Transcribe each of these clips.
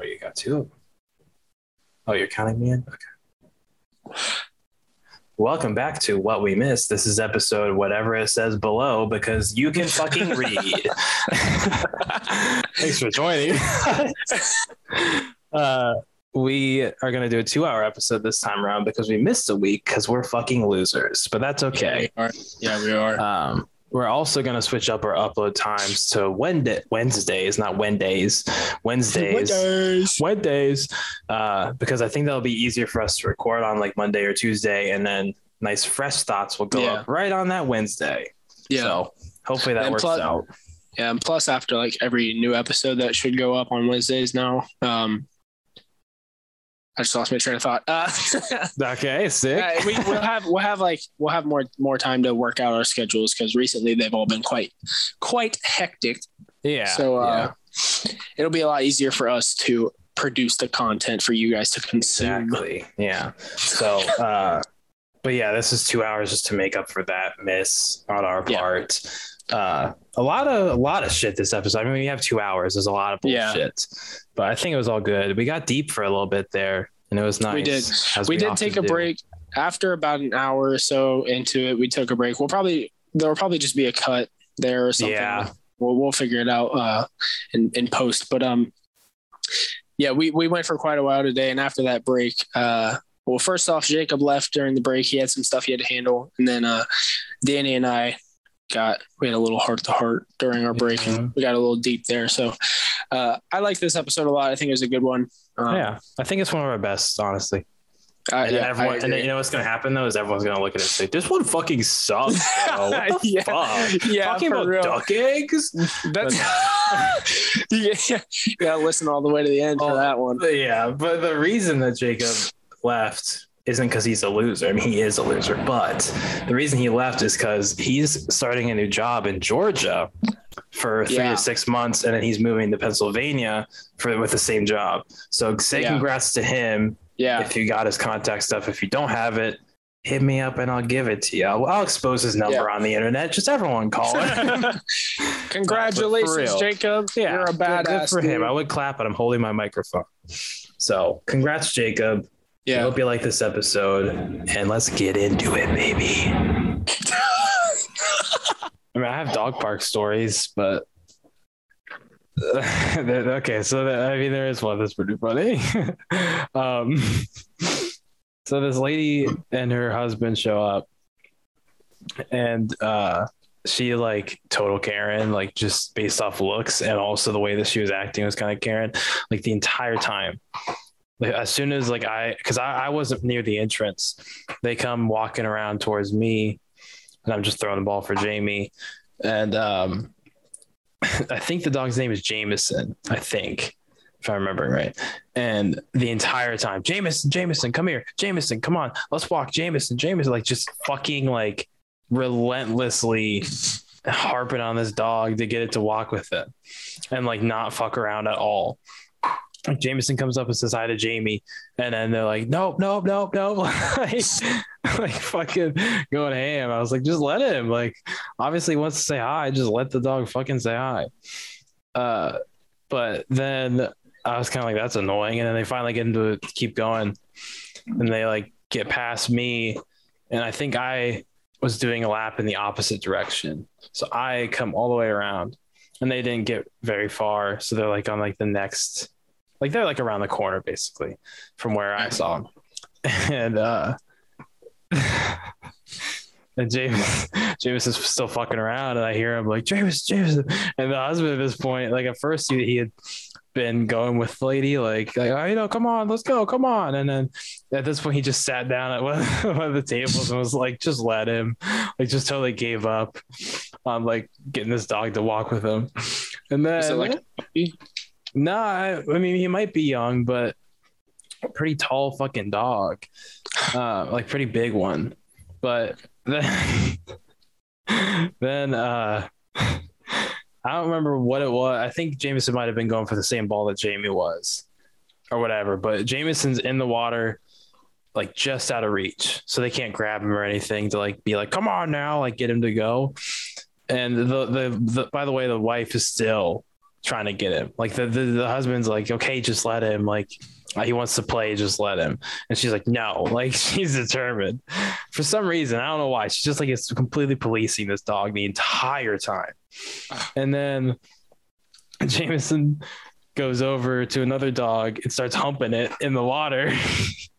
Oh, you got two. Oh, you're counting me in? Okay. Welcome back to What We Missed. This is episode whatever it says below because you can fucking read. Thanks for joining. uh, we are going to do a two hour episode this time around because we missed a week because we're fucking losers, but that's okay. Yeah, we are. Yeah, we are. Um, we're also going to switch up our upload times to Wednesday, Wednesdays, not Wednesdays, Wednesdays, Wednesdays. Wednesdays, uh, because I think that'll be easier for us to record on like Monday or Tuesday, and then nice fresh thoughts will go Yeah. up right on that Wednesday. Yeah. So hopefully that And works plus- out. Yeah, and plus after like every new episode that should go up on Wednesdays now. Um I just lost my train of thought. Uh, Okay, sick. uh, we, we'll have we'll have like we'll have more more time to work out our schedules because recently they've all been quite quite hectic. yeah. so uh, it'll be a lot easier for us to produce the content for you guys to consume. Exactly. Yeah. So, uh, but yeah, this is two hours just to make up for that miss on our Yeah. Uh, a lot of a lot of shit this episode. I mean, we have two hours. There's a lot of Yeah. bullshit, but I think it was all good. We got deep for a little bit there, and it was nice. We did. as we did take a do. break after about an hour or so into it. We took a break. We'll probably there will probably just be a cut there or something. Yeah. We'll we'll figure it out uh in, in post. But um yeah, we, we went for quite a while today and after that break, uh well first off Jacob left during the break. He had some stuff he had to handle. And then uh Danny and I got we had a little heart to heart during our break and we got a little deep there. So uh I like this episode a lot. I think it was a good one. Um, Yeah, I think it's one of our best, honestly. I, And, yeah, everyone, and then, you know what's gonna happen though is everyone's gonna look at it and say, "This one fucking sucks." Yeah, fuck? yeah, Talking about real. duck eggs? That's yeah, yeah. Listen all the way to the end for Oh, that one. Yeah, but the reason that Jacob left isn't because he's a loser. I mean, he is a loser, but the reason he left is because he's starting a new job in Georgia for three Yeah. to six months, and then he's moving to Pennsylvania for with the same job. So say Yeah. congrats to him Yeah, if you got his contact stuff. If you don't have it, hit me up and I'll give it to you. I'll, I'll expose his number Yeah. on the internet. Just everyone call him. congratulations. Jacob. Yeah, You're a good- good badass. for him. I would clap, but I'm holding my microphone. So, congrats, Jacob. I hope you like this episode, and let's get into it, baby. I mean, I have dog park stories, but okay. So, that, I mean, there is one that's pretty funny. um, so this lady and her husband show up, and uh, she like total Karen, like just based off looks and also the way that she was acting was kind of Karen, like the entire time. As soon as like I, because I, I wasn't near the entrance, they come walking around towards me, and I'm just throwing the ball for Jamie, and um, I think the dog's name is Jameson. I think. If I remember right. And the entire time, Jameson, Jameson, come here. Jameson, come on. Let's walk. Jameson, Jameson, like just fucking like relentlessly harping on this dog to get it to walk with it and like not fuck around at all. Jameson comes up and says hi to Jamie, and then they're like, nope, nope, nope, nope. like, like fucking going ham. I was like, just let him. Like, obviously wants to say hi, just let the dog fucking say hi. Uh, but then I was kind of like, that's annoying. And then they finally get into it, keep going, and they like get past me, and I think I was doing a lap in the opposite direction. So I come all the way around and they didn't get very far. So they're like on like the next, like they're like around the corner basically from where I saw them. And, uh, and James, James is still fucking around and I hear him like, James, James. And the husband at this point, like at first he, he had been going with the lady, like, like, oh, you know, come on, let's go, come on. And then at this point, he just sat down at one, one of the tables and was like, just let him, like, just totally gave up on like getting this dog to walk with him. And then, like puppy? nah, I, I mean, he might be young, but pretty tall fucking dog, uh, like pretty big one. But then, then, uh, I don't remember what it was. I think Jameson might have been going for the same ball that Jamie was, or whatever. But Jameson's in the water, like just out of reach, so they can't grab him or anything to like be like, "Come on now!" Like get him to go. And the the, the by the way, the wife is still trying to get him. Like the, the, the husband's like, okay, just let him. Like uh, he wants to play, just let him. And she's like, no, like she's determined. For some reason, I don't know why. She's just like it's completely policing this dog the entire time. And then Jameson goes over to another dog and starts humping it in the water.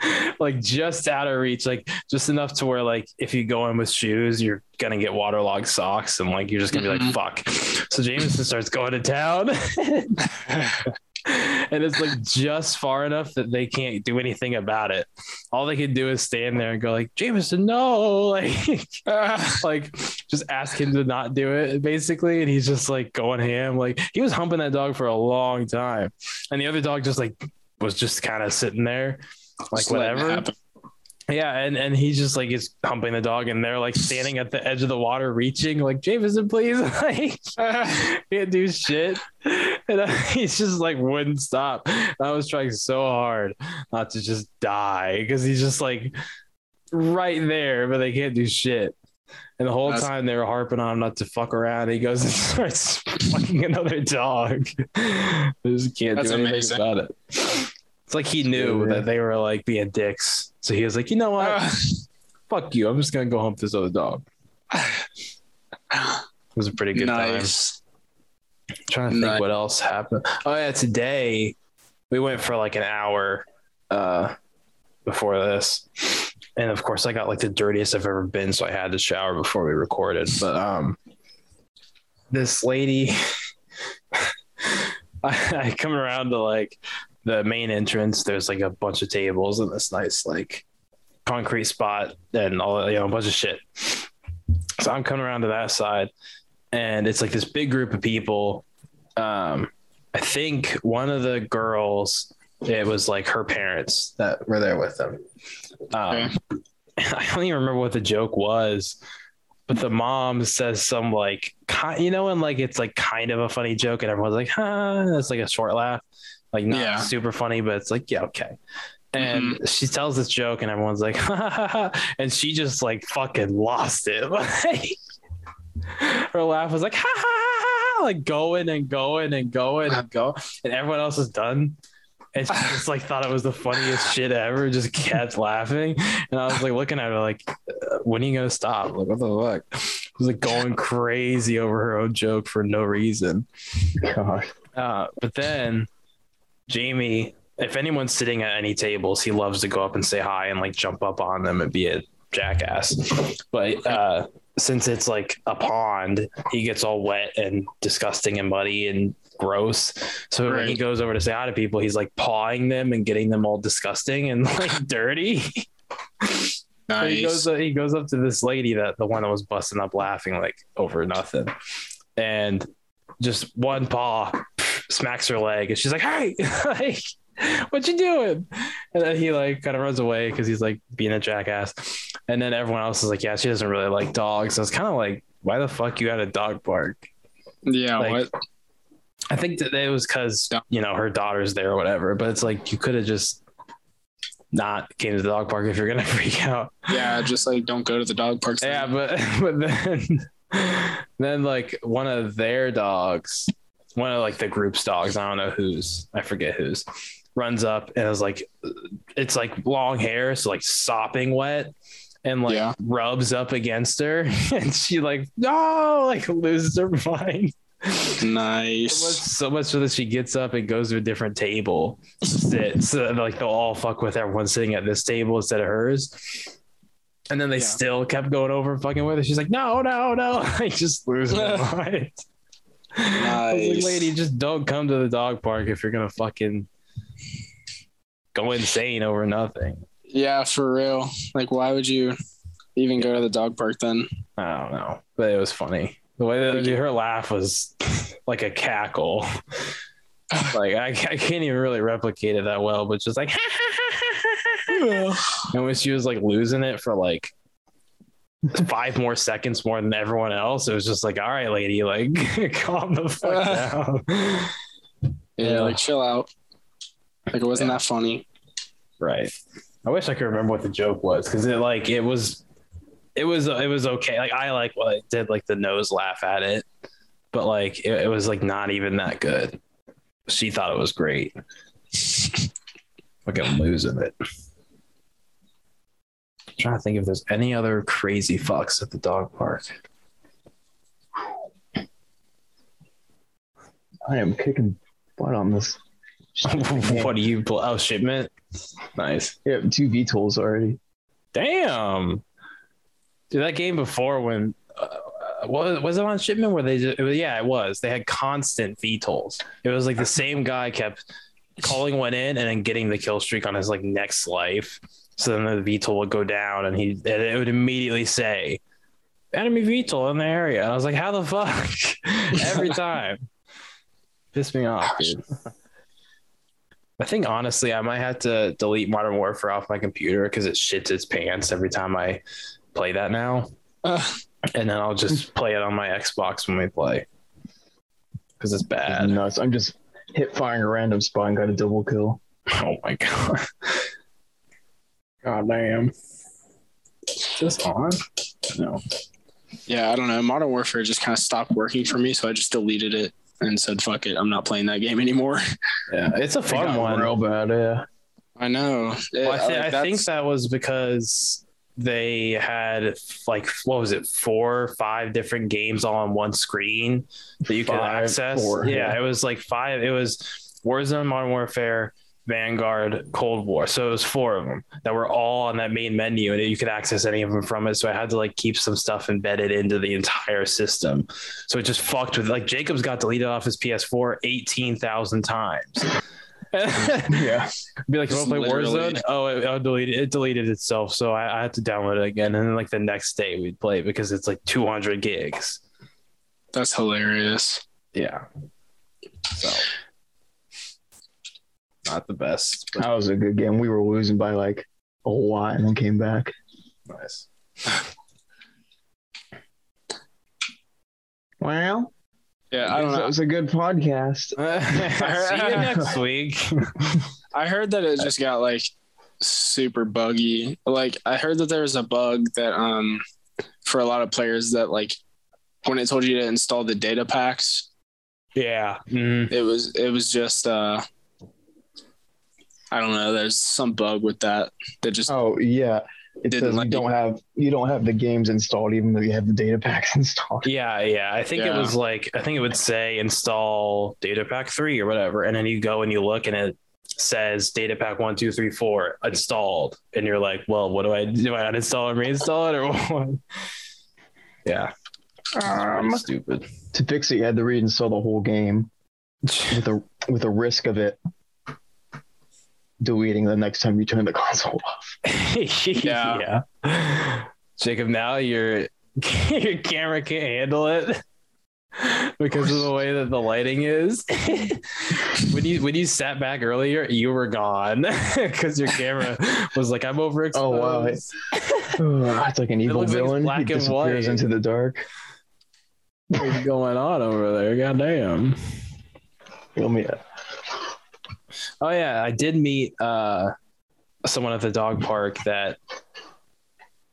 like just out of reach, like just enough to where like if you go in with shoes, you're gonna get waterlogged socks and like you're just gonna be like mm-hmm. fuck. So Jameson starts going to town. and it's like just far enough that they can't do anything about it. All they can do is stand there and go like, Jameson, no, like, like just ask him to not do it, basically. And he's just like going ham. Like he was humping that dog for a long time, and the other dog just like was just kind of sitting there, like Just letting it whatever. Yeah, and and he's just like is humping the dog, and they're like standing at the edge of the water, reaching like Jameson, please, like can't do shit, and uh, he's just like wouldn't stop. And I was trying so hard not to just die because he's just like right there, but they can't do shit. And the whole That's- time they were harping on him not to fuck around. He goes and starts fucking another dog. They just can't That's do anything amazing. about it. It's like he knew Yeah. that they were like being dicks. So he was like, you know what? Fuck you. I'm just gonna go hump this other dog. It was a pretty good time. nice. trying to think Nice. what else happened. Oh yeah, today we went for like an hour uh before this. And of course I got like the dirtiest I've ever been, so I had to shower before we recorded. But um this lady I, I come around to like the main entrance, there's like a bunch of tables and this nice like concrete spot and all you know, a bunch of shit. So I'm coming around to that side and it's like this big group of people. Um, I think one of the girls, it was like her parents that were there with them. Um, I don't even remember what the joke was, but the mom says some like, you know, and like it's like kind of a funny joke and everyone's like, huh, it's like a short laugh, like not Yeah. super funny, but it's like, yeah, okay. And she tells this joke and everyone's like, ha, ha, ha, ha, and she just like fucking lost it. Like, her laugh was like ha ha ha ha, ha like going and going and going and go, and everyone else is done. And she just like thought it was the funniest shit ever. Just kept laughing, and I was like looking at her like, uh, "When are you gonna stop? Like what the fuck?" She was like going crazy over her own joke for no reason. Gosh. Uh, but then Jamie, if anyone's sitting at any tables, he loves to go up and say hi and like jump up on them and be a jackass. But uh, since it's like a pond, he gets all wet and disgusting and muddy and gross. So when he goes over to say hi to people, he's like pawing them and getting them all disgusting and like dirty. So he Nice. goes he goes up to this lady that the one that was busting up laughing like over nothing, and just one paw smacks her leg, and she's like, "Hey, like, what you doing?" And then he like kind of runs away because he's like being a jackass, and then everyone else is like, "Yeah, she doesn't really like dogs." So it's kind of like, why the fuck you at a dog park? yeah. like- what? I think that it was because you know her daughter's there or whatever, but it's like you could have just not came to the dog park if you're gonna freak out. Yeah. Just like don't go to the dog park. Yeah, but but then then like one of their dogs, one of like the group's dogs, I don't know whose, I forget whose, runs up and is like it's like long hair, so like sopping wet. And like Yeah. rubs up against her, and she like no, like loses her mind. So much, Nice. so much so that she gets up and goes to a different table, to sit, so that, like they'll all fuck with everyone sitting at this table instead of hers. And then they Yeah. still kept going over and fucking with her. She's like, no, no, no. I just lose my mind. Was like, lady, just don't come to the dog park if you're gonna fucking go insane over nothing. Yeah, for real. Like, why would you even go to the dog park then? I don't know, but it was funny. The way that her laugh was like a cackle. Like I, I can't even really replicate it that well, but just like, and when she was like losing it for like five more seconds more than everyone else, it was just like, all right, lady, like calm the fuck down. Yeah, Yeah. like chill out. Like it wasn't that funny. Right. I wish I could remember what the joke was because it like it was, it was it was okay. Like I like what I did like the nose laugh at it, but like it, it was like not even that good. She thought it was great. Fucking losing it. Trying to think if there's any other crazy fucks at the dog park. I am kicking butt on this. what do you pull? Oh, shipment. Nice. Yeah, two VTOLs already. Damn. Dude, that game before when uh, was was it on shipment where they just it was, yeah it was they had constant VTOLs. It was like the same guy kept calling one in and then getting the kill streak on his like next life. So then the VTOL would go down and he and it would immediately say enemy VTOL in the area. And I was like, how the fuck? Every time. Piss me off, dude. I think honestly, I might have to delete Modern Warfare off my computer because it shits its pants every time I play that now. Uh, And then I'll just play it on my Xbox when we play because it's bad. Nuts. I'm just hit firing a random spot and got a double kill. Oh my god. God damn. Is this on? No. yeah, I don't know. Modern Warfare just kind of stopped working for me, so I just deleted it and said, "Fuck it, I'm not playing that game anymore." Yeah, it's a fun one. Real bad, yeah. I know. Well, I, thi- Like, I think that was because they had like what was it, four, five different games all on one screen that you could Five, access. four, yeah, yeah. it was like five. It was Warzone, Modern Warfare, Vanguard, Cold War. So it was four of them that were all on that main menu, and you could access any of them from it. So I had to like keep some stuff embedded into the entire system. So it just fucked with like Jacobs got deleted off his PS4 eighteen thousand times. Yeah. Be like, you want to play Literally. Warzone? Oh, it, it deleted it deleted itself, so I, I had to download it again. And then like the next day we'd play it because it's like 200 gigs. that's hilarious. Yeah. So not the best, but That was a good game. We were losing by like a lot and then came back. nice. Well, Yeah, I don't know. It was a good podcast. See you next week. I heard that it just got like super buggy. Like I heard that there was a bug that um for a lot of players that like when it told you to install the data packs, yeah. Mhm. it was it was just uh I don't know, there's some bug with that that just Oh yeah. It Didn't says like- you don't have you don't have the games installed even though you have the data packs installed. Yeah, yeah. I think it was like I think it would say install data pack three or whatever, and then you go and you look and it says data pack one, two, three, four installed, and you're like, well, what do I do? I uninstall and reinstall it or what? Yeah, it's pretty Um, stupid. to fix it, you had to reinstall the whole game with a with a risk of it deleting the next time you turn the console off. yeah. Jacob, now your your camera can't handle it because of the way that the lighting is. when you when you sat back earlier, you were gone because your camera was like, "I'm overexposed." Oh, wow. it's like an evil looks like villain. black he and disappears white. into the dark. What's going on over there? Goddamn. Feel me? Oh yeah, I did meet uh, someone at the dog park that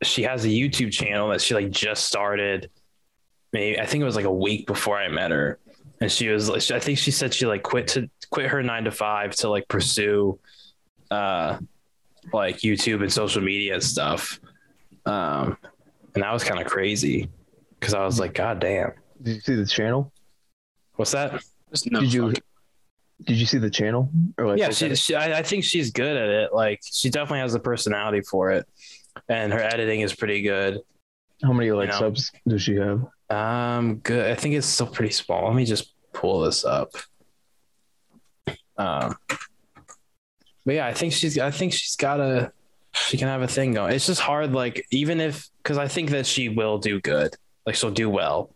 she has a YouTube channel that she like just started. Maybe I think it was like a week before I met her, and she was like, I think she said she like quit to quit her nine to five to like pursue, uh, like YouTube and social media and stuff. Um, and that was kind of crazy because I was like, God damn, Did you see the channel? what's that? no did you fucking- did you see the channel? Or like yeah, she, she I, I think she's good at it. Like she definitely has the personality for it, and her editing is pretty good. how many like you know. subs does she have? Um, good. I think it's still pretty small. Let me just pull this up. Um, but yeah, I think she's. I think she's got a. She can have a thing going. It's just hard. Like even if because I think that she will do good. Like she'll do well.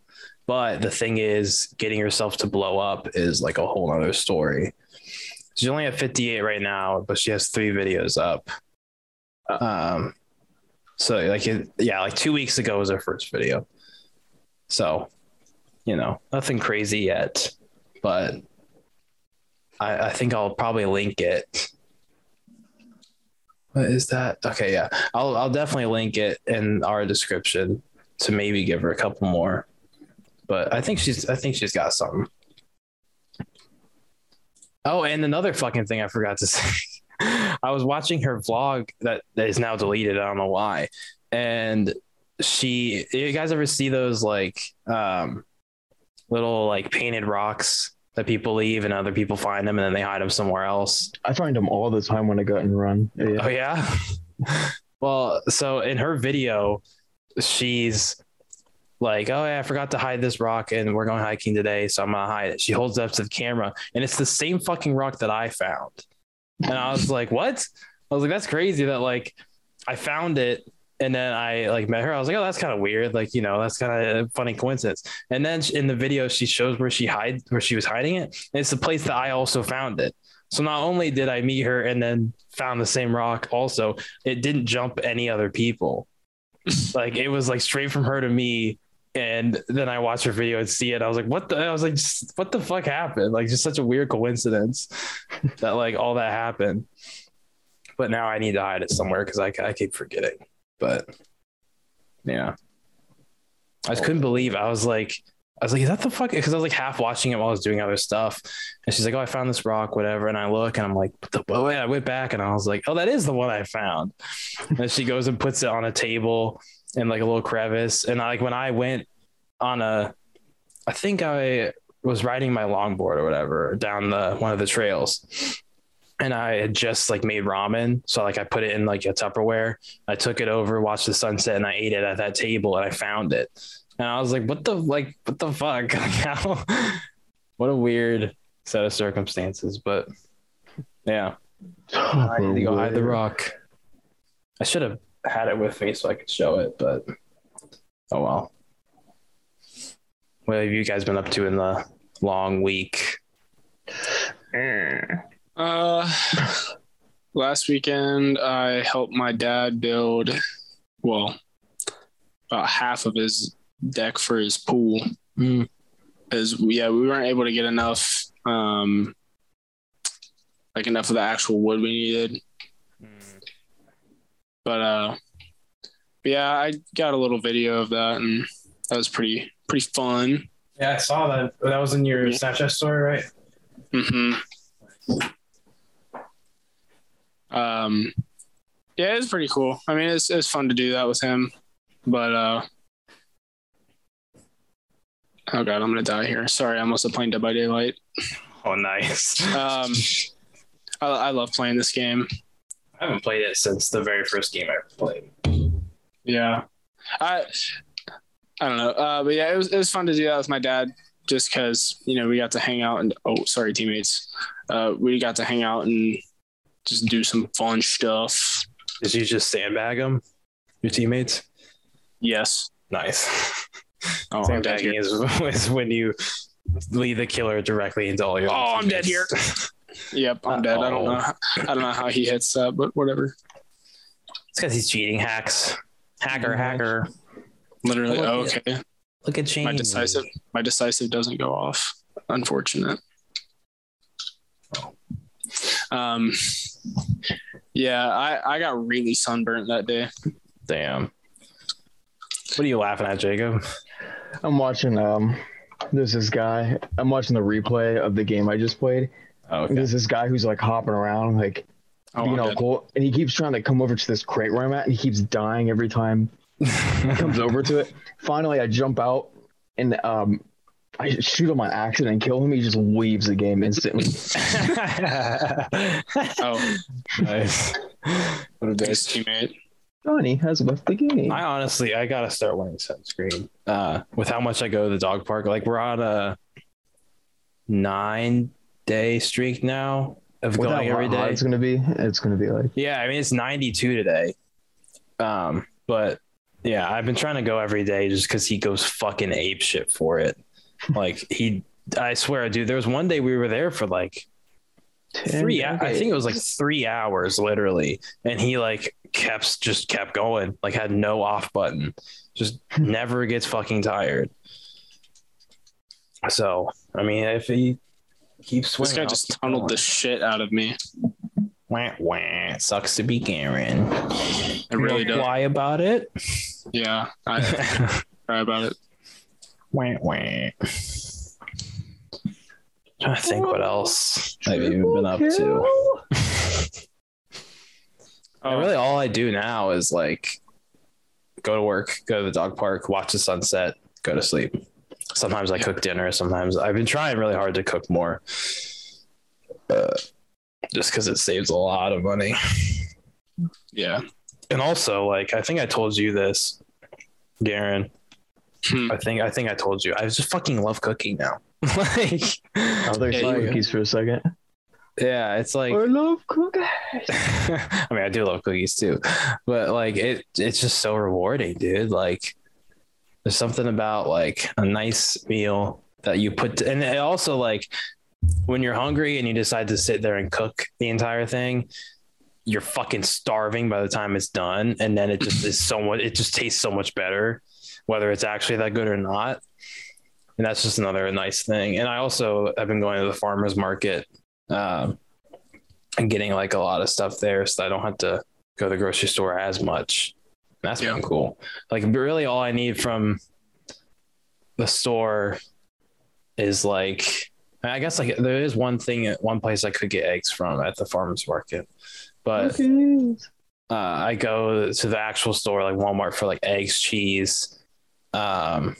But the thing is, getting yourself to blow up is like a whole other story. She's only at 58 right now, but she has three videos up. Um, so like, yeah, like two weeks ago was her first video. So, you know, nothing crazy yet, but I, I think I'll probably link it. What is that? Okay, yeah, I'll I'll definitely link it in our description to maybe give her a couple more. But I think she's I think she's got something. Oh, and another fucking thing I forgot to say. I was watching her vlog that, that is now deleted. I don't know why. And she you guys ever see those like um little like painted rocks that people leave and other people find them and then they hide them somewhere else? I find them all the time when I go and run. Yeah. Oh yeah. well, so in her video, she's like, "Oh yeah, I forgot to hide this rock, and we're going hiking today, so I'm gonna hide it." She holds up to the camera, and it's the same fucking rock that I found. And I was like, "What?" I was like, "That's crazy that like I found it." And then I like met her. I was like, "Oh, that's kind of weird. Like, you know, that's kind of a funny coincidence." And then in the video, she shows where she hide where she was hiding it. And it's the place that I also found it. So not only did I meet her and then found the same rock, also it didn't jump any other people. like it was like straight from her to me. And then I watched her video and see it. I was like, what the? I was like, what the fuck happened? Like, just such a weird coincidence that like all that happened. But now I need to hide it somewhere because I, I keep forgetting. But yeah, I just couldn't believe. I was like, I was like, is that the fuck? Because I was like half watching it while I was doing other stuff. And she's like, oh, I found this rock, whatever. And I look and I'm like, the, oh, wait, I went back and I was like, oh, that is the one I found. and she goes and puts it on a table in like a little crevice. And I, like when I went on a, I think I was riding my longboard or whatever down the one of the trails. And I had just like made ramen. So like I put it in like a Tupperware. I took it over, watched the sunset, and I ate it at that table and I found it. And I was like, what the like what the fuck? Like how what a weird set of circumstances. But yeah. I need to go hide the rock. I should have had it with me so I could show it, but oh well. What have you guys been up to in the long week? Uh, last weekend I helped my dad build, well, about half of his deck for his pool. Mm. As yeah, we weren't able to get enough, um, like enough of the actual wood we needed. But uh, but yeah, I got a little video of that, and that was pretty pretty fun. Yeah, I saw that. That was in your Yeah. Snapchat story, right? hmm Um, yeah, it was pretty cool. I mean, it's it's fun to do that with him, but uh, oh god, I'm gonna die here. Sorry, I must have played Dead by Daylight. Oh, nice. Um, I, I love playing this game. I haven't played it since the very first game I ever played. Yeah, I I don't know, uh, but yeah, it was it was fun to do that with my dad, just because you know we got to hang out and oh sorry teammates, uh, we got to hang out and just do some fun stuff. Did you just sandbag them, your teammates? Yes. Nice. Oh, I'm dead Sandbagging here. is, is when you lead the killer directly into all your. Oh, I'm dead here. Yep, I'm dead. I don't know. how- I don't know how he hits that, but whatever. It's because he's cheating hacks. Hacker, Mhm. hacker. Literally. Oh, Oh, yeah. okay. Look at Shane. My decisive. My decisive doesn't go off. Unfortunate. Um. Yeah, I I got really sunburnt that day. Damn. What are you laughing at, Jacob? I'm watching. Um, there's this guy. I'm watching the replay of the game I just played. Oh, okay. There's this guy who's like hopping around, like Oh, you I'm know, cool, and he keeps trying to come over to this crate where I'm at, and he keeps dying every time he comes over to it. Finally, I jump out and um, I shoot him on accident and kill him. He just leaves the game instantly. Oh, nice. What a nice bitch. teammate. Johnny has left the game. I honestly, I gotta start wearing sunscreen. Uh, with how much I go to the dog park, like we're on a nine day streak now of going every day. It's gonna be. It's gonna be like. Yeah, I mean it's 92 today. Um, but yeah, I've been trying to go every day just because he goes fucking ape shit for it. Like he, I swear, dude. There was one day we were there for like three. I think it was like three hours, literally, and he like kept just kept going, like had no off button, just never gets fucking tired. So I mean, if he keeps swinging, This guy I'll just tunneled going. the shit out of me. Wah, wah. Sucks to be Garen. It really does. Why about it? Yeah, I cry about it. Wah, wah. Trying to think what else I've even been up to. Oh, really, all I do now is like go to work, go to the dog park, watch the sunset, go to sleep. Sometimes I cook dinner. Sometimes I've been trying really hard to cook more, uh, just because it saves a lot of money. Yeah. And also, like I think I told you this, Garen. Hmm. I think I think I told you. I just fucking love cooking now. like, Oh, there's Yeah, cookies for a second. yeah, it's like I love cookies. I mean, I do love cookies too, but like it, it's just so rewarding, dude. Like, there's something about like a nice meal that you put, and it also like when you're hungry and you decide to sit there and cook the entire thing, you're fucking starving by the time it's done, and then it just is so much. It just tastes so much better, whether it's actually that good or not. And that's just another nice thing. And I also have been going to the farmers market. Um, and getting like a lot of stuff there so I don't have to go to the grocery store as much. That's Yeah. been cool. Like really all I need from the store is like I guess like there is one thing at one place I could get eggs from at the farmers market. But Cookies. uh, I go to the actual store like Walmart for like eggs, cheese, um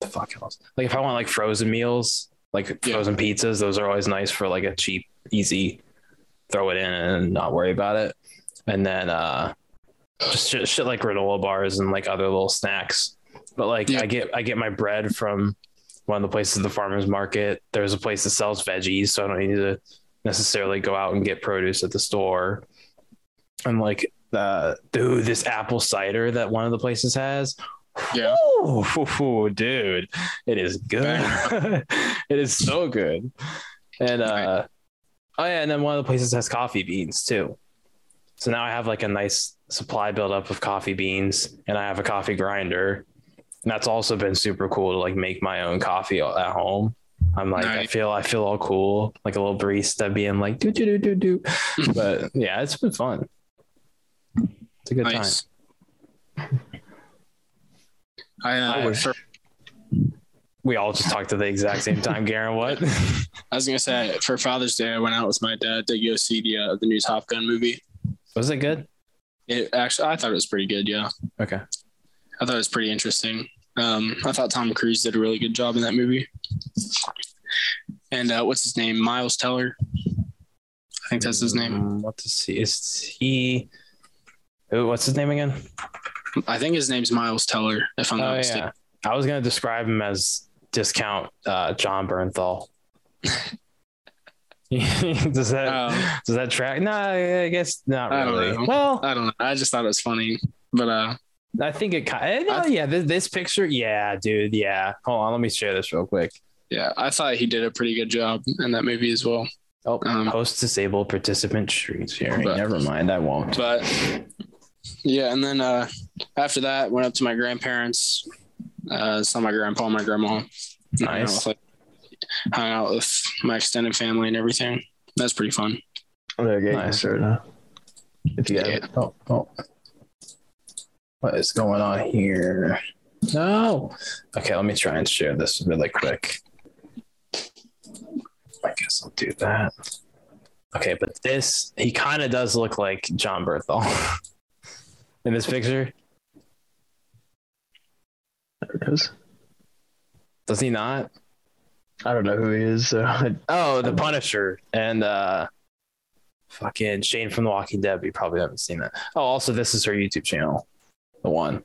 the fuck else. Like if I want like frozen meals, like Yeah. frozen pizzas, those are always nice for like a cheap, easy throw it in and not worry about it. And then uh just shit, shit like granola bars and like other little snacks. But like Yeah. I get I get my bread from one of the places at the farmers market. There's a place that sells veggies, so I don't need to necessarily go out and get produce at the store. And like uh dude, this apple cider that one of the places has. Yeah. Ooh, ooh, dude, it is good. it is so good. And uh oh yeah, and then one of the places has coffee beans too. So now I have like a nice supply buildup of coffee beans and I have a coffee grinder. And that's also been super cool to like make my own coffee at home. I'm like, I feel I feel all cool, like a little barista being like do do do do do. But yeah, it's been fun. It's a good time. I, uh, I for- We all just talked at the exact same time, Garen. What? I was gonna say for Father's Day, I went out with my dad to go see the uh, the new Top Gun movie. Was it good? It actually, I thought it was pretty good. Yeah, Okay. I thought it was pretty interesting. Um, I thought Tom Cruise did a really good job in that movie. And uh, what's his name? Miles Teller. I think that's his name. Um, what to see? Is he? What's his name again? I think his name's Miles Teller. If I'm not Oh mistaken. yeah, I was gonna describe him as discount uh, John Bernthal. does that Um, does that track? No, I guess not really. Well, I don't know. I just thought it was funny, but uh, I think it kind. No, I- yeah, this, this picture, yeah, dude, yeah. Hold on, let me share this real quick. yeah, I thought he did a pretty good job in that movie as well. Oh, Um, host disabled participant sharing. but- Never mind, I won't. But yeah, and then uh, after that, went up to my grandparents. Uh, saw my grandpa and my grandma. Nice. like, hung out with my extended family and everything. That's pretty fun. I'm gonna get Nice. you now. If you have Yeah. it. Oh, oh. What is going on here? No. Okay, let me try and share this really quick. I guess I'll do that. Okay, but this, he kind of does look like John Bernthal in this picture. There it is. Does he not? I don't know who he is. So I, Oh, the Punisher and uh fucking Shane from The Walking Dead. You probably haven't seen that. Oh, also, this is her YouTube channel, the one.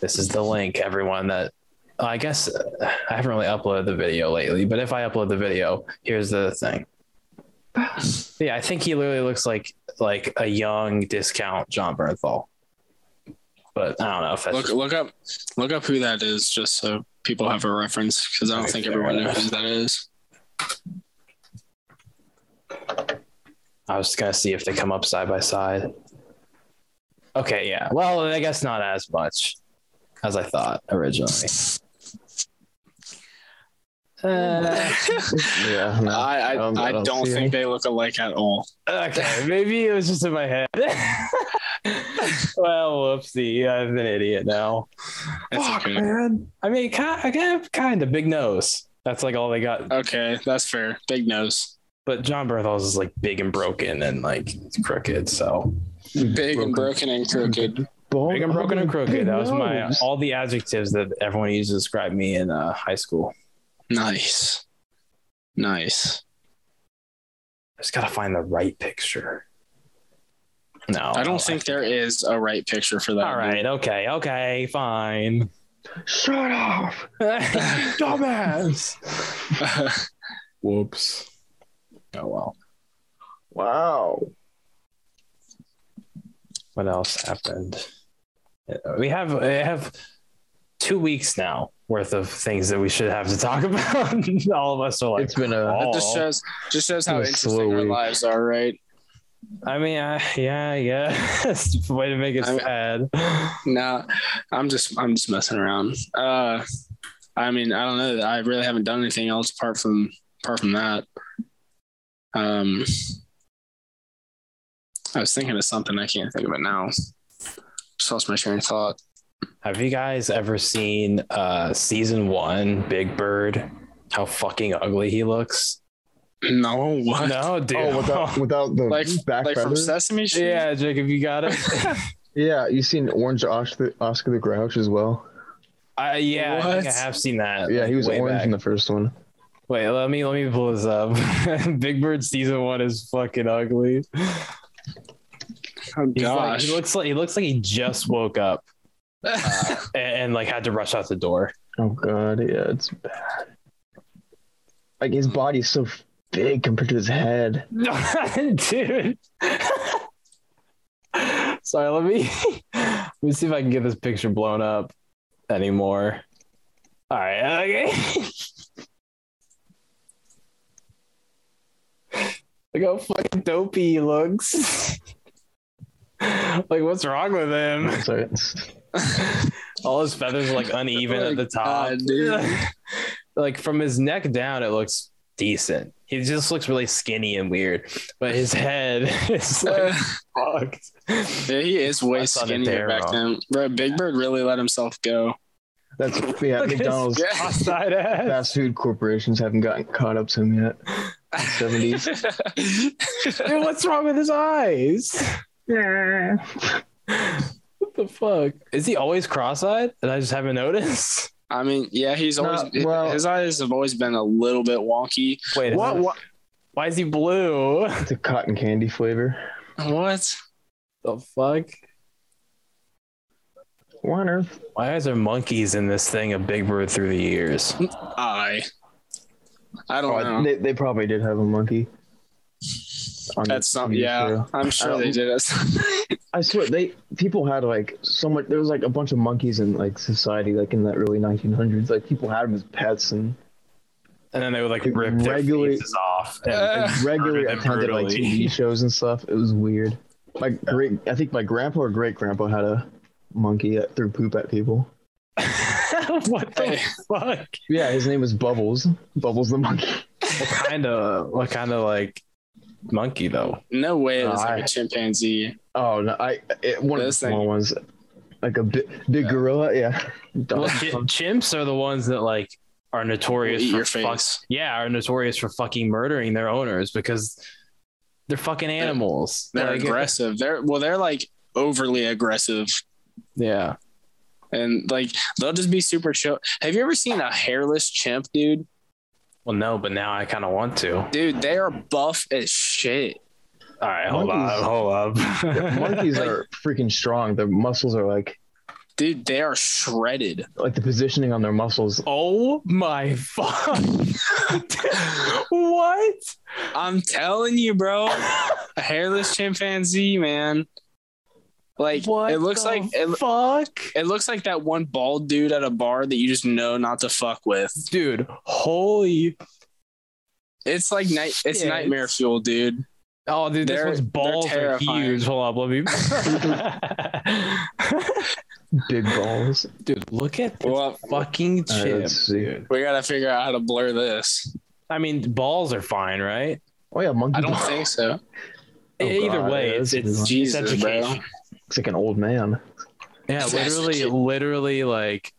This is the link, everyone. That I guess uh, I haven't really uploaded the video lately, but if I upload the video, here's the thing. Yeah, I think he literally looks like like a young discount John Bernthal. But I don't know if that's Look just- look up look up who that is, just so people have a reference, because I don't Okay, think everyone enough. knows who that is. I was gonna see if they come up side by side. Okay, yeah. Well, I guess not as much as I thought originally. Uh, yeah, no, I I, don't- I I don't don't think any. they look alike at all. okay, maybe it was just in my head. well, whoopsie. I'm an idiot now. That's Fuck, okay. man. I mean, kind, I got kind of big nose. That's like all they got. Okay, that's fair. Big nose. But John Bernthal's is like big and broken and like crooked. So Big and broken and crooked. Bone- big and broken and crooked. That was my all the adjectives that everyone used to describe me in uh, high school. Nice. Nice. I just gotta find the right picture. No, I don't think there is a right picture for that. All right. Okay. Okay. Fine. Shut up. Dumbass. Whoops. Oh well. Wow. What else happened? Uh, we have we have two weeks now worth of things that we should have to talk about. All of us are like, it's been a oh. It just shows just shows how interesting our lives are, right? I mean, uh, yeah, yeah. Way to make it I- sad. No, I'm just I'm just messing around. Uh I mean, I don't know. I really haven't done anything else apart from apart from that. Um I was thinking of something, I can't think of it now. Just lost my train of thought. Have you guys ever seen uh season one, Big Bird? How fucking ugly he looks. No, what? No, dude. oh without without the Like back like from feathers. Sesame Street? yeah, Jacob, you got it. yeah, you seen Orange Oscar, Oscar the Grouch as well. Uh, yeah, I think I have seen that. Yeah, like, he was orange back. in the first one. Wait, let me let me pull this up. Big Bird season one is fucking ugly. Oh He's like, gosh. he looks like he looks like he just woke up Uh, and, and like had to rush out the door. Oh god, yeah, it's bad. Like his body's so big compared to his head. Dude. Sorry, let me let me see if I can get this picture blown up anymore. All right, okay. Look how fucking dopey he looks. like, what's wrong with him? So it's, All his feathers are like oh uneven Oh at the top. God, dude. like from his neck down, it looks decent. He just looks really skinny and weird, but his head is like fucked. Yeah, he is way I saw the skinnier back then. Bro, Big Bird really let himself go. that's yeah. Look at his McDonald's Yeah. fast food corporations haven't gotten caught up to him yet. 70s. Dude, what's wrong with his eyes? What the fuck? Is he always cross-eyed? And I just haven't noticed. I mean, yeah, he's No, always well- his eyes have always been a little bit wonky. Wait, What? it- What? Why is he blue? It's a cotton candy flavor. What? The fuck? Why on earth? Why is there monkeys in this thing of Big Bird through the years? I. I don't Oh, know. they, they probably did have a monkey. on That's the something. TV Yeah, show. I'm sure they did it. I swear they people had like so much. There was like a bunch of monkeys in like society, like in the early 1900s. Like people had them as pets and And then they would like Like, rip their faces off. And, Uh, and regularly them attended like. TV shows and stuff. It was weird. My great, I think my grandpa or great grandpa had a monkey that threw poop at people. what the Hey. fuck? Yeah, his name was Bubbles. Bubbles the monkey. What kind of what kind of like monkey though? no way it was I- like a chimpanzee. Oh no, I it, one of the small ones, like a big big Yeah. gorilla. Yeah. Well, chi- chimps are the ones that like are notorious Eat for your fuck- face. yeah, are notorious for fucking murdering their owners because they're fucking animals. They're Like, aggressive. They're well, they're like overly aggressive, Yeah. and like they'll just be super chill. Have you ever seen a hairless chimp, dude? Well, no, but now I kind of want to. Dude, they are buff as shit. All right, hold Monkeys- on, hold up. Monkeys are freaking strong. Their muscles are like Dude, they are shredded. like the positioning on their muscles. Oh my fuck! what? I'm telling you, bro. A hairless chimpanzee, man. Like What? it looks the like it, fuck, it looks like that one bald dude at a bar that you just know not to fuck with. dude. Holy It's like night. It's Shit. nightmare fuel, dude. Oh, dude, this They're- one's balls are huge. Hold up, let me. Big balls. dude, look at this Well, fucking All right, chip, let's see. dude. we gotta figure out how to blur this. I mean, balls are fine, right? Oh yeah, monkey. I don't balls. think so. Oh, Either God, way, it's it's, good one. it's Jesus, bro. Education. Looks like an old man. Yeah, That's literally, literally like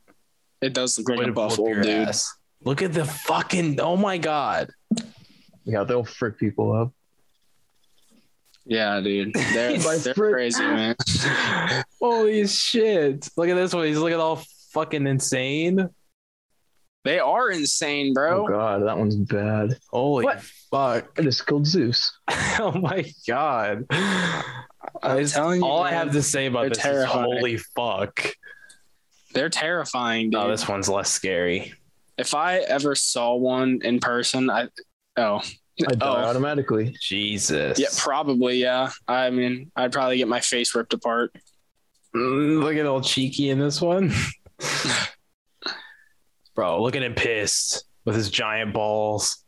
It does look like a to buff old your dude. ass. Look at the fucking oh my god. Yeah, they'll freak people up. Yeah, dude. They're, they're frick. crazy, man. Holy shit. Look at this one. He's looking all fucking insane. They are insane, bro. Oh god, that one's bad. Holy What? fuck. I just killed Zeus. oh my god. I'm It's- telling you, all I have to say about this terrifying. is holy fuck. They're terrifying, dude. Oh, this one's less scary. if I ever saw one in person, I oh I die Oh. automatically. Jesus. yeah, probably yeah. I mean, I'd probably get my face ripped apart. Mm, Look at old cheeky in this one. Bro, look at him pissed with his giant balls.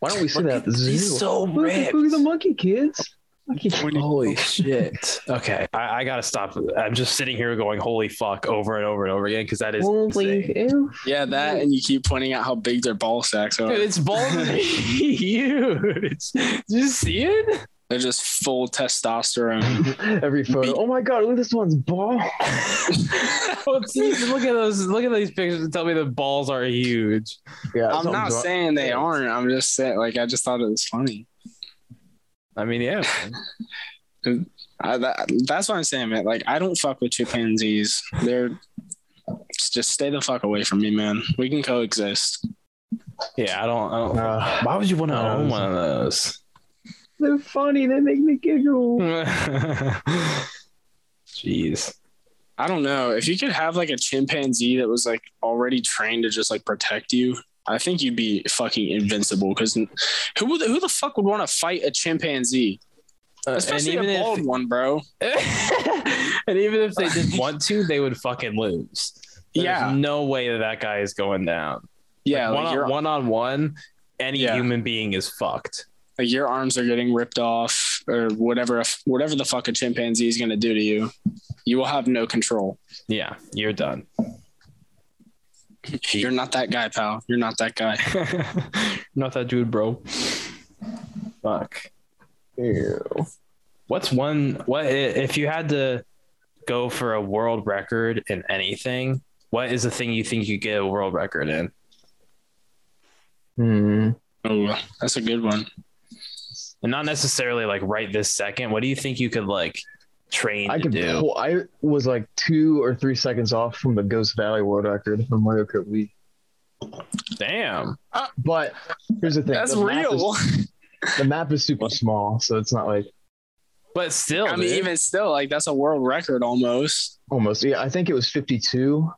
Why don't we see Look that? at- at the zoo? he's so Look, ripped. look at the monkey kids. Monkey Holy shit. Okay, I, I gotta stop. I'm just sitting here going, holy fuck, over and over and over again, because that is. Holy insane. Yeah, that and you keep pointing out how big their ball sacks are. Dude, it's balls are huge. Did you see it? They're just full testosterone. Every photo. Oh my god, look at this one's ball. Well, see, look at those. Look at these pictures and tell me the balls are huge. Yeah, I'm not something's saying they aren't. I'm just saying, like, I just thought it was funny. I mean, yeah. I, that, that's what I'm saying, man. Like, I don't fuck with chimpanzees. They're just stay the fuck away from me, man. We can coexist. Yeah, I don't. I don't Uh, why would you want to own one of those? they're funny. They make me giggle. Jeez. I don't know if you could have like a chimpanzee that was like already trained to just like protect you. I think you'd be fucking invincible. Because who would who the fuck would want to fight a chimpanzee, Uh, especially and a even bald if, one, bro? and even if they didn't want to, they would fucking lose. There's Yeah, no way that that guy is going down. yeah. Like, Like, one, your on, one on one, any Yeah. human being is fucked. like your arms are getting ripped off or whatever. Whatever the fuck a chimpanzee is gonna do to you, you will have no control. Yeah, you're done. You're not that guy, pal. You're not that guy. Not that dude, bro. Fuck. Ew. What's one? What if you had to go for a world record in anything? What is the thing you think you get a world record in? Hmm. Oh, that's a good one. And not necessarily like right this second. What do you think you could like train I to could. do? Pull, I was like two or three seconds off from the Ghost Valley world record from Mario Kart Wii. Damn. But here's the thing: That's the map real. is- the map is super small, so it's not like But still, I mean, dude. even still, like that's a world record almost. almost. Yeah, I think it was 52,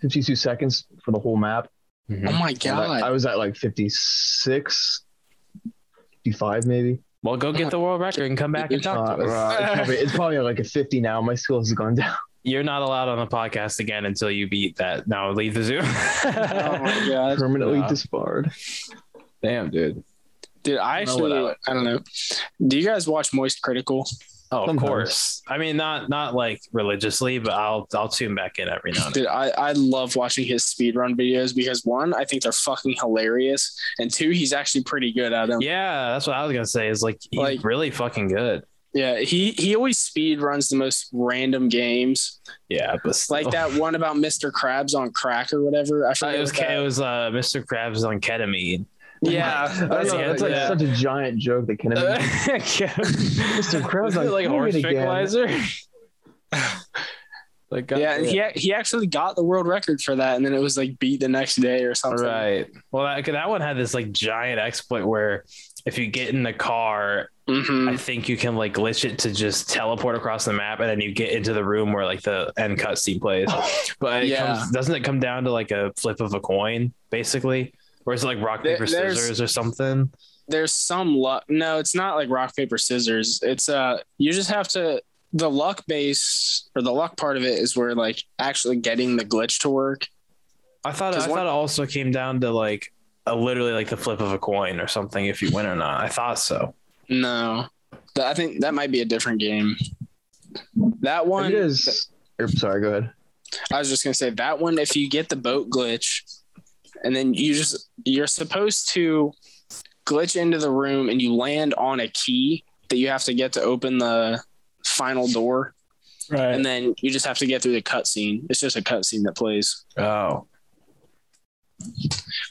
52 seconds for the whole map. Mhm. Oh my god! I, I was at like 56, 55 maybe. Well, go get the world record and come back and Uh, talk to us. uh, it's, probably, it's probably like a 50 now. My skills have gone down. You're not allowed on the podcast again until you beat that. Now leave the zoo. oh my god, Permanently Yeah. disbarred. Damn, dude. dude! I I don't actually, I don't know. Do you guys watch Moist Critical? Oh, of course. I mean, not not like religiously, but I'll I'll tune back in every now and then. Dude, I, I love watching his speedrun videos because one, I think they're fucking hilarious, and two, he's actually pretty good at them. Yeah, that's what I was gonna say. Is like he's Like- really fucking good. Yeah, he he always speed runs the most random games, Yeah, but still. like that one about Mr. Krabs on crack or whatever. I Uh, it was it was uh, Mr. Krabs on ketamine. Yeah, I don't that's know, it, it's like yeah. such a giant joke that can Mr. Krabs was on it like horse ketamine tranquilizer? like yeah, and he he actually got the world record for that, and then it was like beat the next day or something. right. Well, that, 'cause that one had this like giant exploit where if you get in the car hmm I think you can like glitch it to just teleport across the map, and then you get into the room where like the end cutscene plays. But it Yeah. comes, doesn't it come down to like a flip of a coin, basically, or is it like rock paper there's- scissors or something? There's some luck. No, it's not like rock paper scissors. It's uh, you just have to. The luck base or the luck part of it is where like actually getting the glitch to work. I thought I one- thought it also came down to like a literally like the flip of a coin or something if you win or not. I thought so. No, I think that might be a different game. That one It is. sorry, go ahead. I was just gonna say that one. If you get the boat glitch, and then you just you're supposed to glitch into the room and you land on a key that you have to get to open the final door. Right. and then you just have to get through the cutscene. It's just a cutscene that plays. oh.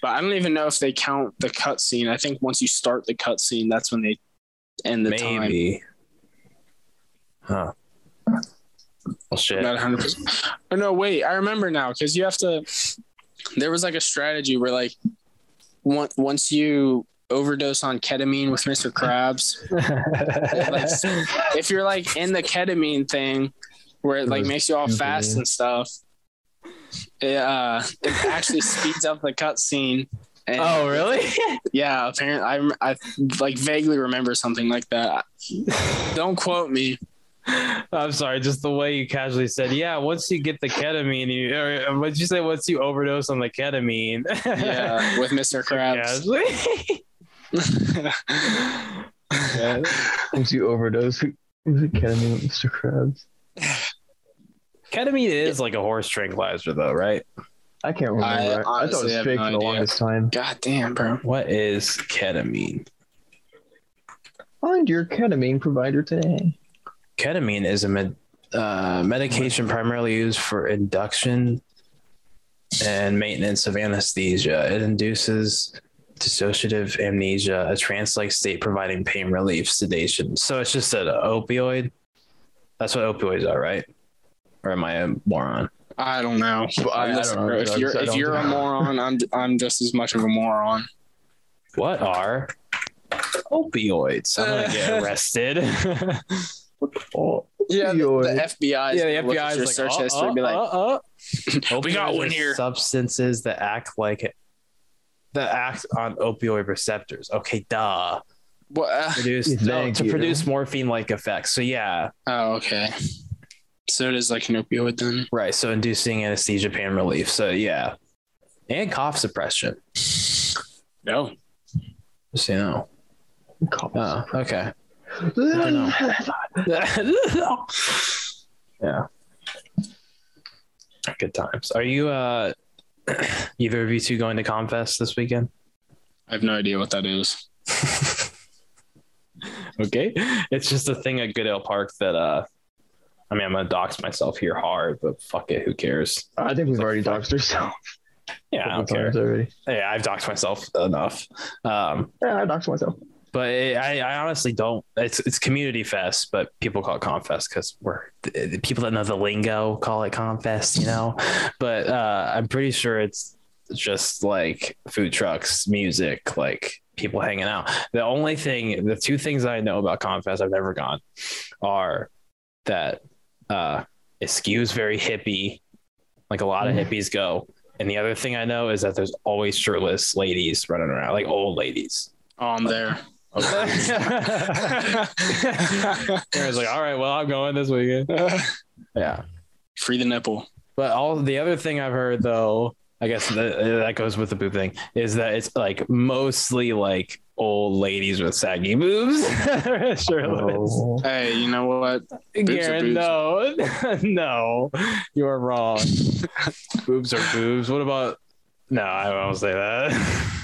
But I don't even know if they count the cutscene. I think once you start the cutscene, that's when they end the time. Maybe. Huh. Well, shit. Not 100%. Oh, no, wait. I remember now because you have to. There was like a strategy where, like, on- once you overdose on ketamine with Mr. Krabs, if you're like in the ketamine thing where it like makes you all fast and stuff, it, uh, it actually speeds up the cutscene. And oh, really? Yeah, apparently, I, I like vaguely remember something like that. Don't quote me. I'm sorry, just the way you casually said, yeah, once you get the ketamine, you, or uh, what'd you say? Once you overdose on the ketamine. Yeah, with Mr. Krabs. Casually. Yeah. Once you overdose, who- was it ketamine with Mr. Krabs? Ketamine is like a horse tranquilizer, though, right? I can't remember. I I, I thought it was have fake no for the idea. longest time. God damn, bro. What is ketamine? Find your ketamine provider today. Ketamine is a med- uh, medication primarily used for induction and maintenance of anesthesia. It induces dissociative amnesia, a trance-like state providing pain relief, sedation. So it's just an opioid. That's what opioids are, right? Or am I a moron? I don't know. I- I don't know if you're if you're a know. moron, I'm I'm just as much of a moron. What are opioids? I'm gonna get arrested. Yeah, the, the FBI. is yeah, the FBI is like, search uh, history, and be uh, like, uh, uh. We got one here. Substances that act like that act on opioid receptors. Okay, duh. what? uh, Produce no, to you. produce morphine-like effects. So yeah, oh, okay. So it is like an opioid then. right. So inducing anesthesia, pain relief. So yeah, and cough suppression. No. Just so you know. Oh, okay. Yeah. Good times. Are you uh either of you two going to Comfest this weekend? I have no idea what that is. okay. It's just a thing at Goodale Park that uh I mean I'm gonna dox myself here hard, but fuck it, who cares? I think we've already doxed ourselves. Yeah, I don't couple care. times Already. Yeah, I've doxed myself enough. Um Yeah, I doxed myself. But it, I, I honestly don't. It's it's community fest, but people call it comfest because we're the, the people that know the lingo call it comfest, you know. but uh, I'm pretty sure it's just like food trucks, music, like people hanging out. The only thing, the two things I know about comfest I've never gone are that uh, it skews very hippie, like a lot of Mm. hippies go. And the other thing I know is that there's always shirtless ladies running around, like old ladies. Oh, I'm there. Aaron's like, all right, well, I'm going this weekend. Yeah. Free the nipple. But all the other thing I've heard though, I guess that, uh, that goes with the boob thing, is that it's like mostly like old ladies with saggy boobs. Shirtless. Oh. Hey, you know what? are Garen, no, no, you are wrong. boobs are boobs. What about? No, I won't say that.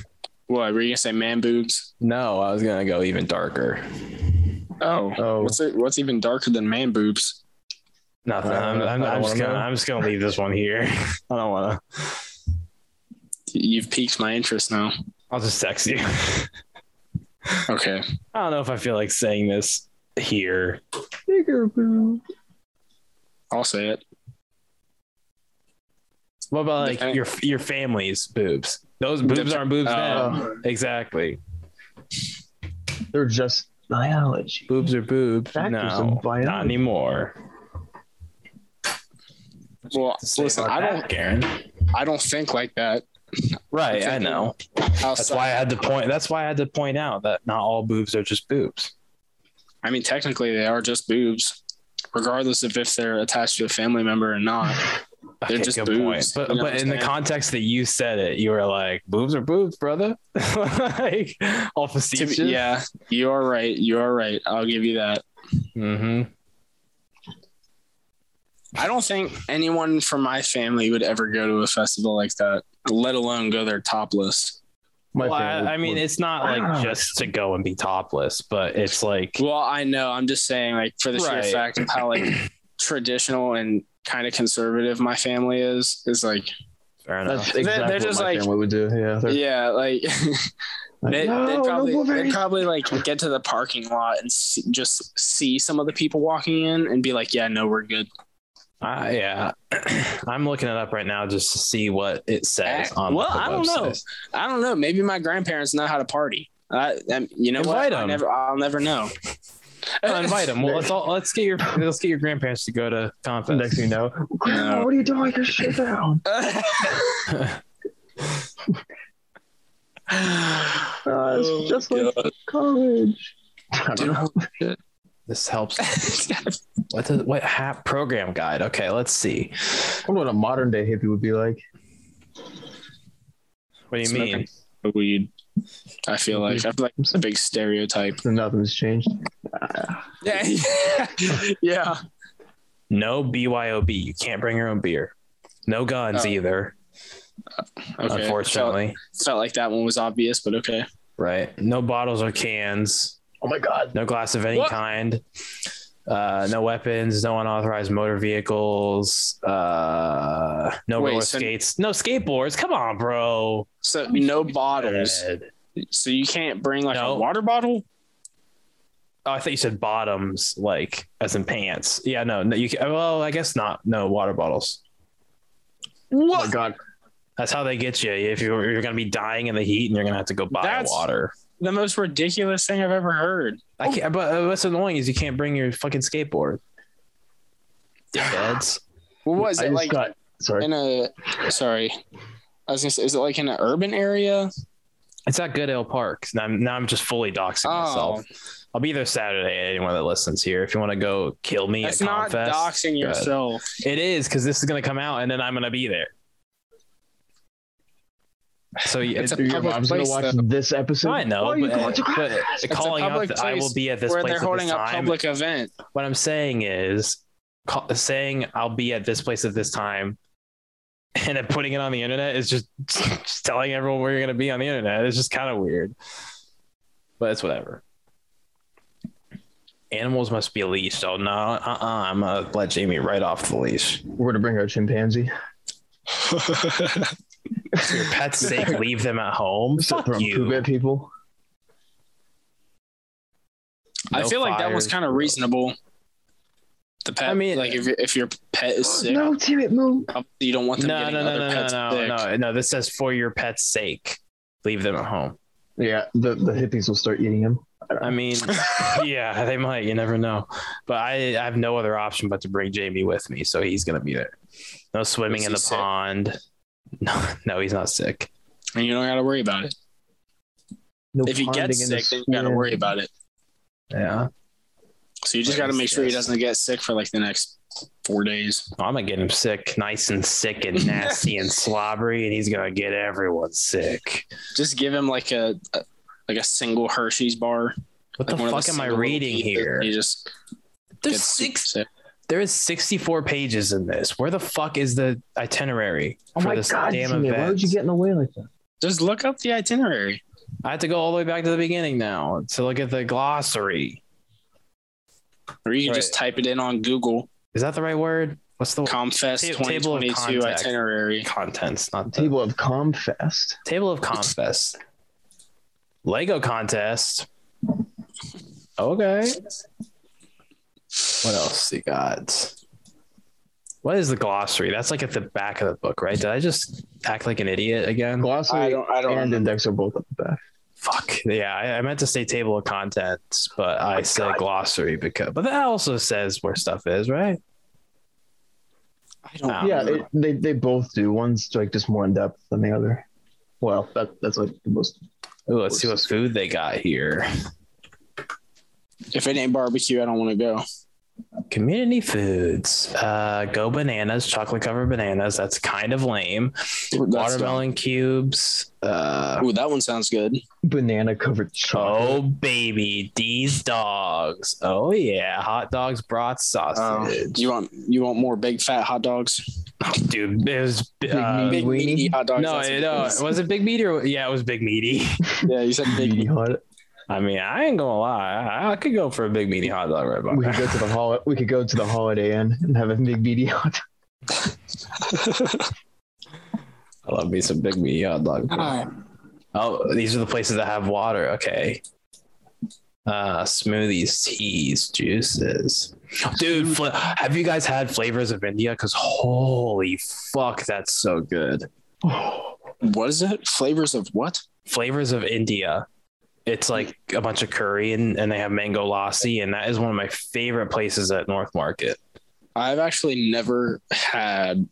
What were you gonna say? Man boobs. no, I was gonna go even darker. Oh, Oh. what's it? What's even darker than man boobs? Nothing. I I'm, I'm, I don't I'm just gonna. know. I'm just gonna leave this one here. I don't want to. You've piqued my interest now. I'll just text you. Okay. I don't know if I feel like saying this here. Bigger boob. I'll say it. What about like Depend- your your family's boobs? Those boobs aren't boobs uh, now. Exactly. They're just biology. Boobs are boobs. Factors no, biology. not anymore. Well, listen, I don't. Karen. I don't think like that. Right, I know. That's why I had to point. That's why I had to point out that not all boobs are just boobs. I mean, technically, they are just boobs, regardless of if they're attached to a family member or not. They're just good boobs, But but in the context that you said it, you were like, boobs are boobs, brother. like all To be- facetious. yeah, you are right. You are right. I'll give you that. Mm-hmm. I don't think anyone from my family would ever go to a festival like that, let alone go there topless. My Well, I, I mean, would- it's not like Wow. just to go and be topless, but it's like Well, I know. I'm just saying, like, for the sheer fact of how like traditional and kind of conservative my family is. Is like, Fair enough. That's exactly they're just what my like- family would do. Yeah. Yeah, like like, they, no, they'd probably moving." they'd probably like get to the parking lot and see, just see some of the people walking in and be like, yeah, no, we're good. Uh, yeah, I'm looking it up right now just to see what it says on Well, the I don't know. I don't know. Maybe my grandparents know how to party. I, um, you know Invite what? I 'em. never, I'll never know. Oh, invite them. Well, let's all let's get your let's get your grandparents to go to Comfest. Next thing you know, Grandma, what are you doing? Your shit down. Uh, it's Oh, just like God. college. I don't know. this helps. What the what hap program guide? Okay, let's see. I wonder what a modern day hippie would be like. What do you Smoking mean? weed. I feel like I feel like it's a big stereotype. So nothing's changed. Uh, yeah, yeah. No BYOB. You can't bring your own beer. No guns Oh. either. Uh, okay. unfortunately, felt, felt like that one was obvious, but okay. right? No bottles or cans. Oh my god. No glass of any What? kind. Uh, no weapons. No unauthorized motor vehicles. Uh, no Wait, roller so- skates. No skateboards. Come on, bro. So no bottles. Dead. So you can't bring like No. a water bottle. Oh, I thought you said bottoms, like as in pants. Yeah, no, no. You can, well, I guess not. No water bottles. Oh my god. That's how they get you. If you're, you're going to be dying in the heat and you're going to have to go buy That's- water. The most ridiculous thing I've ever heard. I can't. But uh, what's annoying is you can't bring your fucking skateboard. Dickheads. What was I it just like got sorry. in a? Sorry, I was gonna say, is it like in an urban area? It's at Goodale Park. Now I'm, now I'm just fully doxing Oh. myself. I'll be there Saturday. Anyone that listens here, if you want to go kill me That's at not Comfest, doxing yourself. It is because this is going to come out and then I'm going to be there. So yeah, It's a Your public mom's gonna place, watch though. this episode. I know, Oh, you but, going to but class? calling out public that I will be at this Where place they're at holding this a time. public event. What I'm saying is, call, saying I'll be at this place at this time, and then putting it on the internet is just, just telling everyone where you're going to be on the internet. It's just kind of weird, but it's whatever. Animals must be leashed. Oh no, uh, uh I'm gonna let Jamie right off the leash. We're gonna bring our chimpanzee. For your pet's sake, leave them at home. Just Fuck you. at people. I No feel like that was kind of reasonable. The pet, I mean- like if if your pet is sick, No, damn it, move. you don't want them No, getting no, no, other no, no, pets no, sick. no, no. This says for your pet's sake, leave them at home. Yeah, the, the hippies will start eating them. I mean, yeah, they might. You never know. But I, I have no other option but to bring Jamie with me, so he's gonna be there. No swimming in the sick? pond. No, no, he's not sick. and you don't got to worry about it. No If he gets in the sick, then you got to worry about it. Yeah, So you just got to make sure he doesn't get sick for like the next four days. I'm gonna get him sick, nice and sick and nasty and slobbery, and he's gonna get everyone sick. Just give him like a, a like a single Hershey's bar. What Like the one of fuck am I reading here? He just There's six. sick. There is 64 pages in this. Where the fuck is the itinerary Oh for my this god, damn Jimmy, event? why would you get in the way like that? Just look up the itinerary. I have to go all the way back to the beginning now to look at the glossary. Or you can Right. just type it in on Google. Is that the right word? What's the Comfest Ta- table of 2022 itinerary. contents? Not the Table of Comfest. table of Comfest. Lego contest. Okay. What else you got? What is the glossary? That's like at the back of the book, right? Did I just act like an idiot again? Glossary I don't. I don't. and index are both at the back. Fuck. Yeah, I, I meant to say table of contents, but I my said God. glossary because but that also says where stuff is, right? I don't. Ah. yeah, know. it, they they both do. One's like just more in depth than the other. Well, that that's like the most. Ooh, let's see what food they got here. if it ain't barbecue, I don't want to go. Community foods. Uh, go bananas, chocolate covered bananas. That's kind of lame. That's Watermelon cubes. Uh. Ooh, that one sounds good. Banana covered chocolate. oh baby, these dogs. Oh yeah, hot dogs, broth, Oh, sausage. you want you want more big fat hot dogs? Dude, it was uh, meaty Big meaty hot dogs. no, that's no, it is. was it big meaty or yeah, it was big meaty. Yeah, you said big Meaty big. hot. I mean, I ain't gonna lie. I, I could go for a big meaty hot dog right We could go to the hol- We could go to the Holiday Inn and have a big meaty hot. dog. I love me some big meaty hot dog. All right. Oh, these are the places that have water. Okay. Uh, smoothies, teas, juices. Dude, fla- have you guys had flavors of India? Because holy fuck, that's so good. What is it? Flavors of what? Flavors of India. It's like a bunch of curry and, and they have mango lassi, and that is one of my favorite places at North Market. I've actually never had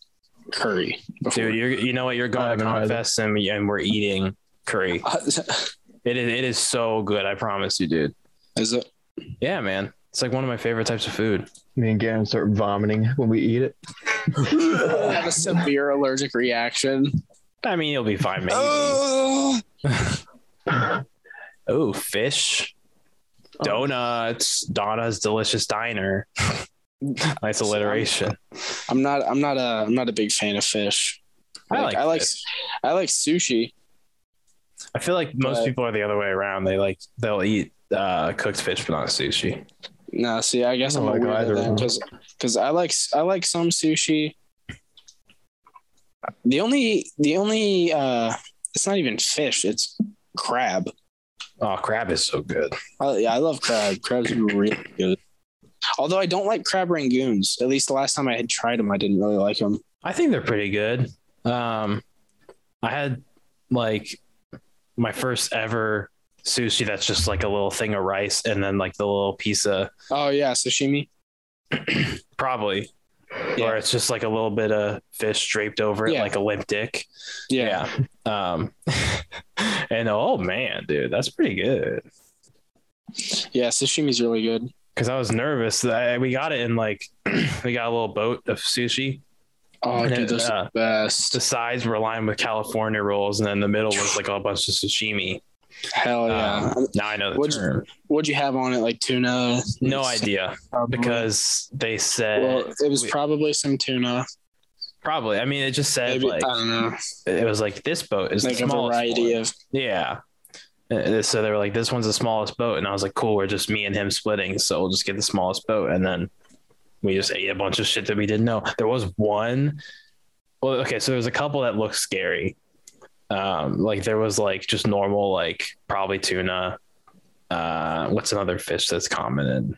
curry before. Dude, you're you know what? You're going to haven't. Comfest and, we- and we're eating curry. It is it is so good. I promise you, dude. is it? Yeah, man. It's like one of my favorite types of food. Me and Garen start vomiting when we eat it. I have a severe allergic reaction. I mean, you'll be fine, maybe. Oh! Oh, Oh, fish, donuts, Donna's Delicious Diner. nice alliteration. I'm not. I'm not a. I'm not a big fan of fish. I like. I like. fish. I like sushi. I feel like most but- people are the other way around. They like they'll eat uh, cooked fish, but not sushi. No, see, I guess I I'm don't a weirdo because because I like I like some sushi. The only the only uh, it's not even fish. It's crab. Oh, crab is so good. I, yeah, I love crab. Crab's really good. Although I don't like crab rangoons. At least the last time I had tried them, I didn't really like them. I think they're pretty good. Um, I had like my first ever sushi that's just like a little thing of rice and then like the little piece of Oh yeah, sashimi. probably Yeah. or it's just like a little bit of fish draped over it Yeah. like a limp dick. Yeah. Yeah. Um and oh man, dude, that's pretty good. Yeah, sashimi's really good. Cause I was nervous. that we got it in like we got a little boat of sushi. Oh, And dude, it, those uh, the best. The sides were lined with California rolls, and then the middle was like a bunch of sashimi. Hell yeah. Um, now I know the What'd you- term. What'd you have on it? Like tuna? No idea because they said Well, it was we- probably some tuna. Probably. I mean, it just said Maybe like I don't know. it was like this boat is Like the a smallest variety one. of. Yeah. So they were like, this one's the smallest boat. And I was like, cool, we're just me and him splitting. So we'll just get the smallest boat. And then we just ate a bunch of shit that we didn't know. There was one. Well, okay. So there was a couple that looked scary. Um, like there was like just normal, like probably tuna. Uh, what's another fish that's common in?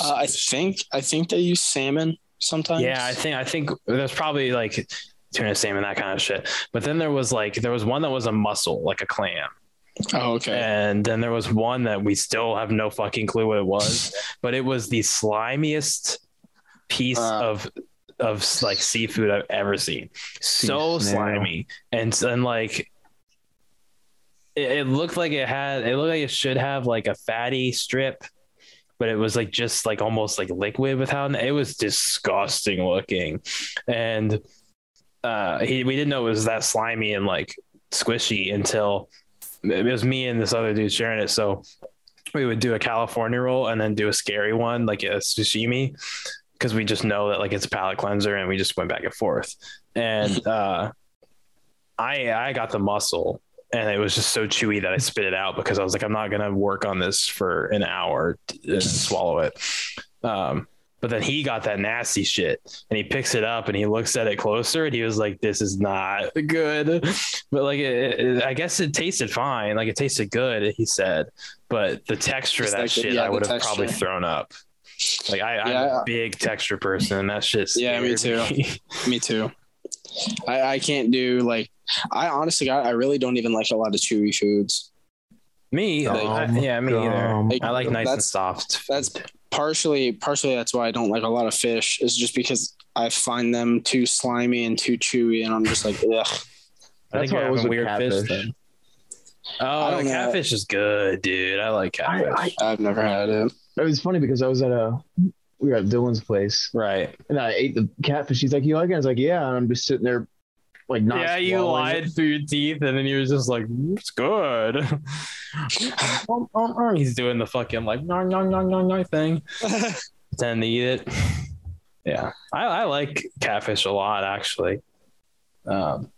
Uh, I think I think they use salmon sometimes. Yeah, I think I think there's probably like tuna, salmon, that kind of shit. But then there was like there was one that was a mussel, like a clam. Oh, okay. And then there was one that we still have no fucking clue what it was, but it was the slimiest piece Uh. of of like seafood I've ever seen. So slimy, and then like it, it looked like it had it looked like it should have like a fatty strip, but it was like just like almost like liquid with how it was disgusting looking, and uh, he we didn't know it was that slimy and like squishy until it was me and this other dude sharing it. So we would do a California roll and then do a scary one, like a sashimi, because we just know that like it's a palate cleanser and we just went back and forth. And uh, I I got the muscle and it was just so chewy that I spit it out because I was like, I'm not gonna work on this for an hour and swallow it. Um, but then he got that nasty shit and he picks it up and he looks at it closer and he was like, this is not good. But like, it, it- I guess it tasted fine. Like it tasted good, he said, but the texture of that like the- shit, yeah, I would have probably thrown up. Like I, I'm a big texture person and that shit. Yeah, me too. me. Me too. I, I can't do like I honestly I, I really don't even like a lot of chewy foods. me, Like, I- yeah, me either. um, I like nice and soft. that's- Partially partially that's why I don't like a lot of fish is just because I find them too slimy and too chewy and I'm just like ugh. I That's think why I was having with weird fish catfish. then. I Oh, don't the know. catfish is good, dude. I like catfish. I, I, I've never had it. it was funny because I was at a we were at Dylan's place right. and I ate the catfish. He's like, "You like it?" I was like, "Yeah." And I'm just sitting there, like, not. yeah, you lied it. through your teeth, and then he was just like, "It's good." He's doing the fucking like no no no no no thing, pretending to eat it. Yeah, I, I like catfish a lot actually. Um,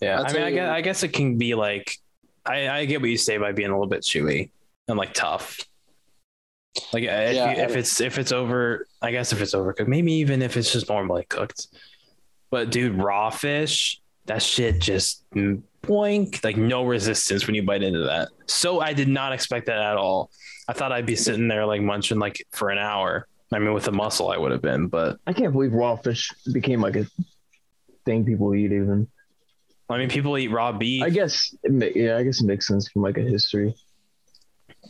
Yeah, I'll I tell mean, I guess, I guess it can be like, I, I get what you say by being a little bit chewy and like tough. Like if, Yeah, you, if it's if it's over, I guess if it's overcooked, maybe even if it's just normally cooked. But dude, raw fish, that shit just mm, boink, like no resistance when you bite into that. So I did not expect that at all. I thought I'd be sitting there like munching like for an hour. I mean, with the muscle, I would have been, but I can't believe raw fish became like a thing people eat. Even I mean, people eat raw beef. I guess, yeah, I guess it makes sense from like a history.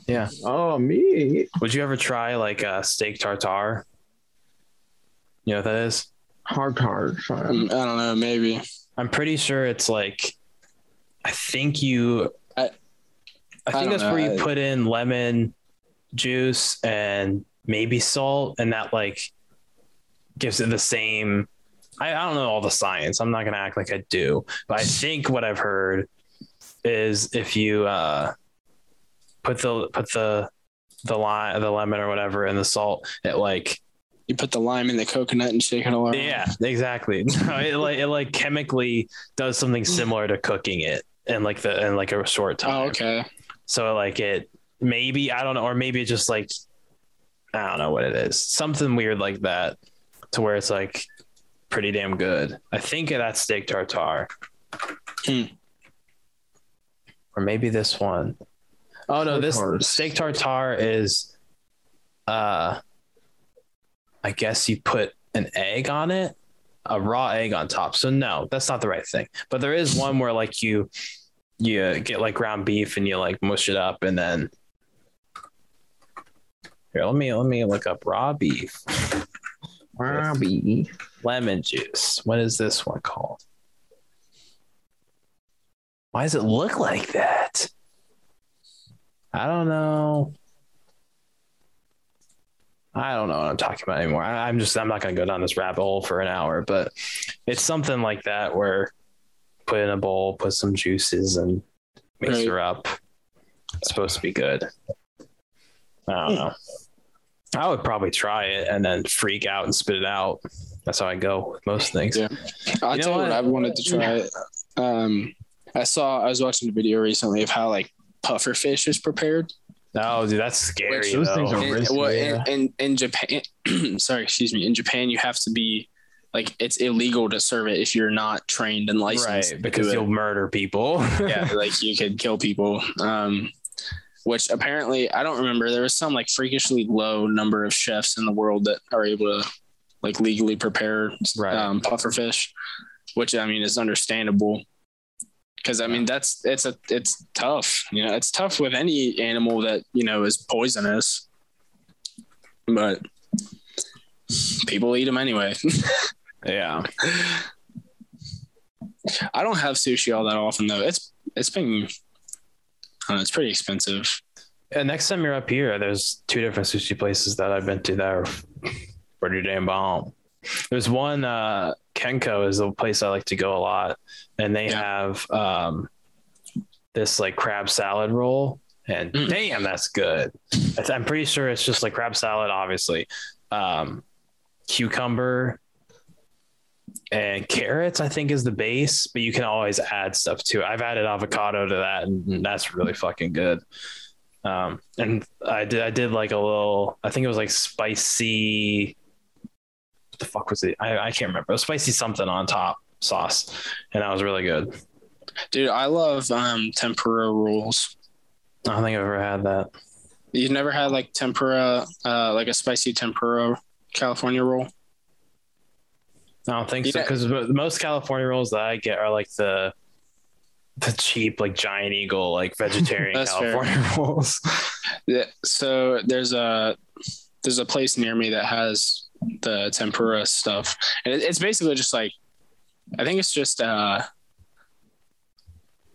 Yeah. Oh, me Would you ever try like a steak tartare? You know what that is? Hard hard. Mm, I don't know. Maybe. I'm pretty sure it's like, I think you, I- I, I think don't that's know. where you I- put in lemon juice and maybe salt, and that like gives it the same. I, I don't know all the science. I'm not gonna act like I do, but I think what I've heard is if you uh, put the put the the lime, the lemon or whatever, and the salt, it like You put the lime in the coconut and shake it all around. yeah, exactly. No, it like it like chemically does something similar to cooking it in like the in like a short time. Oh, okay. So like it maybe I don't know, or maybe it just like I don't know what it is. Something weird like that to where it's like pretty damn good. I think that's steak tartare. Hmm. Or maybe this one. Oh no, this steak tartare is uh I guess you put an egg on it, a raw egg on top. So no, that's not the right thing. But there is one where like you you get like ground beef and you like mush it up and then here let me let me look up raw beef Robbie. lemon juice what is this one called why does it look like that i don't know i don't know what i'm talking about anymore I, i'm just i'm not going to go down this rabbit hole for an hour but it's something like that where put in a bowl put some juices and mix Right. her up it's supposed to be good i don't know i would probably try it and then freak out and spit it out that's how i go with most things Yeah. I'll You tell you what? I wanted to try. Um, I saw I was watching a video recently of how like puffer fish is prepared. Oh, dude, that's scary. Which- those though. things are- In, risky, well, yeah. in, in in Japan, sorry, excuse me. In Japan, you have to be like it's illegal to serve it if you're not trained and licensed. right because you'll murder people. yeah, like you could kill people. Um, which apparently I don't remember. There was some like freakishly low number of chefs in the world that are able to like legally prepare Right. um, puffer fish, which I mean is understandable. Because I mean that's it's a it's tough. You know, it's tough with any animal that you know is poisonous, but people eat them anyway. yeah. I don't have sushi all that often though. It's it's been I don't know, it's pretty expensive. Yeah, next time you're up here, there's two different sushi places that I've been to that are pretty damn bomb. There's one, uh, Kenko is a place I like to go a lot, and they Yeah. have um, this like crab salad roll, and Mm. damn, that's good. I'm pretty sure it's just like crab salad, obviously, um, cucumber and carrots. I think is the base, but you can always add stuff to it. I've added avocado to that, and that's really fucking good. Um, and I did I did like a little I think it was like spicy what the fuck was it? I, I can't remember. It was spicy something on top sauce. And that was really good. Dude, I love um tempura rolls. I don't think I've ever had that. You've never had like tempura, uh, like a spicy tempura California roll? I don't think so because most California rolls that I get are like the the cheap like giant eagle like vegetarian fair. California rolls. Yeah. So there's a there's a place near me that has the tempura stuff, and it, it's basically just like I think it's just uh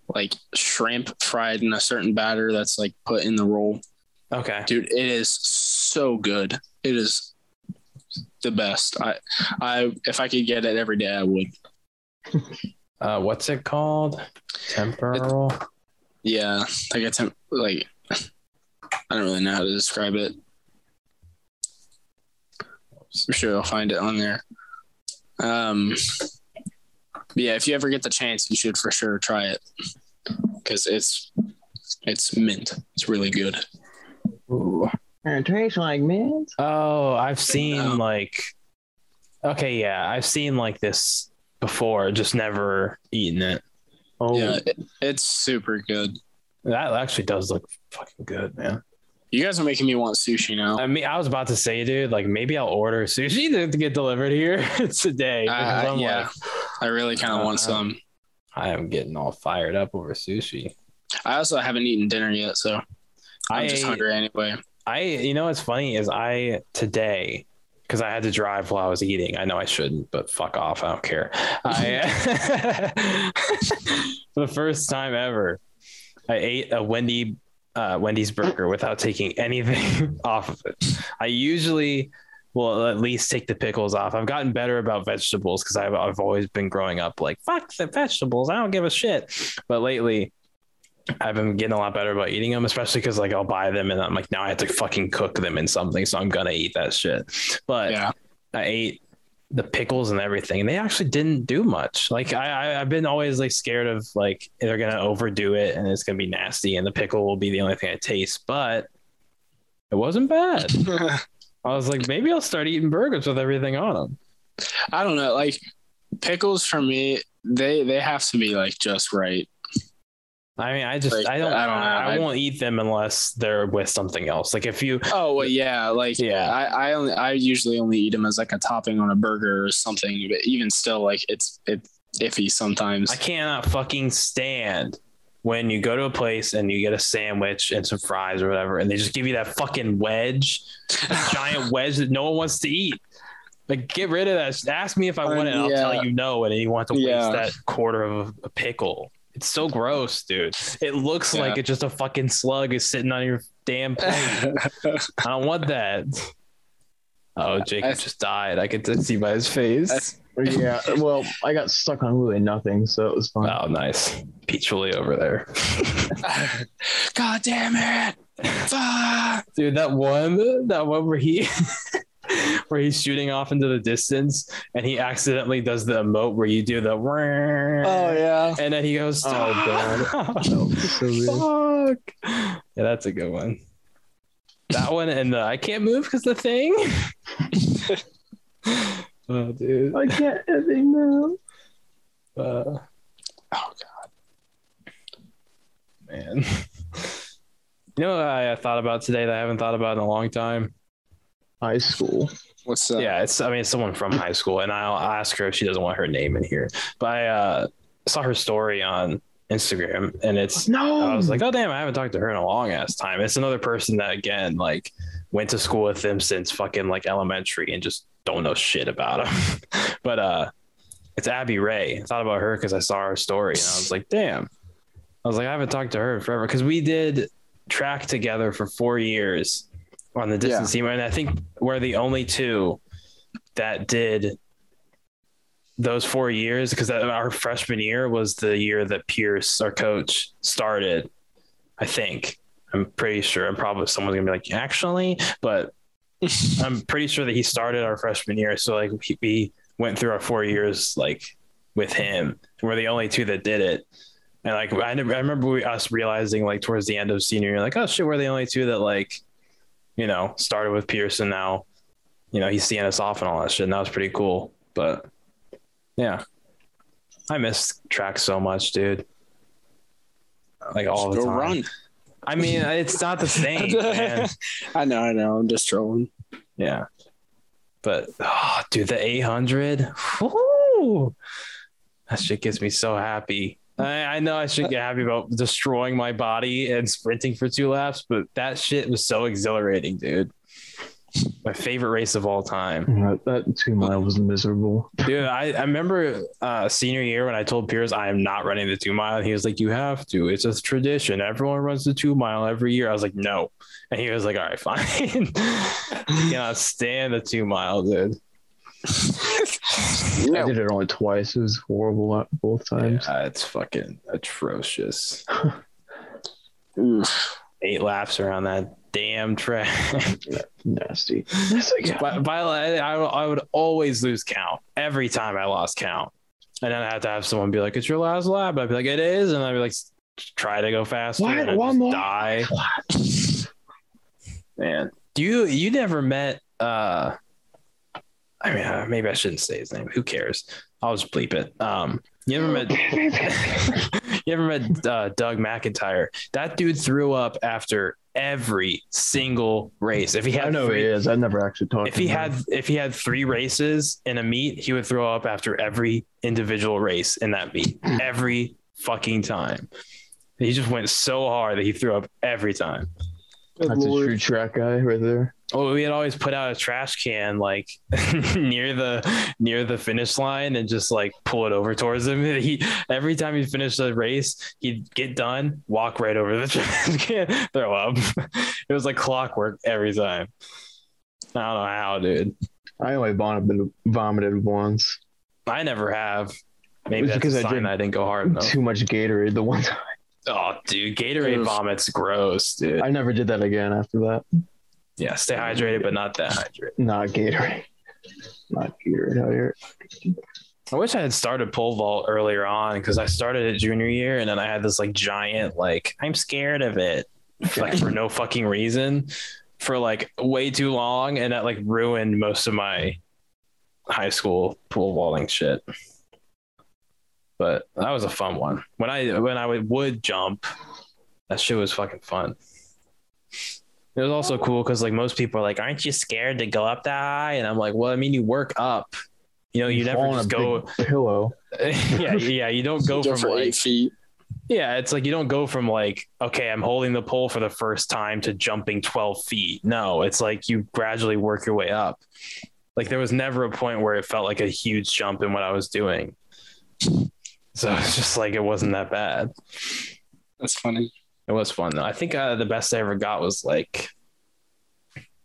like shrimp fried in a certain batter that's like put in the roll. Okay. Dude, it is so good. It is the best. I I if I could get it every day, I would. Uh, what's it called? Temporal. Yeah, like a temp like I don't really know how to describe it. I'm sure I'll find it on there. Um, yeah, if you ever get the chance, you should for sure try it because it's it's mint. It's really good. Ooh. It tastes like mint. Oh, I've seen No. like okay, yeah, I've seen like this before, just never eaten it. Oh, Yeah, it, it's super good. That actually does look fucking good, man. You guys are making me want sushi now. I mean, I was about to say, dude, like maybe I'll order sushi to, to get delivered here today. Uh, yeah. like, I really kind of want Uh, some. I am getting all fired up over sushi. I also haven't eaten dinner yet, so I'm I just hungry anyway. I, you know, what's funny is I today because I had to drive while I was eating. I know I shouldn't, but fuck off. I don't care. I, for the first time ever, I ate a Wendy uh, Wendy's burger without taking anything off of it. I usually will at least take the pickles off. I've gotten better about vegetables because I've I've always been growing up like fuck the vegetables. I don't give a shit. But lately, I've been getting a lot better about eating them, especially because like I'll buy them and I'm like now I have to fucking cook them in something, so I'm gonna eat that shit. But Yeah. I ate the pickles and everything, and they actually didn't do much. Like I, I I've been always like scared of like they're gonna overdo it and it's gonna be nasty, and the pickle will be the only thing I taste. But it wasn't bad. I was like, maybe I'll start eating burgers with everything on them. I don't know. Like pickles for me, they they have to be like just right. I mean, I just Like, I don't I don't know. I, I- won't eat them unless they're with something else. Like if you Oh well, yeah. Like Yeah. I I only I usually only eat them as like a topping on a burger or something. But even still, like it's it's iffy sometimes. I cannot fucking stand when you go to a place and you get a sandwich and some fries or whatever, and they just give you that fucking wedge, giant wedge that no one wants to eat. Like, get rid of that. Ask me if I want it, and I'll uh, Yeah. tell you no, and you want to waste Yeah. that quarter of a pickle. It's so gross, dude. It looks Yeah. like it's just a fucking slug is sitting on your damn plate. I don't want that. Oh, Jacob I- just died. I could see by his face. yeah. Well, I got stuck on really nothing, so it was fine. Oh, nice. peach Peacefully over there. God damn it! Fuck. Dude, that one, that one where he, where he's shooting off into the distance, and he accidentally does the emote where you do the, Oh yeah. and then he goes, Oh, God. "Stop." So fuck. Yeah, that's a good one. That one and the I can't move because the thing. oh, dude. I can't anything now. Uh, Oh god. man. You know what I thought about today that I haven't thought about in a long time? High school. What's up? Yeah, it's I mean it's someone from high school, and I'll ask her if she doesn't want her name in here. But I uh, saw her story on Instagram, and it's No. I was like, oh damn, I haven't talked to her in a long ass time. It's another person that again like went to school with them since fucking like elementary and just don't know shit about them. but uh, it's Abby Ray. I thought about her because I saw her story, and I was like, damn. I was like, I haven't talked to her in forever because we did track together for four years on the distance team, and I think we're the only two that did those four years because our freshman year was the year that Pierce, our coach, started. I think I'm pretty sure. I'm probably someone's gonna be like, actually, but I'm pretty sure that he started our freshman year. So like we, we went through our four years like with him. We're the only two that did it. And like I, I remember we, us realizing like towards the end of senior year, like oh shit, we're the only two that like, you know, started with Pearson now. You know, he's seeing us off and all that shit. And that was pretty cool. But yeah, I miss track so much, dude. Like all the Go time. run. I mean, it's not the same. I know, I know. I'm just trolling. Yeah. But oh, dude, the 800, whoo, that shit gets me so happy. I, I know I shouldn't get happy about destroying my body and sprinting for two laps, but that shit was so exhilarating, dude. My favorite race of all time. That, that two mile was miserable. Dude, I, I remember uh, senior year when I told Piers I am not running the two mile. And he was like, You have to. It's a tradition. Everyone runs the two mile every year. I was like, No. And he was like, All right, fine. I cannot stand the two mile, dude. I did it only twice. It was horrible both times. Yeah, it's fucking atrocious. Eight laps around that damn track. Nasty. Yes, I by, by, I, I would always lose count every time I lost count. And then I have to have someone be like, "It's your last lap." I'd be like, "It is," and I'd be like, "Try to go faster." What? And One more? die. Man, do you you never met? uh I mean, uh, maybe I shouldn't say his name. Who cares? I'll just bleep it. Um, you ever met? you ever met uh, Doug McIntyre? That dude threw up after every single race. If he had I know three, he is. I never actually talked. if he him. had if he had three races in a meet, he would throw up after every individual race in that meet. Every fucking time. He just went so hard that he threw up every time. Good that's a true track guy right there. Oh, we had always put out a trash can like near the near the finish line and just like pull it over towards him. He every time he finished the race, he'd get done, walk right over the trash can, throw up. It was like clockwork every time. I don't know how, dude. I only vomited, vomited once. I never have. Maybe It's that's because a I sign drank I didn't go hard enough. Too much Gatorade the one time. Oh, dude, Gatorade Oof. vomits gross, dude. I never did that again after that. Yeah, stay hydrated, but not that hydrated. Not Gatorade. Not Gatorade out here. I wish I had started pole vault earlier on because I started it junior year and then I had this like giant like I'm scared of it like for no fucking reason for like way too long and that like ruined most of my high school pole vaulting shit. But that was a fun one. When I when I would, jump, that shit was fucking fun. It was also cool because like most people are like, "Aren't you scared to go up that high?" And I'm like, "Well, I mean, you work up. You know, you, never fall on just go. pillow. yeah, yeah. You don't go Go from like eight feet. yeah, it's like you don't go from like, okay, I'm holding the pole for the first time to jumping 12 feet. No, it's like you gradually work your way up. Like there was never a point where it felt like a huge jump in what I was doing. So it's just like it wasn't that bad. That's funny. It was fun though. I think uh, the best I ever got was like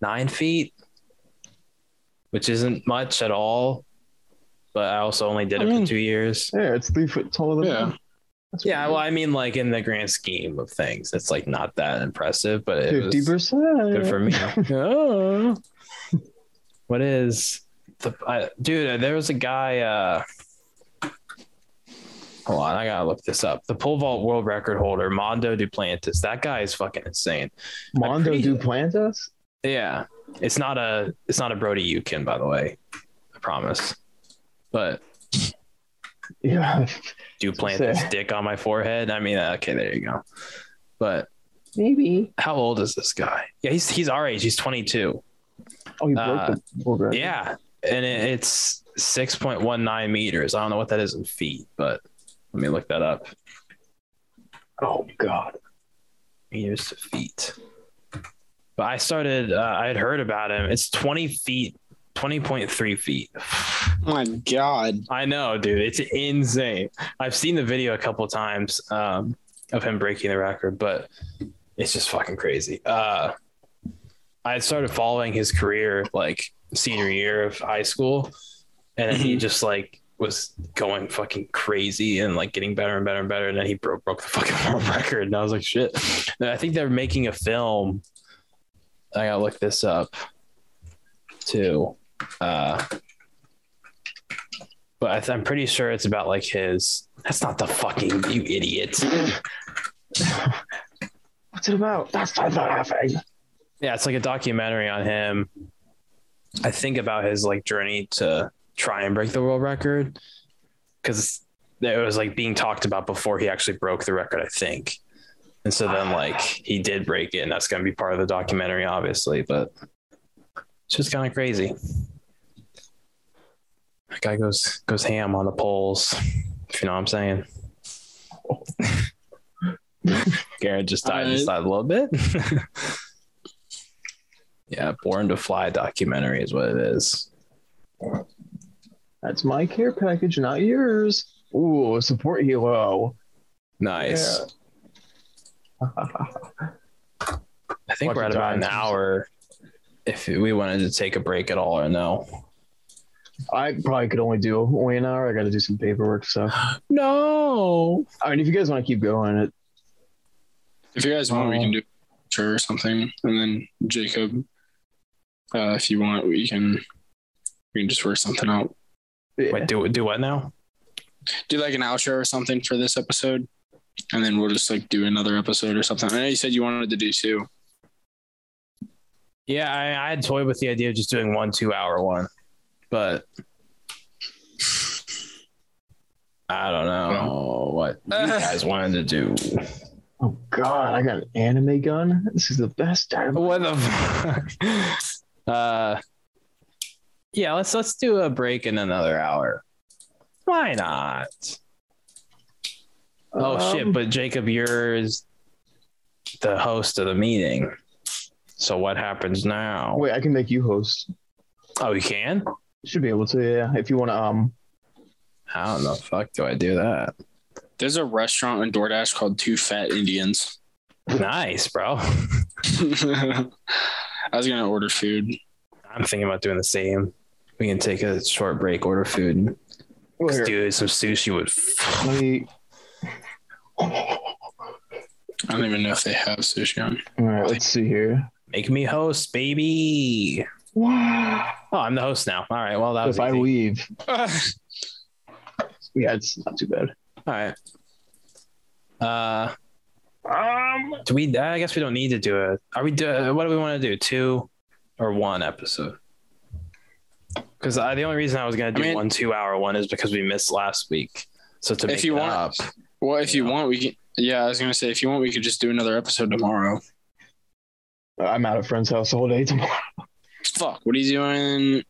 nine feet, which isn't much at all. But I also only did I it mean- for two years. Yeah, it's three foot taller than Yeah. me. That's Yeah, well, I mean, like in the grand scheme of things, it's like not that impressive, but it good. was fifty percent. good for me. oh. What is the I, dude? There was a guy. uh Hold on, I gotta look this up. The pole vault world record holder, Mondo Duplantis. That guy is fucking insane. Mondo pretty- Duplantis. Yeah, it's not a it's not a Brody Yukin, by the way. I promise. But Yeah, Duplantis dick on my forehead. I mean, okay, there you go. But maybe. how old is this guy? Yeah, he's he's our age. He's 22. Oh, he broke Uh, the world record. Yeah, and it, it's 6.19 meters. I don't know what that is in feet, but let me look that up. Oh God. Meters to feet. But I started. Uh, I had heard about him. It's 20 feet, 20.3 feet. My God. I know, dude. It's insane. I've seen the video a couple times um, of him breaking the record, but it's just fucking crazy. Uh, I had started following his career like senior year of high school, and then he Mhm. just like was going fucking crazy and like getting better and better and better. And then he broke broke the fucking world record, and I was like, shit. And I think they're making a film. I gotta look this up too. Uh, but I th- I'm pretty sure it's about like his. That's not the fucking you idiot. What's it about? That's not laughing. Yeah, it's like a documentary on him. I think about his like journey to try and break the world record because it was like being talked about before he actually broke the record. I think, and so then like he did break it, and that's going to be part of the documentary, obviously. But it's just kind of crazy. That guy goes goes ham on the poles. If you know what I'm saying. Garrett just died Alright. inside a little bit. yeah, Born to Fly documentary is what it is. That's my care package, not yours. Ooh, support helo. Nice. I think Watch we're at about an hour. If we wanted to take a break at all or no. I probably could only do only an hour. I got to do some paperwork stuff. No. I mean, if you guys want to keep going, it If you guys want, we Oh. can do sure or something, and then Jacob, uh, if you want, we can we can just work something out. Yeah. Wait, do do what now? do like an outro or something for this episode, and then we'll just like do another episode or something. I know you said you wanted to do two. Yeah, I, I had toyed with the idea of just doing one two hour one, but I don't know what you guys wanted to do. Oh God, I got an anime gun. This is the best time. What the fuck? Uh, yeah, let's let's do a break in another hour. Why not? Oh Um, shit! But Jacob, you're the host of the meeting. So what happens now? Wait, I can make you host. Oh, you can? Should be able to, yeah. If you want to, um, How in the fuck do I do that? There's a restaurant on DoorDash called Two Fat Indians. Nice, bro. I was gonna order food. I'm thinking about doing the same. We can take a short break, order food, well, here, do some sushi with. let me. I don't even know if they have sushi on. All right, let's see here. Make me host, baby. Wow. Oh, I'm the host now. All right. Well, that was If I leave, yeah, it's not too bad. All right. Uh, Um, do we? I guess we don't need to do it. Are we? Do, what do we want to do? Two or one episode? Because the only reason I was gonna do I mean- one two-hour one is because we missed last week. So to If make you it want- up, Well, if you Yeah. want, we can. Yeah, I was gonna say if you want, we could just do another episode tomorrow. I'm at a friend's house all day tomorrow. Fuck, what are you doing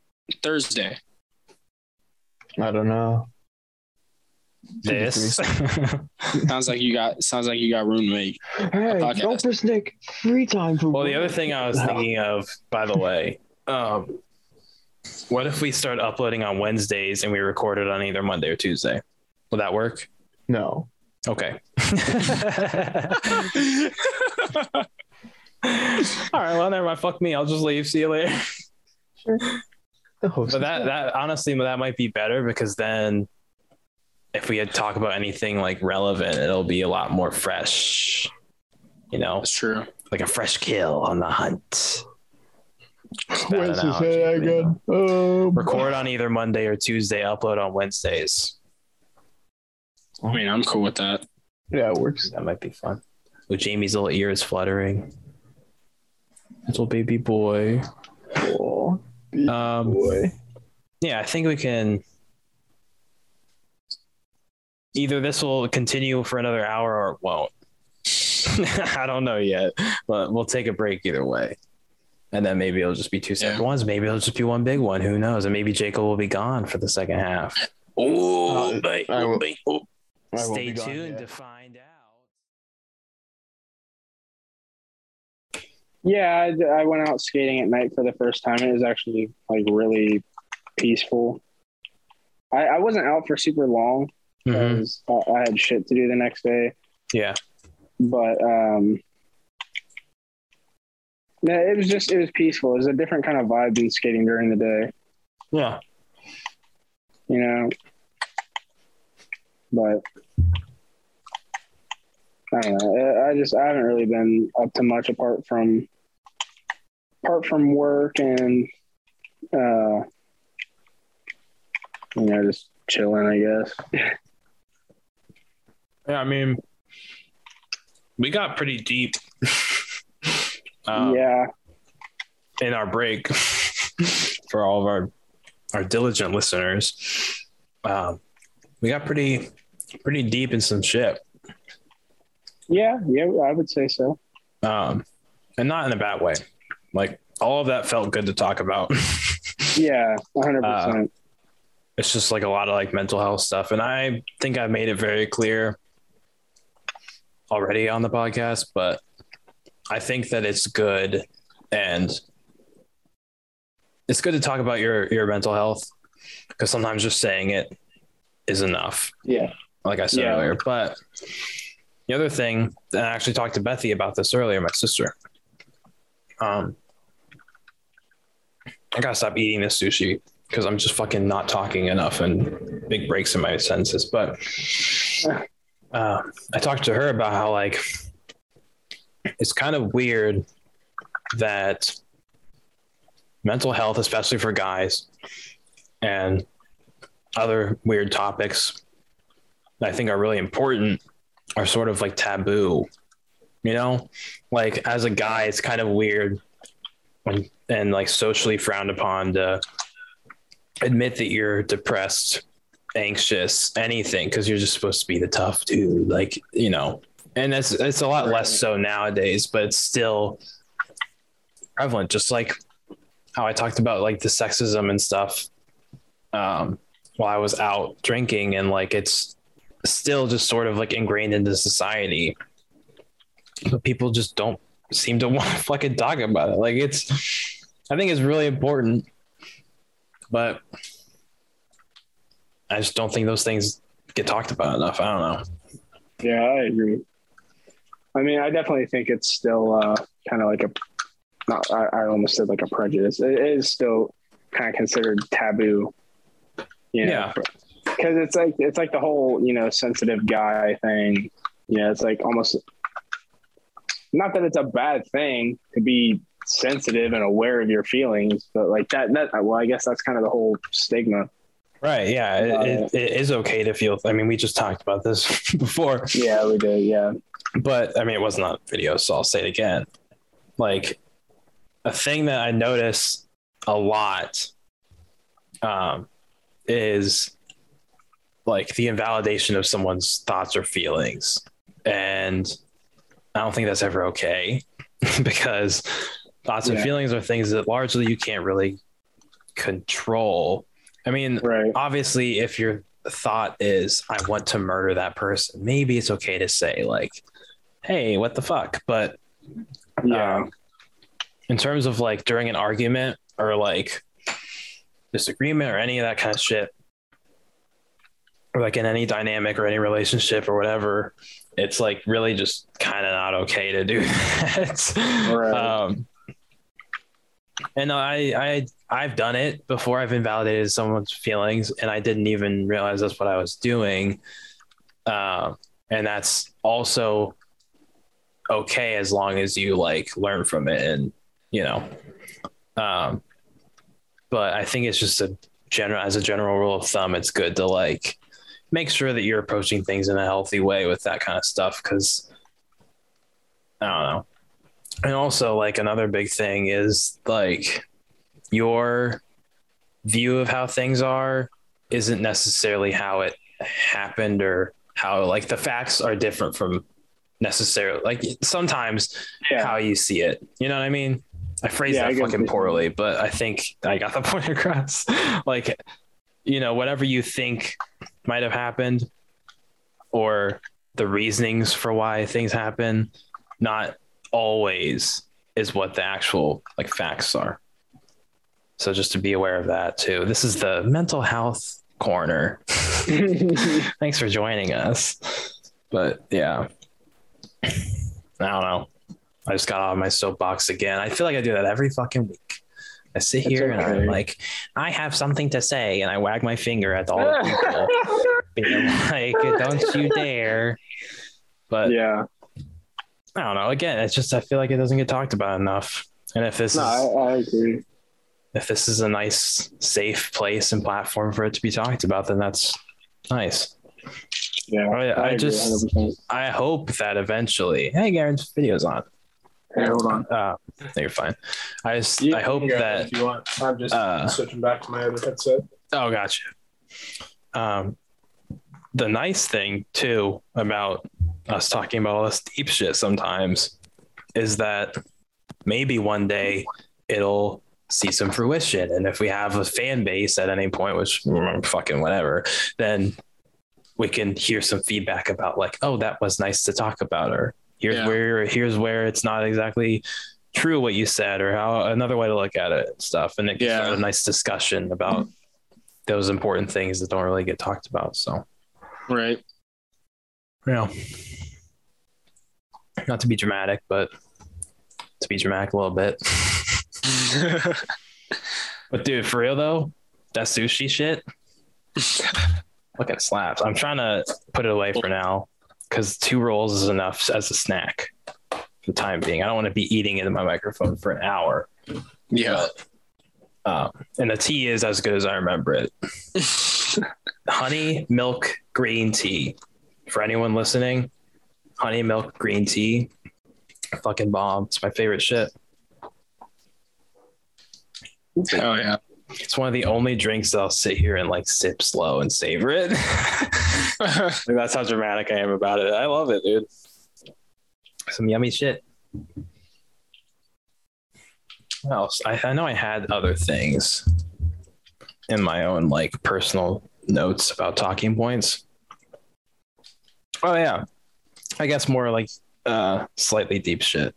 Thursday? I don't know. this. Sounds like you got. Sounds like you got room to make. Hey, podcast. Gopher Nick, free time for. well, the other thing I was thinking of, by the way, um, what if we start uploading on Wednesdays and we record it on either Monday or Tuesday? Will that work? No. Okay. All right. Well, never mind. Fuck me. I'll just leave. See you later. The host. But that that honestly that might be better because then if we had talk about anything like relevant, it'll be a lot more fresh. You know, That's true. like a fresh kill on the hunt. Bad Wait, analogy, say that but, you know. again. Um, Record on either Monday or Tuesday. Upload on Wednesdays. I mean, I'm cool with that. Yeah, it works. That might be fun. With Jamie's little ears fluttering. Little baby boy. Oh, Um, boy. yeah, I think we can. Either this will continue for another hour or it won't. I don't know yet, but we'll take a break either way. And then maybe it'll just be two separate Yeah. ones. Maybe it'll just be one big one. Who knows? And maybe Jacob will be gone for the second half. Oh, Uh, I will- babe. I won't Stay be gone tuned to find out. Yeah, I, I went out skating at night for the first time. It was actually like really peaceful. I, I wasn't out for super long Mhm. because I, I had shit to do the next day. Yeah. But um, no, it was just it was peaceful. It was a different kind of vibe than skating during the day. Yeah. you know. But I don't know. I- I just I haven't really been up to much apart from apart from work and uh you know just chilling. I guess. Yeah, I mean, we got pretty deep um, yeah, in our break for all of our our diligent listeners. Um, we got pretty pretty deep in some shit, yeah, yeah. I would say so. um, and not in a bad way. Like all of that felt good to talk about. Yeah, one hundred Uh, percent. it's just like a lot of like mental health stuff, and I think I've made it very clear already on the podcast, but I think that it's good and it's good to talk about your your mental health because sometimes just saying it is enough Yeah, like I said Yeah. earlier. But the other thing, and I actually talked to Bethy about this earlier, my sister. Um, I gotta stop eating this sushi because I'm just fucking not talking enough and big breaks in my senses. But uh, I talked to her about how like it's kind of weird that mental health, especially for guys, and other weird topics I think are really important are sort of like taboo. You know, like as a guy, it's kind of weird and, and like socially frowned upon to admit that you're depressed, anxious, anything, because you're just supposed to be the tough dude. Like, you know, and it's it's a lot less so nowadays, but it's still prevalent. Just like how I talked about like the sexism and stuff um, while I was out drinking, and like it's still just sort of like ingrained into society. But people just don't seem to want to fucking talk about it. Like it's, I think it's really important, but I just don't think those things get talked about enough. I don't know. Yeah, I agree. I mean, I definitely think it's still uh, kind of like a, not, I, I almost said like a prejudice. It is still kind of considered taboo. You know, Yeah. Because it's like it's like the whole you know sensitive guy thing. You know, it's like almost not that it's a bad thing to be sensitive and aware of your feelings, but like that that well, I guess that's kind of the whole stigma. Right. Yeah. It, it, it is okay to feel. I mean, we just talked about this before, Yeah, we did. Yeah. But I mean, it wasn't on video, so I'll say it again. Like a thing that I notice a lot um, is like the invalidation of someone's thoughts or feelings. And I don't think that's ever okay because thoughts and feelings are things that largely you can't really control. I mean, Right. obviously if your thought is i want to murder that person maybe it's okay to say like hey what the fuck but Yeah. um, in terms of like during an argument or like disagreement or any of that kind of shit or like in any dynamic or any relationship or whatever it's like really just kind of not okay to do that Right. um and I, I, I've done it before. I've invalidated someone's feelings, and I didn't even realize that's what I was doing. Um, and that's also okay as long as you like learn from it, and you know. Um, but I think it's just a general, as a general rule of thumb, it's good to like make sure that you're approaching things in a healthy way with that kind of stuff, because I don't know and also like another big thing is like your view of how things are isn't necessarily how it happened or how like the facts are different from necessarily like sometimes Yeah. how you see it you know what i mean i phrased Yeah, that what fucking poorly but i think i got the point across like you know whatever you think might have happened or the reasonings for why things happen not always is what the actual like facts are. So just to be aware of that too. This is the mental health corner. Thanks for joining us. But yeah. I don't know. I just got off my soapbox again. I feel like I do that every fucking week. I sit here and I'm like, I have something to say, and I wag my finger at all the people, being like, "Don't you dare!" But yeah. I don't know. Again, it's just I feel like it doesn't get talked about enough. And if this No, is I, I agree. if this is a nice, safe place and platform for it to be talked about, then that's nice. Yeah. I- I agree just- 100%. I hope that eventually, hey, Garen's video's on. Hey, hold on. Uh, no, you're fine. I just You I hope go that if you want. I'm just uh, switching back to my other headset. Oh, gotcha. Um, the nice thing too about us talking about all this deep shit sometimes is that maybe one day it'll see some fruition, and if we have a fan base at any point, which mm, fucking whatever, then we can hear some feedback about like, oh, that was nice to talk about, or here's Yeah. where here's where it's not exactly true what you said, or how another way to look at it and stuff, and it can Yeah. start a nice discussion about those important things that don't really get talked about. So, Right. yeah, not to be dramatic, but to be dramatic a little bit. But dude, for real though, that sushi shit, look at slaps. I'm trying to put it away for now because two rolls is enough as a snack for the time being. I don't want to be eating into my microphone for an hour. yeah. Um, and the tea is as good as I remember it. Honey, milk, green tea. for anyone listening, honey milk green tea, fucking bomb. It's my favorite shit. Oh yeah. It's one of the only drinks that I'll sit here and like sip slow and savor it. That's how dramatic I am about it. I love it, dude. Some yummy shit. What else? I, I know I had other things in my own like personal notes about talking points. Oh yeah. I guess more like uh slightly deep shit.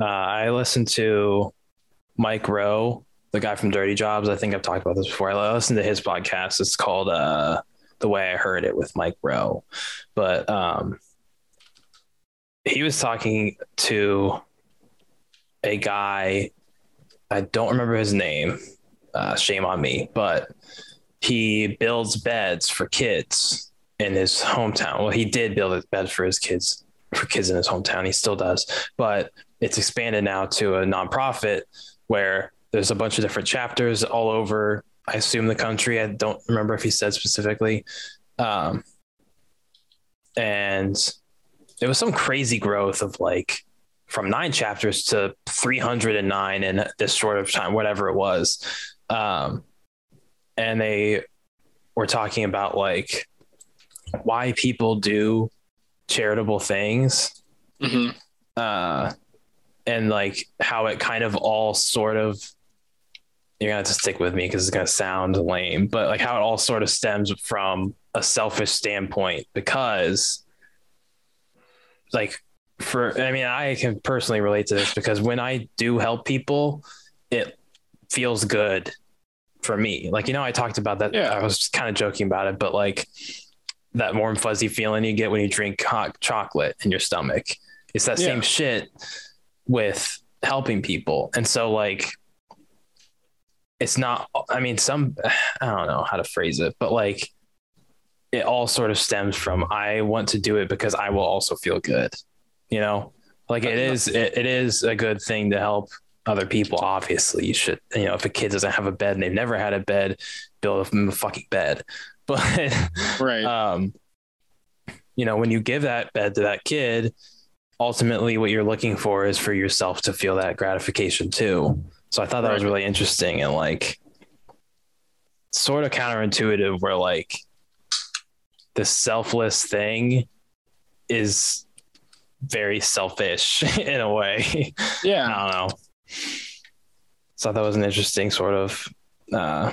Uh I listened to Mike Rowe, the guy from Dirty Jobs. I think I've talked about this before. I listened to his podcast. It's called uh The Way I Heard It with Mike Rowe. But um he was talking to a guy I don't remember his name. Uh, shame on me, but he builds beds for kids in his hometown. Well, he did build a bed for his kids for kids in his hometown. He still does, but it's expanded now to a nonprofit where there's a bunch of different chapters all over. I assume the country. I don't remember if he said specifically, um, and it was some crazy growth of like from nine chapters to 309 in this short of time, whatever it was. Um, and they were talking about like why people do charitable things Mhm. uh, and like how it kind of all sort of you're gonna have to stick with me because it's gonna sound lame, but like how it all sort of stems from a selfish standpoint because like for I mean I can personally relate to this because when I do help people, it feels good for me. Like you know I talked about that. Yeah. I was kind of joking about it, but like that warm fuzzy feeling you get when you drink hot chocolate in your stomach. It's that Yeah. same shit with helping people. And so like it's not I mean some I don't know how to phrase it, but like it all sort of stems from I want to do it because I will also feel good. You know? Like it is it, it is a good thing to help other people. Obviously, you should, you know, if a kid doesn't have a bed and they've never had a bed, build them a fucking bed. But Right. um, you know, when you give that bed to that kid, ultimately what you're looking for is for yourself to feel that gratification too. So I thought that was really interesting and like sort of counterintuitive where like the selfless thing is very selfish in a way. yeah. I don't know. So I thought that was an interesting sort of uh,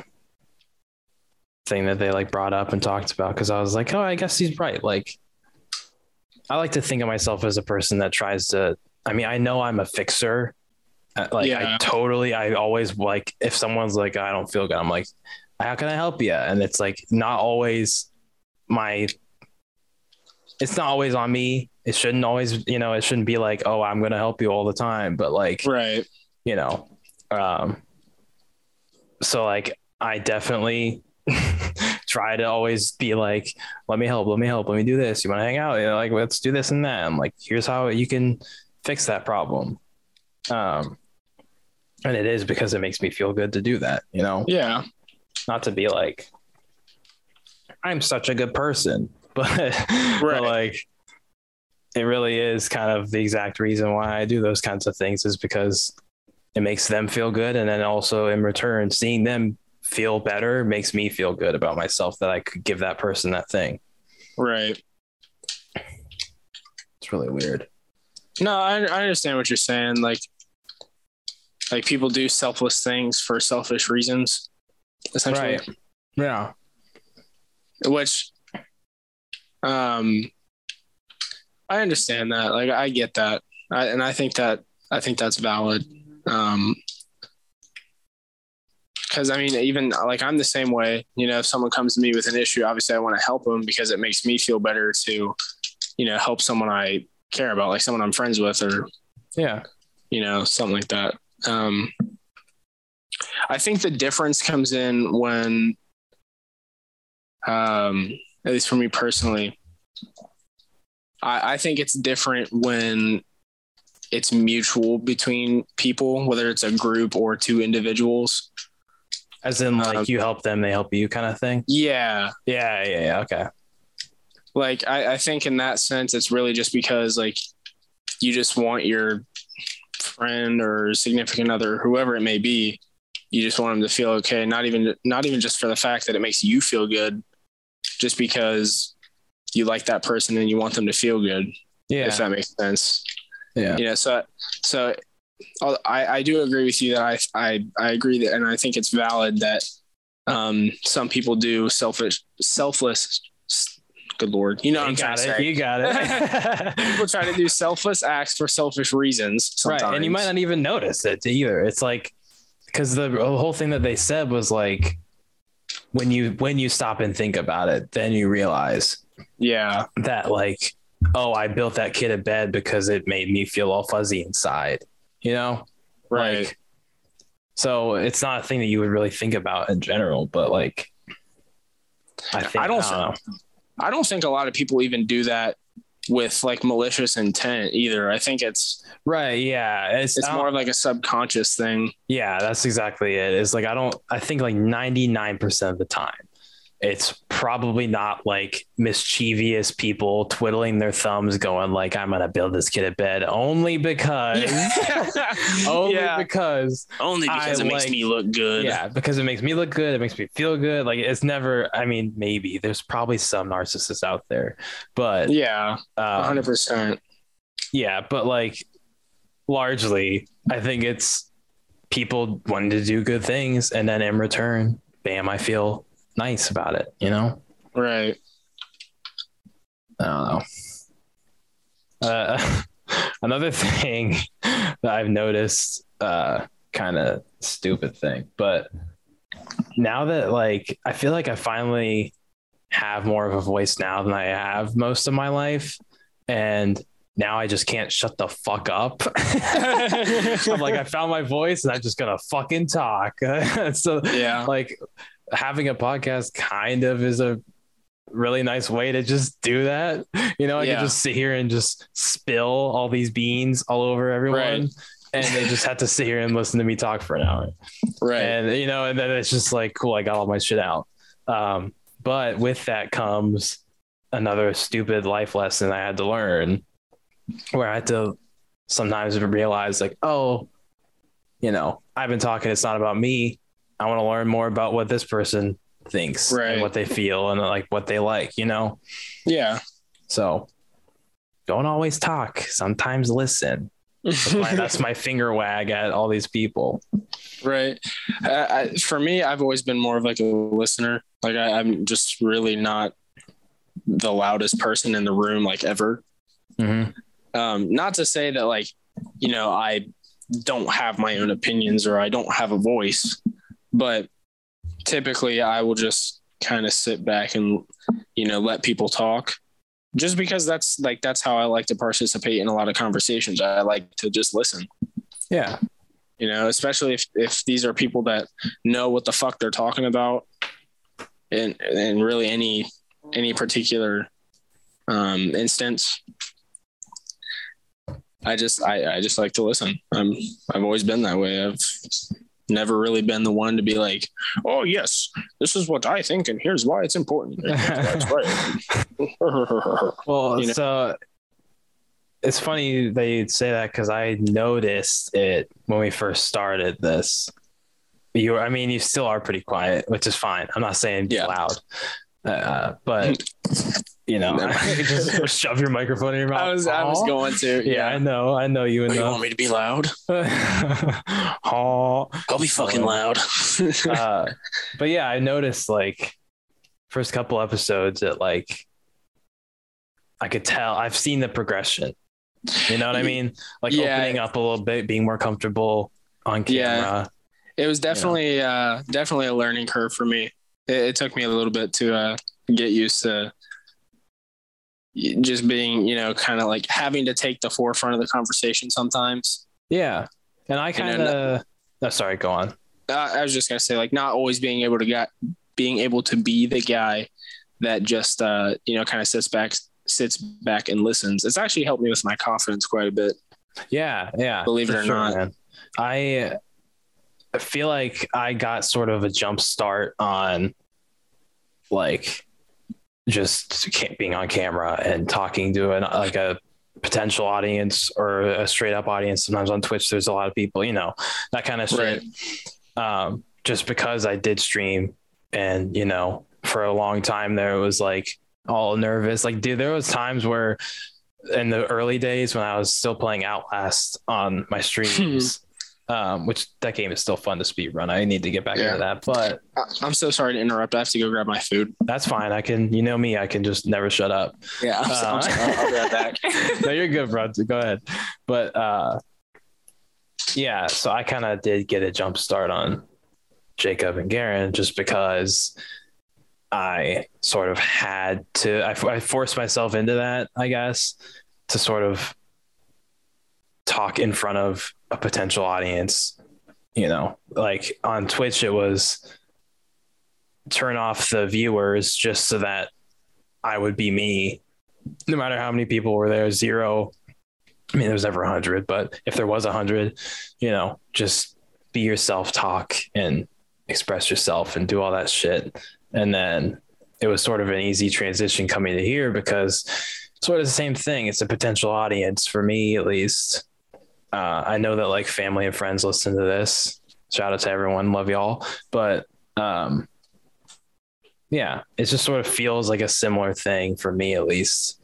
thing that they like brought up and talked about because I was like, oh, I guess he's right. Like, I like to think of myself as a person that tries to. I mean, I know I'm a fixer. Uh, Like, I totally. I always like if someone's like, I don't feel good. I'm like, how can I help you? And it's like not always my. It's not always on me. It shouldn't always, you know, it shouldn't be like, oh, I'm gonna help you all the time. But like, Right. you know um so like i definitely try to always be like let me help let me help let me do this you want to hang out you know like let's do this and that i'm like here's how you can fix that problem um and it is because it makes me feel good to do that you know Yeah. not to be like i'm such a good person but, but like it really is kind of the exact reason why i do those kinds of things is because it makes them feel good and then also in return seeing them feel better makes me feel good about myself that i could give that person that thing Right. it's really weird No, I, I understand what you're saying. Like, like people do selfless things for selfish reasons, essentially. Right. yeah Which, um, I understand that. Like, I get that, I, and I think that I think that's valid. Um, because I mean, even like I'm the same way. You know, if someone comes to me with an issue, obviously I want to help them because it makes me feel better to, you know, help someone I care about, like someone I'm friends with, or yeah you know, something like that. Um, I think the difference comes in when, um, at least for me personally, I, I think it's different when it's mutual between people, whether it's a group or two individuals. as in like Um, you help them they help you kind of thing Yeah. yeah yeah yeah okay like I, I think in that sense it's really just because like you just want your friend or significant other whoever it may be you just want them to feel okay not even not even just for the fact that it makes you feel good just because you like that person and you want them to feel good Yeah. if that makes sense yeah. you know so so I'll- i i do agree with you that i i i agree that and i think it's valid that um some people do selfish selfless good lord you know what You i'm trying got to it. say You got it. people try to do selfless acts for selfish reasons sometimes. right. And you might not even notice it either. It's like, because the whole thing that they said was like, when you when you stop and think about it, then you realize yeah that like, oh, I built that kid a bed because it made me feel all fuzzy inside. You know, right Like, so it's not a thing that you would really think about in general, but like, I think I don't know. I don't think a lot of people even do that with like malicious intent either i think it's Right. Yeah. It's, it's more of like a subconscious thing Yeah, that's exactly it. It's like I don't I think like 99% of the time it's probably not like mischievous people twiddling their thumbs going like I'm going to build this kid a bed only because only yeah. because only because I it makes me look good. yeah, because it makes me look good, it makes me feel good. Like it's never I mean maybe there's probably some narcissists out there, but yeah um, 100% yeah, but like largely, I think it's people wanting to do good things, and then in return, bam, I feel nice about it. You know, right I don't know. Uh, another thing that I've noticed, uh, kind of stupid thing, but now that like I feel like I finally have more of a voice now than I have most of my life, and now I just can't shut the fuck up. I'm like, I found my voice and I'm just gonna fucking talk. so yeah like having a podcast kind of is a really nice way to just do that. You know, I Yeah. can just sit here and just spill all these beans all over everyone. Right. And they just have to sit here and listen to me talk for an hour. right And you know, and then it's just like, cool, I got all my shit out. Um, but with that comes another stupid life lesson I had to learn where I had to sometimes realize like, oh, you know, I've been talking, it's not about me. I want to learn more about what this person thinks Right. and what they feel and like what they like, you know? yeah So don't always talk. Sometimes listen. That's my, that's my finger wag at all these people. right uh, I, for me i've always been more of like a listener like I, i'm just really not the loudest person in the room like ever Mm-hmm. um not to say that like you know i don't have my own opinions or i don't have a voice but typically i will just kind of sit back and you know let people talk. Just because that's like that's how i like to participate in a lot of conversations. I like to just listen. Yeah. you know especially if if these are people that know what the fuck they're talking about and, and really any any particular um instance. I just i i just like to listen. I'm i've always been that way. I've never really been the one to be like oh yes this is what i think and here's why it's important that's right Well, You know? so it's funny that you'd say that because I noticed it when we first started this. You, I mean, you still are pretty quiet, which is fine. I'm not saying Yeah. loud, uh, but you know, just shove your microphone in your mouth. i was i was going to Yeah, I know, I know you Oh, you enough. want me to be loud Aw. i'll be fucking loud uh, but yeah, I noticed like first couple episodes that like I could tell I've seen the progression. You know what I mean? Like Yeah. opening up a little bit, being more comfortable on Yeah. camera. It was definitely uh definitely a learning curve for me. It, it took me a little bit to uh get used to just being, you know, kind of like having to take the forefront of the conversation sometimes. Yeah. And I kind of oh, sorry, go on. I was just gonna say, like, not always being able to get being able to be the guy that just uh you know kind of sits back sits back and listens. It's actually helped me with my confidence quite a bit. Yeah, yeah. Believe it or not. man. I I feel like I got sort of a jump start on like just being on camera and talking to an like a potential audience or a straight up audience. Sometimes on Twitch, there's a lot of people, you know, that kind of shit. Um, just because I did stream and, you know, for a long time there, it was like all nervous. Like, dude, there was times where in the early days when I was still playing Outlast on my streams, um, which that game is still fun to speed run. I need to get back Yeah. into that, but I'm so sorry to interrupt. I have to go grab my food. that's fine. I can, you know me, I can just never shut up. Yeah, I'm, so- I'm Uh, sorry. I'll, I'll be right back. no, you're good, bro. Go ahead. But uh, yeah, so I kind of did get a jump start on Jacob and Garen just because I sort of had to. I, I forced myself into that, I guess, to sort of talk in front of a potential audience. You know, like on Twitch, it was turn off the viewers just so that I would be me no matter how many people were there, zero. I mean, there was never a hundred, but if there was a hundred, you know, just be yourself, talk and express yourself and do all that shit. And then it was sort of an easy transition coming to here because it's sort of the same thing. It's a potential audience for me, at least. Uh, I know that like family and friends listen to this. Shout out to everyone. Love y'all. But, um, yeah, it just sort of feels like a similar thing for me, at least,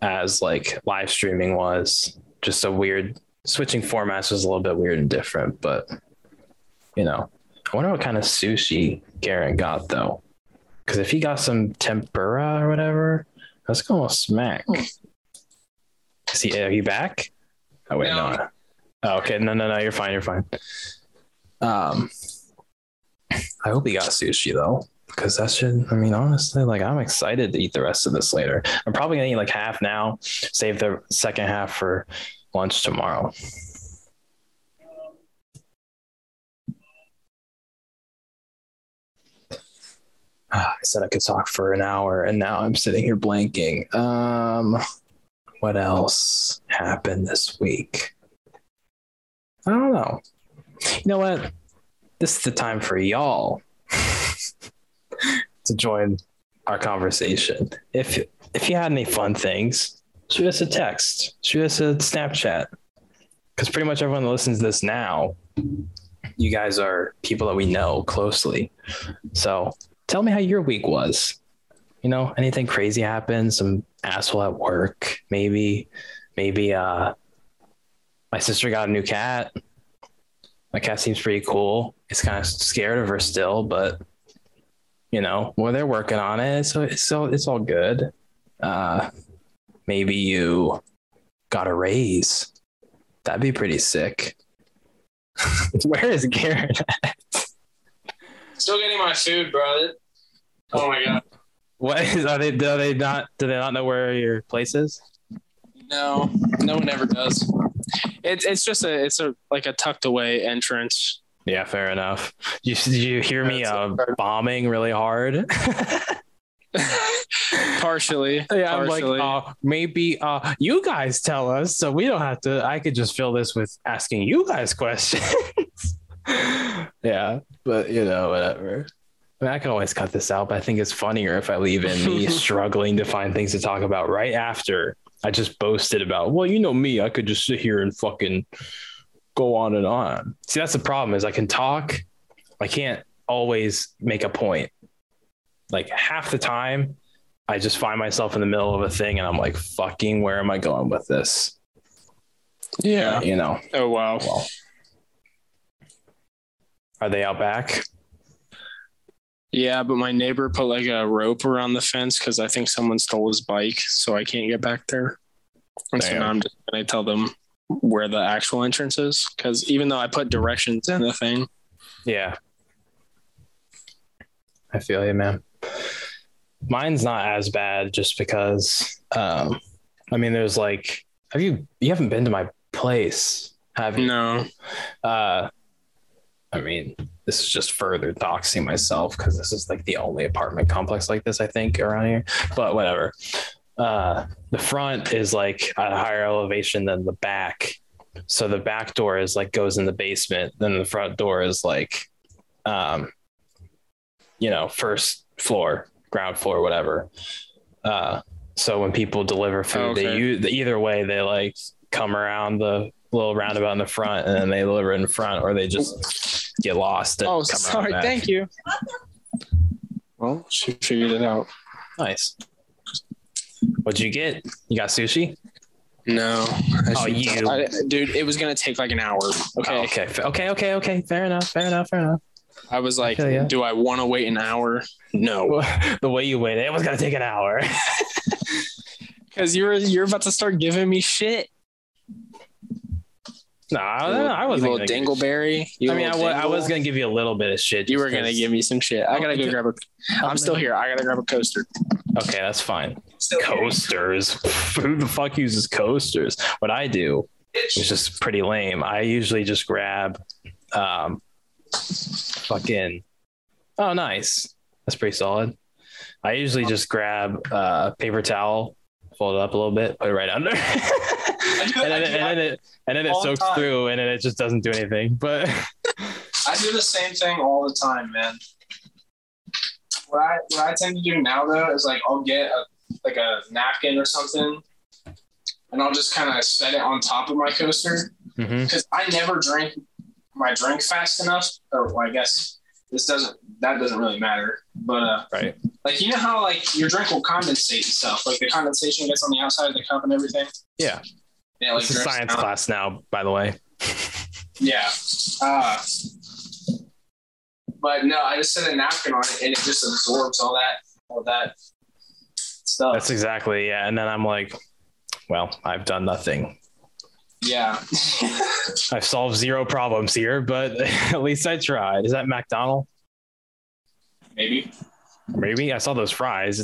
as like live streaming was. Just a weird switching formats was a little bit weird and different, but you know, I wonder what kind of sushi Garen got though, because if he got some tempura or whatever, that's gonna smack. Is he? Are you back? Oh wait, no. No. Oh, okay, no, no, no, you're fine, you're fine. Um, I hope he got sushi though because that should i mean honestly like i'm excited to eat the rest of this later. I'm probably gonna eat like half now save the second half for lunch tomorrow. Ah, i said i could talk for an hour and now i'm sitting here blanking. Um what else happened this week i don't know you know what this is the time for y'all to join our conversation. If if you had any fun things, shoot us a text, shoot us a Snapchat, because pretty much everyone that listens to this now, you guys are people that we know closely. So tell me how your week was. You know, anything crazy happened? Some asshole at work, maybe, maybe. uh My sister got a new cat. My cat seems pretty cool. It's kind of scared of her still, but you know, well, they're working on it, so it's so it's all good. Uh, maybe you got a raise. That'd be pretty sick. Where is Garrett? Still getting my food, brother. Oh my god. What is? Are they? Do they not? Do they not know where your place is? No, no one ever does. It's it's just a it's a like a tucked away entrance. Yeah, fair enough. You you hear me uh, bombing really hard? Partially. Yeah, I'm like, partially. uh, maybe uh, you guys tell us, so we don't have to. I could just fill this with asking you guys questions. yeah, but you know, whatever. I, mean, I can always cut this out, but I think it's funnier if I leave in me struggling to find things to talk about right after I just boasted about. Well, you know me, I could just sit here and fucking go on and on. See, that's the problem is I can talk, I can't always make a point. Like half the time, I just find myself in the middle of a thing and I'm like, fucking, where am I going with this? yeah. You know, Oh wow. well, are they out back? Yeah, but my neighbor put like a rope around the fence because I think someone stole his bike, so I can't get back there. And so now I'm just gonna tell them where the actual entrance is because even though I put directions in the thing, Yeah. I feel you, man. Mine's not as bad just because um I mean there's like have you you haven't been to my place, have you? no, Uh I mean, this is just further doxing myself because this is like the only apartment complex like this, I think, around here. But whatever. Uh the front is like at a higher elevation than the back. So the back door is like goes in the basement, then the front door is like um you know, first floor, ground floor, whatever. Uh, so when people deliver food, they Okay. use either way they like come around the little roundabout in the front and then they deliver in front, or they just get lost. And Oh, come sorry. Back. Thank you. Well, she figured it out. Nice. What'd you get? You got sushi? No. I Oh, you. I- dude, it was gonna take like an hour. Okay. Oh, okay. Okay. Okay. Okay. Fair enough. Fair enough. Fair enough. I was like, Okay, yeah. do I want to wait an hour? No, the way you waited, it was gonna take an hour. because you're you're about to start giving me shit. No, I, I wasn't. little gonna dingleberry. You I mean, I little wa- I was gonna give you a little bit of shit. You just were gonna give me some shit. I gotta go grab a. I'm still here. I gotta grab a coaster. Okay, that's fine. Coasters. Who the fuck uses coasters? What I do is just pretty lame. I usually just grab, um, fucking. Oh, nice. That's pretty solid. I usually just grab uh, paper towel, fold it up a little bit, put it right under, and then, and then it and then it the soaks through, and then it just doesn't do anything. But I do the same thing all the time, man. What I what I tend to do now though is like I'll get a like a napkin or something, and I'll just kind of set it on top of my coaster because I never drink my drink fast enough. Or well, I guess this doesn't that doesn't really matter. But uh, right, like you know how like your drink will condensate and stuff, like the condensation gets on the outside of the cup and everything. Yeah. Yeah, like it's a science class now, by the way. Yeah. Uh, but no, I just set a napkin on it and it just absorbs all that all that stuff. That's exactly yeah. And then I'm like, well, I've done nothing. yeah. I've solved zero problems here, but at least I tried. Is that McDonald? Maybe. Maybe I saw those fries.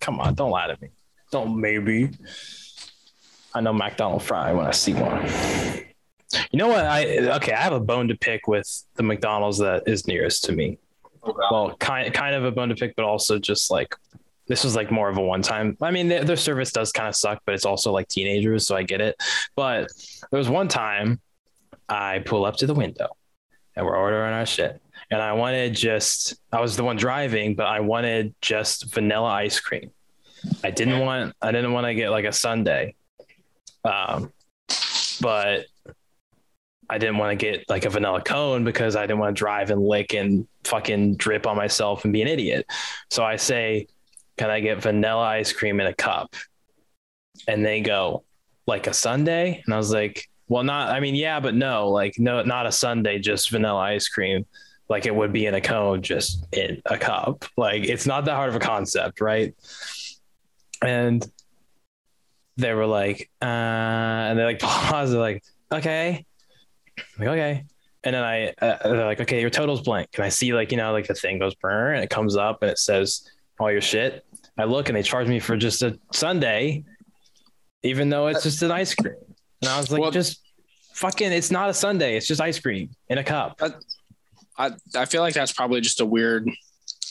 Come on, don't lie to me. Don't maybe. I know McDonald fry when I see one. You know what? I okay. I have a bone to pick with the McDonald's that is nearest to me. Oh. Well, kind kind of a bone to pick, but also just like this was like more of a one time. I mean, their, their service does kind of suck, but it's also like teenagers, so I get it. But there was one time I pull up to the window and we're ordering our shit, and I wanted just I was the one driving, but I wanted just vanilla ice cream. I didn't want I didn't want to get like a sundae, um, but I didn't want to get like a vanilla cone because I didn't want to drive and lick and fucking drip on myself and be an idiot. So I say, "Can I get vanilla ice cream in a cup?" And they go, "Like a sundae?" And I was like, "Well, not. I mean, yeah, but no. Like, no, not a sundae, just vanilla ice cream." Like it would be in a cone, just in a cup. Like it's not that hard of a concept, right? And they were like, uh, and they like pause. They're like, okay, I'm like okay. And then I, uh, they're like, okay, your total's blank. And I see like, you know, like the thing goes burn and it comes up and it says all your shit. I look and they charge me for just a sundae, even though it's just an ice cream. And I was like, Well- just fucking, it's not a sundae. It's just ice cream in a cup. I I feel like that's probably just a weird,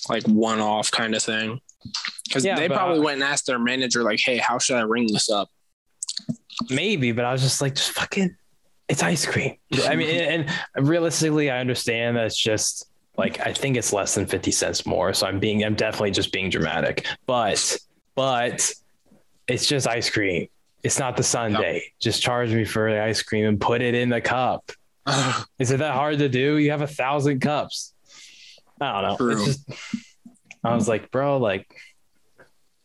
like one off kind of thing. Because Yeah, they probably I- went and asked their manager, like, "Hey, how should I ring this up?" Maybe, but I was just like, just fucking, it's ice cream. I mean, and, and realistically, I understand that it's just like I think it's less than fifty cents more. So I'm being, I'm definitely just being dramatic. But, but it's just ice cream. It's not the sundae. Just charge me for the ice cream and put it in the cup. Is it that hard to do? You have a thousand cups. I don't know. It's just, I was like, bro, like,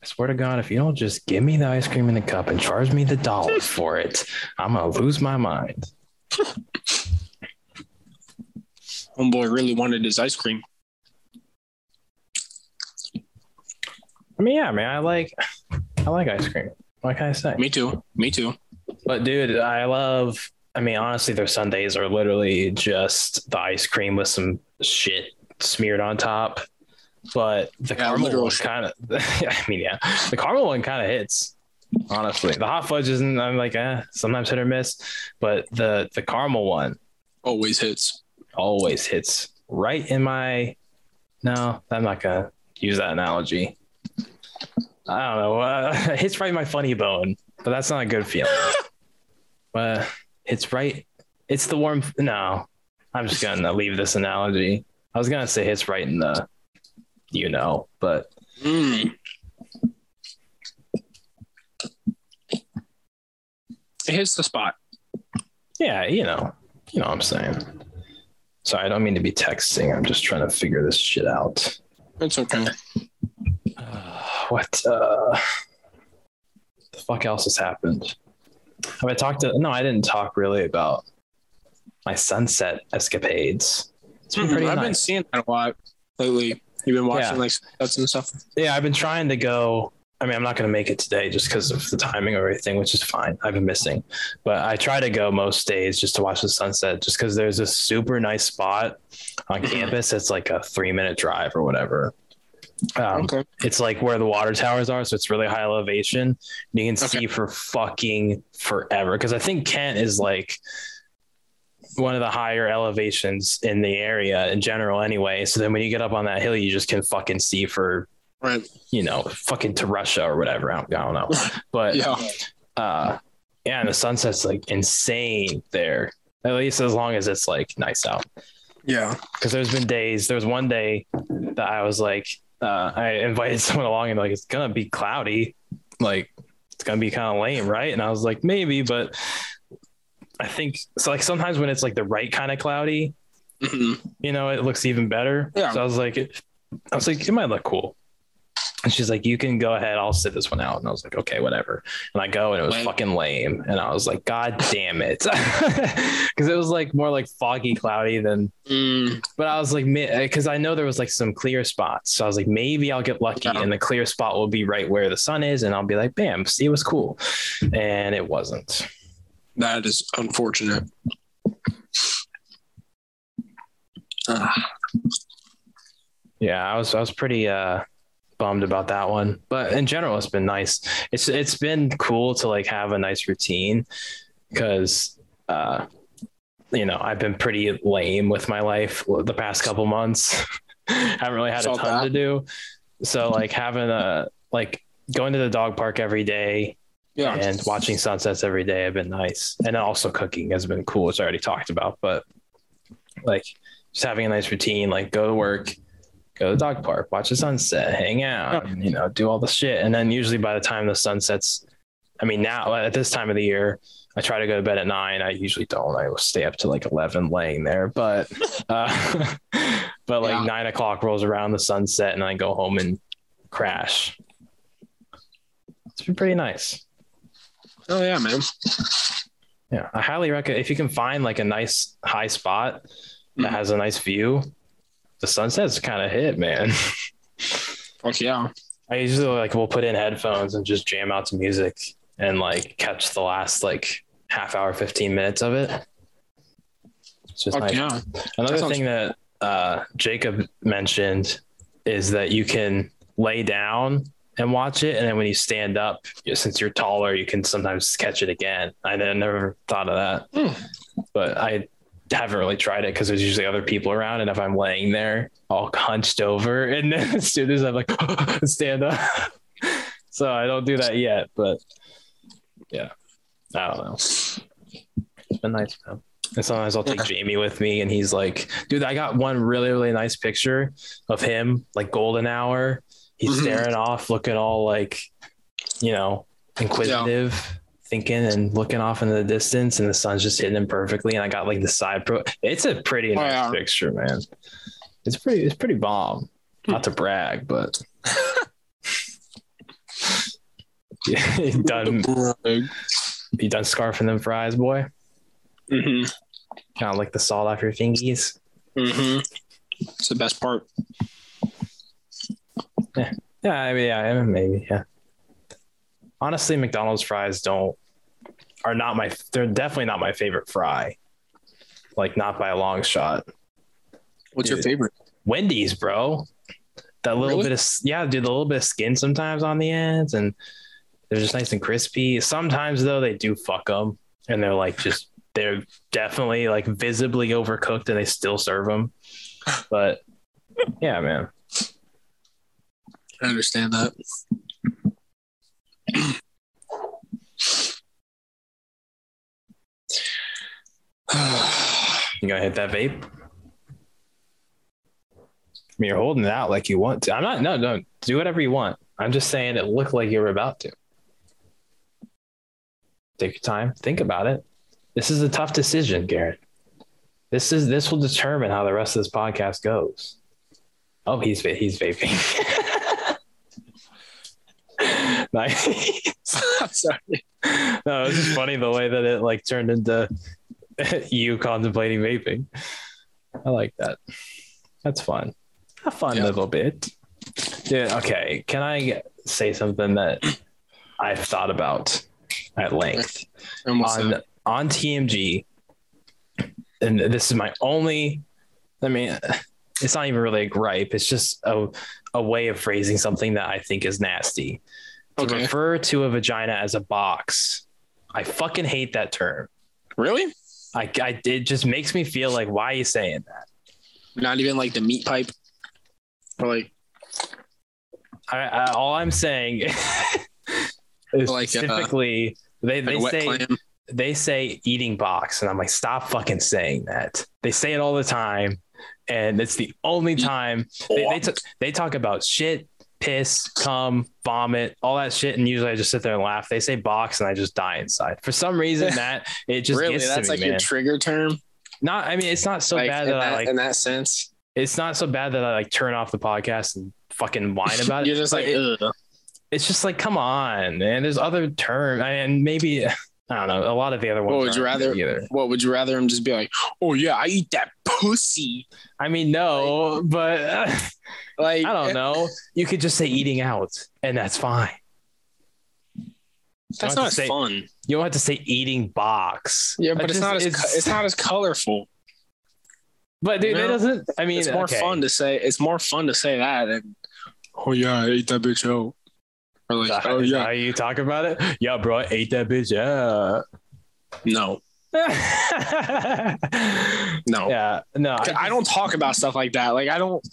I swear to God, if you don't just give me the ice cream in the cup and charge me the dollars for it, I'm gonna lose my mind. Homeboy really wanted his ice cream. I mean, yeah, man, I like, I like ice cream. What can I say? Me too. Me too. But dude, I love. I mean, honestly, their sundaes are literally just the ice cream with some shit smeared on top. But the Yeah, caramel one kind of. I mean, yeah, the caramel one kind of hits. Honestly, the hot fudge isn't. I'm like, eh, sometimes hit or miss, but the the caramel one Always hits. always hits right in my. No, I'm not gonna use that analogy. I don't know. Uh, hits right in my funny bone, but that's not a good feeling. but it's right. It's the warm. No, I'm just gonna leave this analogy. I was gonna say hits right in the, you know, but. Mm. Here's the spot. Yeah, you know, you know what I'm saying. Sorry, I don't mean to be texting. I'm just trying to figure this shit out. It's okay. Uh, what uh, the fuck else has happened? Have I talked to? No, I didn't talk really about my sunset escapades. It's been mm-hmm. pretty. I've nice. been seeing that a lot lately. You've been watching Yeah. like sunsets and stuff. Yeah, I've been trying to go. I mean, I'm not going to make it today just because of the timing or everything, which is fine. I've been missing, but I try to go most days just to watch the sunset, just because there's a super nice spot on Mhm. campus. It's like a three minute drive or whatever. Um, okay. it's like where the water towers are, so it's really high elevation. You can Okay. see for fucking forever. Because I think Kent is like one of the higher elevations in the area in general, anyway. So then when you get up on that hill, you just can fucking see for Right. you know fucking to Russia or whatever. I don't, I don't know, but Yeah. uh, yeah, and the sunset's like insane there. At least as long as it's like nice out Yeah. because there's been days there was one day that i was like uh, i invited someone along and like it's gonna be cloudy like it's gonna be kind of lame right and i was like maybe but i think so like sometimes when it's like the right kind of cloudy hmm you know it looks even better Yeah. so i was like i was like it might look cool and she's like you can go ahead i'll sit this one out and i was like okay whatever and i go and it was fucking lame and i was like god damn it because it was like more like foggy cloudy than Mm, but I was like, because I know there was like some clear spots. So I was like, maybe I'll get lucky Yeah. and the clear spot will be right where the sun is. And I'll be like, bam, see, it was cool. And it wasn't. That is unfortunate. Ah, Yeah, I was, I was pretty uh, bummed about that one. But in general, it's been nice. It's, it's been cool to like have a nice routine because, uh, you know, I've been pretty lame with my life the past couple months. Haven't really had a ton that. to do. So like having a like going to the dog park every day yeah. and watching sunsets every day have been nice. And also cooking has been cool, which I already talked about. But like just having a nice routine, like go to work, go to the dog park, watch the sunset, hang out, and, you know, do all the shit. And then usually by the time the sun sets, I mean, now at this time of the year, I try to go to bed at nine. I usually don't. I will stay up to like 11 laying there, but, uh, but like Yeah. nine o'clock rolls around the sunset and I go home and crash. It's been pretty nice. Oh yeah, man. Yeah, I highly recommend if you can find like a nice high spot that Mhm. has a nice view. The sunset's kind of hit, man. Fuck yeah. I usually like we'll put in headphones and just jam out to music and like catch the last like half hour, fifteen minutes of it. It's just nice. yeah. Another That sounds- thing that uh, Jacob mentioned is that you can lay down and watch it, and then when you stand up, since you're taller, you can sometimes catch it again. I never thought of that, Hmm. but I haven't really tried it because there's usually other people around, and if I'm laying there all hunched over, and then as soon as I'm like stand up, so I don't do that yet. But yeah, I don't know. It's been nice, man. And sometimes I'll take Jamie with me, and he's like, "Dude, I got one really, really nice picture of him, like golden hour. He's Mhm. staring off, looking all like, you know, inquisitive, thinking and looking off in the distance, and the sun's just hitting him perfectly. And I got like the side pro. It's a pretty Oh, nice yeah. picture, man. It's pretty. It's pretty bomb. Not to brag, but yeah, you done you done scarfing them fries, boy. Mm-hmm. Kind of like the salt off your fingies. Mm hmm It's the best part. Yeah, Yeah. I mean, yeah, maybe, yeah. Honestly, McDonald's fries don't are not my. They're definitely not my favorite fry. Like, not by a long shot. What's your favorite? Wendy's, bro. That little Really? bit of yeah, dude. The little bit of skin sometimes on the ends, and they're just nice and crispy. Sometimes though, they do fuck them, and they're like just they're definitely like visibly overcooked, and they still serve them. But yeah, man. I understand that. You gonna hit that vape? I mean, you're holding it out like you want to. I'm not. No, no. Do whatever you want. I'm just saying it looked like you were about to. Take your time. Think about it. This is a tough decision, Garrett. This is this will determine how the rest of this podcast goes. Oh, he's he's vaping. nice. I'm sorry. No, it's just funny the way that it like turned into you contemplating vaping. I like that. That's fun. A fun Yeah. little bit. Dude, okay. Can I say something that I've thought about at length on on TMG? And this is my only I mean it's not even really a gripe, it's just a a way of phrasing something that I think is nasty. To Okay. refer to a vagina as a box. I fucking hate that term. Really? I, I it just makes me feel like why are you saying that? Not even like the meat pipe, or like I, I, all I'm saying is Like, uh, specifically they like they say clam. they say eating box, and I'm like, stop fucking saying that. They say it all the time, and it's the only time they they, t- they talk about shit, piss, cum, vomit, all that shit, and usually I just sit there and laugh. They say box, and I just die inside for some reason. That it just really? gets That's me, like man. your trigger term. Not, I mean, it's not so like, bad in that, I like. in that sense. It's not so bad that I like turn off the podcast and fucking whine about it. You're just but like, it- it's just like, come on, man. There's other terms, and maybe I don't know. A lot of the other ones. What would you rather- Either. what would you rather him just be like? Oh yeah, I eat that pussy. I mean, no, but uh, Like I don't know. You could just say eating out, and that's fine. That's don't have not to as say- fun. You don't have to say eating box. Yeah, but it's just- not as co- it's not as colorful. But dude, No. that doesn't. I mean, it's more okay. fun to say. It's more fun to say that. And, oh yeah, I ate that bitch out. Or like, that- oh yeah, how you talk about it? Yeah, bro, I ate that bitch. Yeah. no, no. yeah, no, I, don't talk about stuff like that. Like I don't.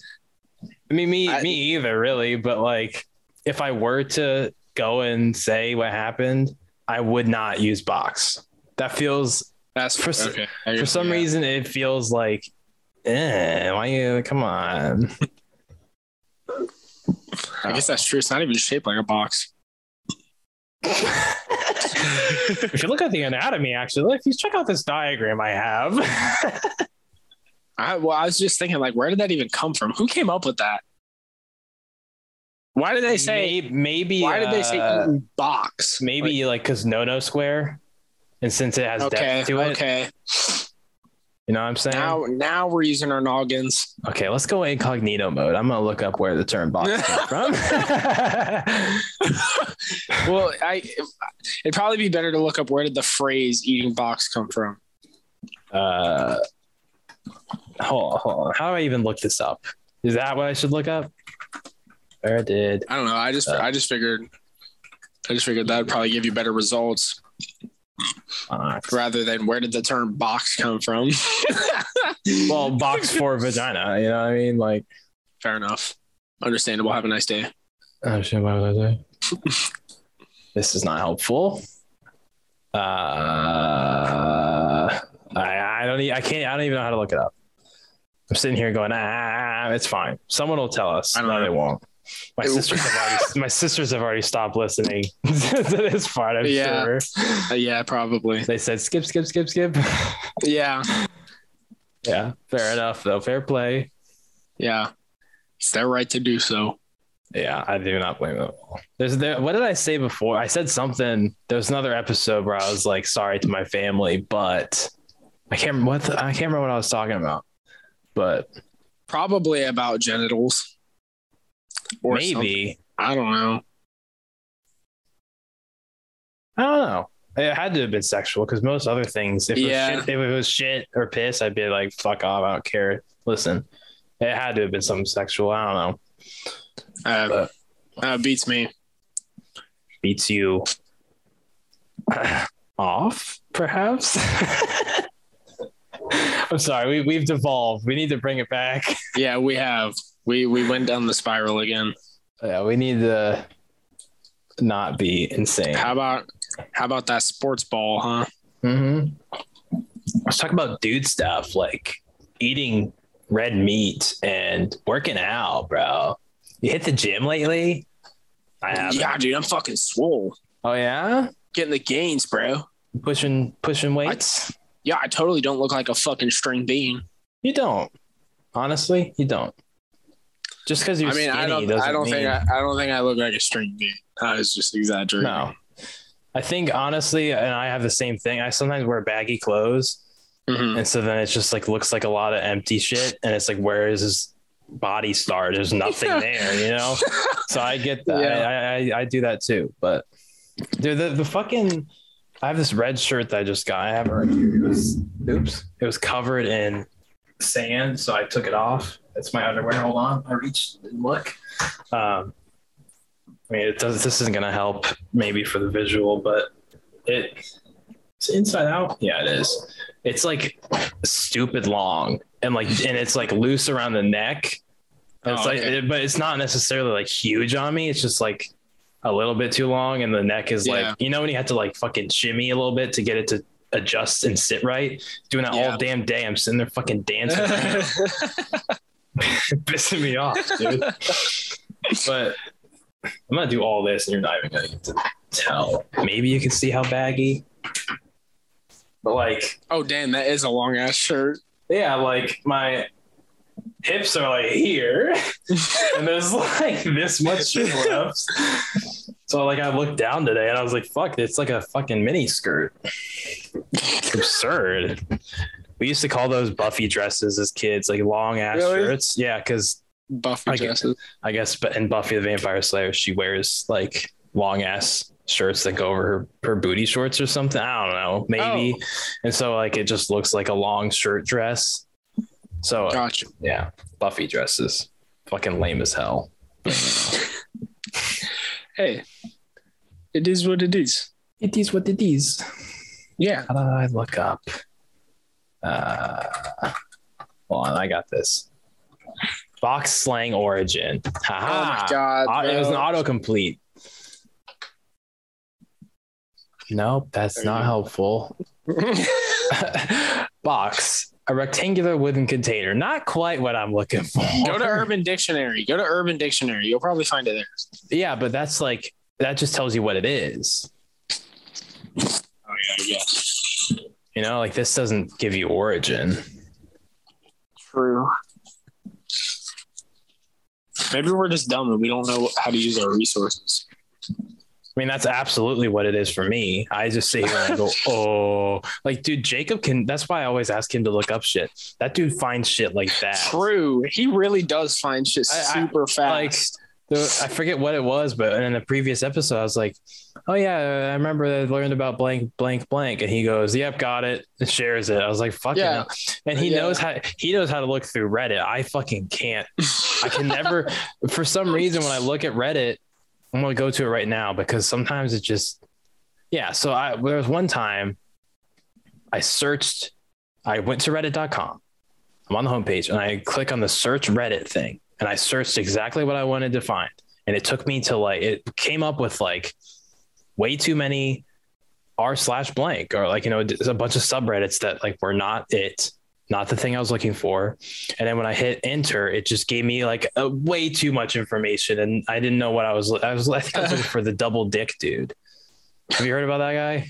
I mean, me, I- me either, really. But like, if I were to go and say what happened, I would not use box. That feels, That's For okay. I for some reason, it feels like, eh, why you? Come on. I guess that's true. It's not even shaped like a box. if you look at the anatomy, actually, if you check out this diagram I have, I well, I was just thinking, like, where did that even come from? Who came up with that? Why did they say? maybe, maybe why did they say uh, box? maybe like because no no square, and since it has Like, okay, depth to it, okay. You know what I'm saying? Now, now we're using our noggins. Okay, let's go incognito mode. I'm gonna look up where the term box came from. Well, I it'd probably be better to look up where did the phrase "eating box" come from. uh, hold on, hold on. How do I even look this up? Is that what I should look up? Where did I don't know. I just Uh, I just figured I just figured that'd probably give you better results box? rather than where did the term box come from. Well, box for vagina. You know what I mean? Like, fair enough. Understandable. Have a nice day. oh shit, what was I say? this is not helpful. Uh, I I don't e- I can't I don't even know how to look it up. I'm sitting here going ah, it's fine. Someone will tell us. I don't no, know. they won't. My sisters have already my sisters have already stopped listening to this part. I'm Yeah. sure. Uh, yeah, probably. They said skip, skip, skip, skip. Yeah, yeah, fair enough though. Fair play. yeah. It's their right to do so. Yeah, I do not blame them at all. There's there. What did I say before? I said something. There was another episode where I was like, "Sorry to my family," but I can't what the, I can't remember what I was talking about. But Probably about genitals. Or something. maybe I don't know. I don't know. It had to have been sexual because most other things, if, Yeah. it was shit, if it was shit or piss, I'd be like, "Fuck off! I don't care." Listen, it had to have been something sexual. I don't know. Uh, uh, beats me. Beats you off, perhaps. I'm sorry. We we've devolved. We need to bring it back. Yeah, we have. We we went down the spiral again. Yeah, we need to not be insane. How about how about that sports ball, huh? Mm-hmm. Let's talk about dude stuff like eating red meat and working out, bro. You hit the gym lately? I have. Yeah, dude, I'm fucking swole. Oh yeah. Getting the gains, bro. pushing pushing weights. Yeah, I totally don't look like a fucking string bean. you don't. Honestly, you don't. Just because you're I mean, skinny I don't. doesn't I don't mean think. I, I don't think I look like a string bean. I was just exaggerating. no. I think honestly, and I have the same thing. I sometimes wear baggy clothes, Mhm. and so then it just like looks like a lot of empty shit, and it's like where is his body start? There's nothing there, you know. So I get that. Yeah. I, I I do that too. But dude, the the fucking I have this red shirt that I just got. I have it right here. It was oops. It was covered in sand, so I took it off. It's my underwear. Hold on. I reached and look. Um, I mean, it does. This isn't gonna help maybe for the visual, but it it's inside out. Yeah, it is. It's like stupid long and like and it's like loose around the neck. Oh, It's like, okay. but it's not necessarily like huge on me. It's just like a little bit too long, and the neck is Yeah. like you know when you have to like fucking shimmy a little bit to get it to adjust and sit right. Doing that Yeah. all damn day. I'm sitting there fucking dancing, pissing me off, dude. but I'm gonna do all this, and you're not even gonna get to tell. Maybe you can see how baggy, but like oh damn, that is a long ass shirt. yeah, like my hips are like here, and there's like this much left. So like I looked down today and I was like, fuck, it's like a fucking mini skirt. Absurd. We used to call those Buffy dresses as kids, like long ass Really? shirts. Yeah, because Buffy I get- dresses. I guess but in Buffy the Vampire Slayer, she wears like long ass shirts that go over her, her booty shorts or something. I don't know, maybe. Oh. And so like it just looks like a long shirt dress. So uh, Gotcha. yeah, Buffy dresses. Fucking lame as hell. Hey, it is what it is. It is what it is. Yeah. How do I look up? Uh, hold on, I got this. Box slang origin. Oh my god. Au- It was an autocomplete. Nope, that's not helpful. Box, a rectangular wooden container. Not quite what I'm looking for. Go to Urban Dictionary. Go to Urban Dictionary. You'll probably find it there. Yeah, but that's like that just tells you what it is. Oh yeah, yeah. You know, like this doesn't give you origin. True. Maybe we're just dumb and we don't know how to use our resources. I mean, that's absolutely what it is for me. I just sit here and I go, oh, like, dude, Jacob can. That's why I always ask him to look up shit. That dude finds shit like that. True. He really does find shit I- I- super like- I forget what it was, but in a previous episode, I was like, "Oh yeah, I remember I learned about blank, blank, blank," and he goes, "Yep, got it," and shares it. I was like, "Fucking," Yeah. hell." and he Yeah. knows how he knows how to look through Reddit. I fucking can't. I can never. for some reason, when I look at Reddit, I'm gonna go to it right now because sometimes it just, yeah. So I there was one time I searched, I went to Reddit.com. I'm on the homepage and I click on the search Reddit thing and I searched exactly what I wanted to find. And it took me to like, it came up with like way too many r slash blank or like, you know, a bunch of subreddits that like were not it, not the thing I was looking for. And then when I hit enter, it just gave me like a, way too much information. And I didn't know what I was, I was, I think I was looking for the double dick dude. Have you heard about that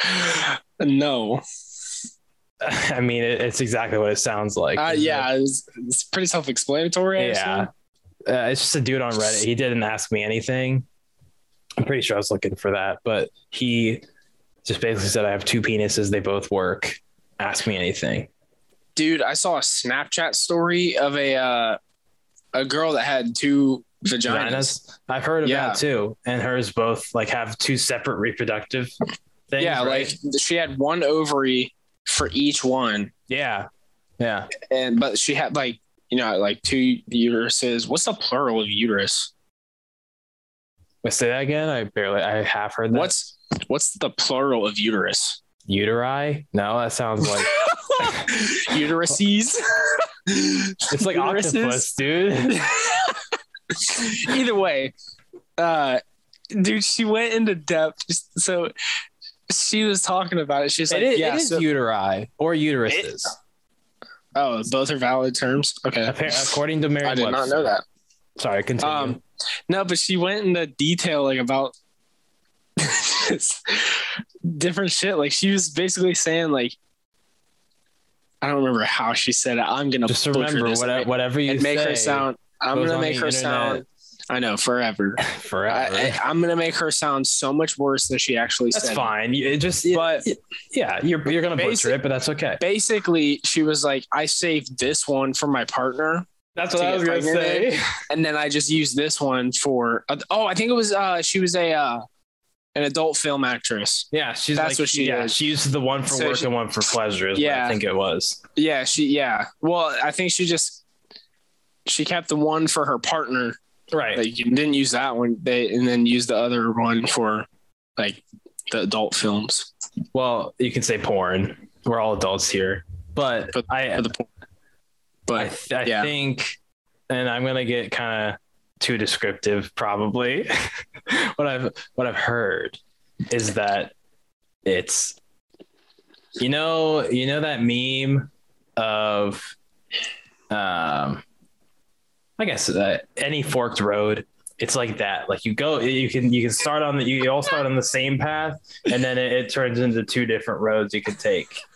guy? no. I mean, it, it's exactly what it sounds like. Uh, yeah, it's, it's pretty self-explanatory. Yeah. Uh, it's just a dude on Reddit. He didn't ask me anything. I'm pretty sure I was looking for that, but he just basically said, I have two penises. They both work. Ask me anything. Dude, I saw a Snapchat story of a uh, a girl that had two vaginas. Vaginas. I've heard of Yeah. that too. And hers both like have two separate reproductive things. yeah, right? like she had one ovary for each one, yeah. Yeah. and but she had like you know like two uteruses. What's the plural of uterus? Wait, say that again. I barely, I have heard that. What's what's the plural of uterus? uteri? No, that sounds like Uteruses. it's like Uteruses? octopus, dude. Either way, uh, dude, she went into depth. So she was talking about it. She's like, it is, yeah, it is so- uteri or uteruses. oh, both are valid terms. Okay. According to Merriam I did not know that. Sorry, continue. Um, no, but she went into detail like about different shit. Like she was basically saying like, I don't remember how she said it. I'm gonna Just remember this whatever, and whatever you make say her sound. I'm gonna make her internet sound. I know forever. forever. I, I, am gonna make her sound so much worse than she actually that's said. it. fine. You- It just, But yeah, you're you're gonna butcher it, but that's okay. basically, she was like, "I saved this one for my partner, That's what I was gonna say. and then I just used this one for." Uh, oh, I think it was. Uh, she was a uh, an adult film actress. Yeah, she's That's like, what she yeah, is. she used the one for So work she- and one for pleasure. Is yeah, Yeah. I think it was. Yeah, she. Yeah. Well, I think she just she kept the one for her partner. Right. Like, and didn't use that one. They and then use the other one for like the adult films. well, you can say porn. We're all adults here, but But- I For the porn. I, But th- I yeah. think, and I'm gonna get kind of too descriptive, probably. what I've what I've heard is that it's, you know, you know that meme of, um, I guess uh, any forked road. It's like that. Like you go, you can you can start on the you all start on the same path, and then it, it turns into two different roads you could take.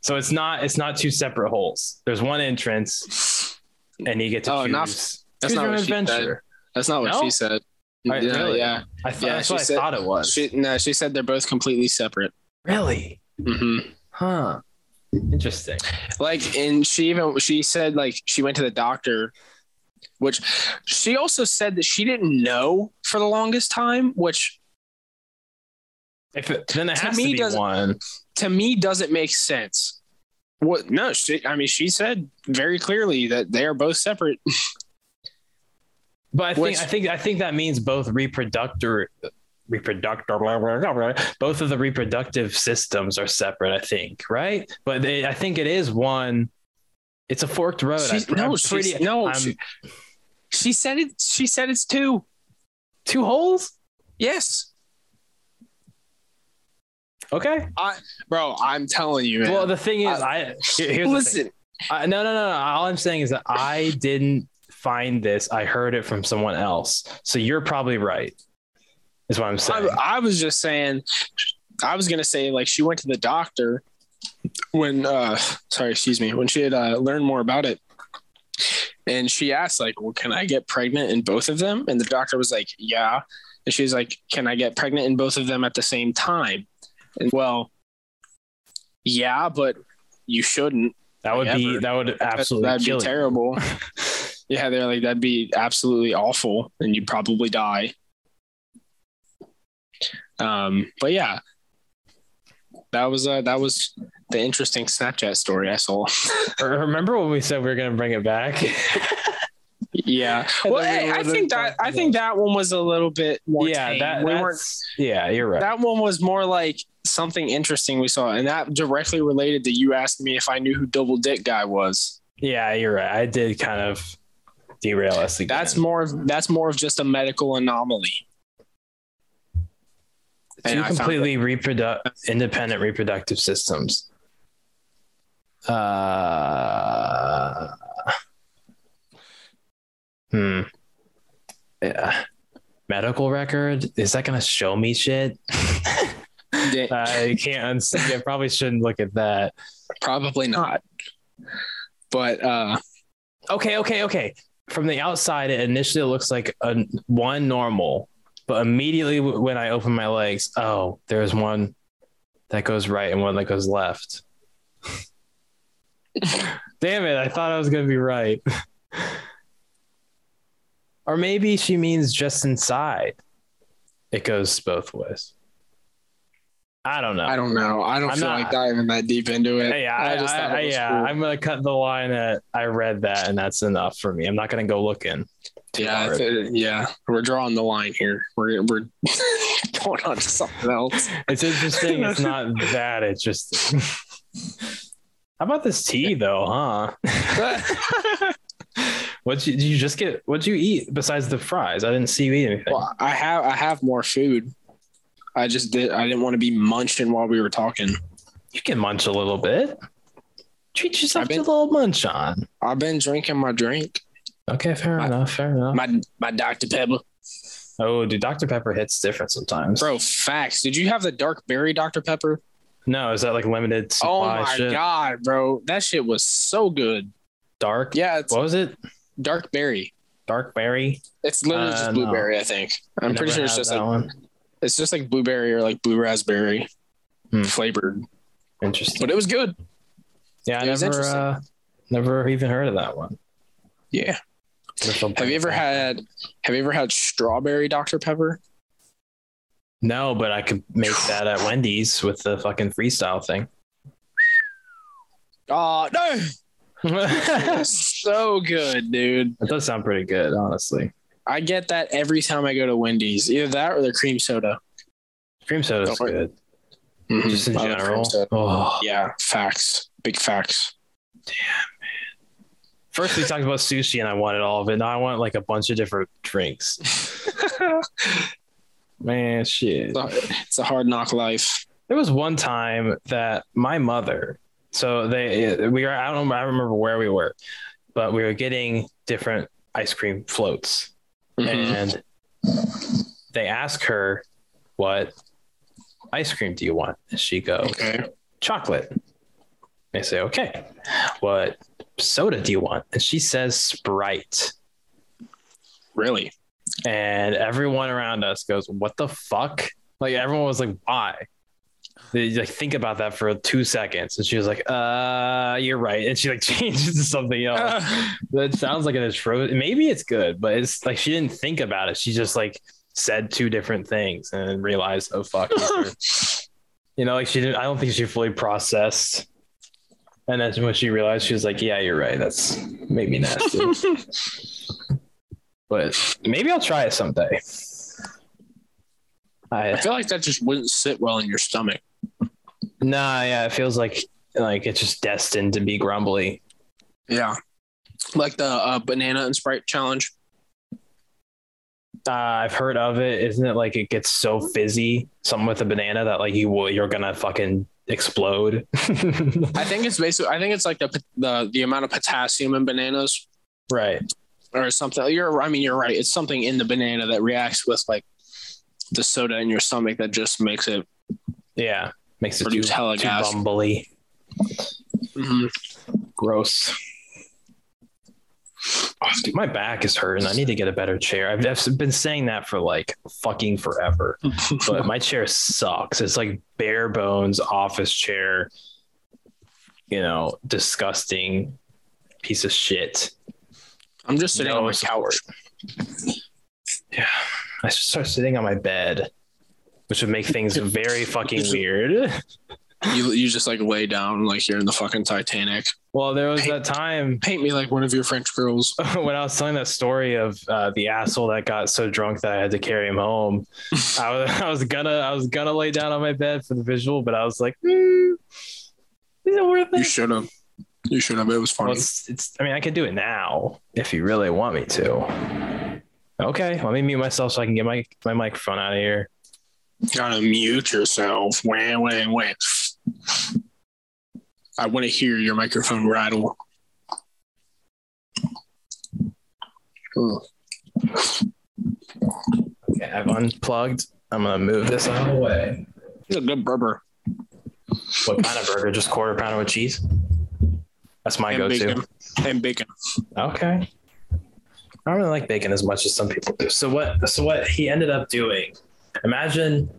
So it's not it's not two separate holes. There's one entrance, and you get to Oh, choose. not- choose that's not your what she adventure. that's not what No? she said. All right, yeah, really? yeah. I thought Yeah, that's she what I said- thought it was. She no, she said they're both completely separate. really? hmm Huh. Interesting. Like, and she even she said like she went to the doctor, which she also said that she didn't know for the longest time, which If it, then it To has me, to be doesn't- one. to me doesn't make sense. What? No, she. I mean, she said very clearly that they are both separate. But I think Which- I think I think that means both reproductor blah, both of the reproductive systems are separate, I think, right? But they, I think it is one it's a forked road. She's- I'm, no, pretty no, she- She said it. She said it's two. two holes? Yes, Okay. bro. I'm telling you, man. Well, the thing is, I here- here's listen. I, no, no, no, no. All I'm saying is that I didn't find this. I heard it from someone else. So you're probably right. Is what I'm saying. I, I was just saying. I was gonna say like she went to the doctor when. uh Sorry, excuse me. When she had uh, learned more about it, and she asked like, "Well, can I get pregnant in both of them?" And the doctor was like, "Yeah." And she's like, "Can I get pregnant in both of them at the same time?" And well, yeah, but you shouldn't. that would be ever. that would absolutely that'd kill be terrible. yeah, they're like that'd be absolutely awful, and you'd probably die. Um, but yeah, that was uh, that was the interesting Snapchat story I saw. Remember when we said we were going to bring it back? yeah, well, then we I think that I think that one was a little bit more. yeah, tame. that we weren't. yeah, you're right. That one was more like something interesting we saw, and that directly related to you asking me if I knew who Double Dick Guy was. yeah, you're right. I did kind of derail us again. That's more of that's more of just a medical anomaly. And two found completely reproduct independent reproductive systems. Uh, hmm. Yeah. Medical record is that going to show me shit? I can't unsee. I probably shouldn't look at that. probably not. But uh Okay, okay, okay. From the outside, it initially looks like a one normal, but immediately when I open my legs, oh, there's one that goes right and one that goes left. Damn it! I thought I was gonna be right. or maybe she means just inside. It goes both ways. I don't know. I don't know. I don't I'm feel not- like diving that deep into it. Yeah, I, just thought I- it was yeah. cool. I'm gonna cut the line at I read that, and that's enough for me. I'm not gonna go looking. Yeah, if yeah. We're drawing the line here. We're we're going on to something else. It's interesting. it's not that. It's just. How about this tea though, huh? what you, did you just get? What'd you eat besides the fries? I didn't see you eat anything. well, I have I have more food. I just did. I didn't want to be munching while we were talking. You can munch a little bit. Treat yourself been- to a little munch on. I've been drinking my drink, Okay, fair My- enough. Fair enough. my my Dr Pepper. Oh, dude, Dr. Pepper hits different sometimes. Bro, facts. Did you have the dark berry Dr. Pepper? No, is that like limited supply? Oh my shit? god, bro. That shit was so good. Dark? Yeah, it's What was it? dark berry. Dark berry? It's literally Uh, just no. blueberry, I think. I'm pretty sure it's just that like one. it's just like blueberry or like blue raspberry Hmm. flavored. Interesting. But it was good. Yeah, I it never, uh, never even heard of that one. Yeah. Have you ever had have you ever had strawberry Dr. Pepper? No, but I could make that at Wendy's with the fucking freestyle thing. Oh no. so good, dude. That does sound pretty good, honestly. I get that every time I go to Wendy's. Either that or the cream soda. Cream soda's Don't worry. good. Mm-hmm. Just in I general. Oh. Yeah, facts. Big facts. First, we talked about sushi and I wanted all of it. Now I want like a bunch of different drinks. Man, shit. it's a hard knock life. There was one time that my mother, so they we were I don't I remember where we were, but we were getting different ice cream floats, Mhm. and they ask her, "What ice cream do you want?" And she goes, Okay. "Chocolate." They say, "Okay." What soda do you want? And she says, "Sprite." Really? and everyone around us goes, "What the fuck?" Like everyone was like, "Why?" They like think about that for two seconds, and she was like, "Uh, you're right," and she like changed it to something else. that sounds like an intro. Maybe it's good, but it's like she didn't think about it. She just like said two different things and realized, "Oh fuck." you know, like she didn't. I don't think she fully processed. And then when she realized, she was like, "Yeah, you're right. That's maybe nasty." but maybe I'll try it someday. I I feel like that just wouldn't sit well in your stomach. nah, yeah, it feels like like it's just destined to be grumbly. Yeah. Like the uh, banana and Sprite challenge. Uh, I've heard of it. Isn't it like it gets so fizzy, something with a banana that like you will you're gonna fucking explode? I think it's basically. I think it's like the the the amount of potassium in bananas right. or something. You're. I mean, you're right. It's something in the banana that reacts with like the soda in your stomach that just makes it. Yeah. Makes it too, too bumbly. Mhm. Gross. Oh, dude, my back is hurting. I need to get a better chair. I've, I've been saying that for like fucking forever. but my chair sucks. It's like bare bones office chair, you know, disgusting piece of shit. I'm just sitting No on my couch. Yeah. I should start sitting on my bed, which would make things very fucking weird. You you just like lay down like you're in the fucking Titanic. Well, there was that time Paint me like one of your French girls. when I was telling that story of uh, the asshole that got so drunk that I had to carry him home. I was, I was gonna I was gonna lay down on my bed for the visual, but I was like, hmm, is it worth it? You should have. You should have. It was Well, funny. it's, it's I mean I can do it now if you really want me to. Okay, let me mute myself so I can get my my microphone out of here. Gotta mute yourself. Wah, wah, wah. I want to hear your microphone rattle. Okay, I've unplugged. I'm gonna move this out of the way. It's a good burger. What kind of burger? Just quarter pounder with cheese? That's my and go-to. bacon. And bacon. Okay. I don't really like bacon as much as some people do. So what? So what he ended up doing? Imagine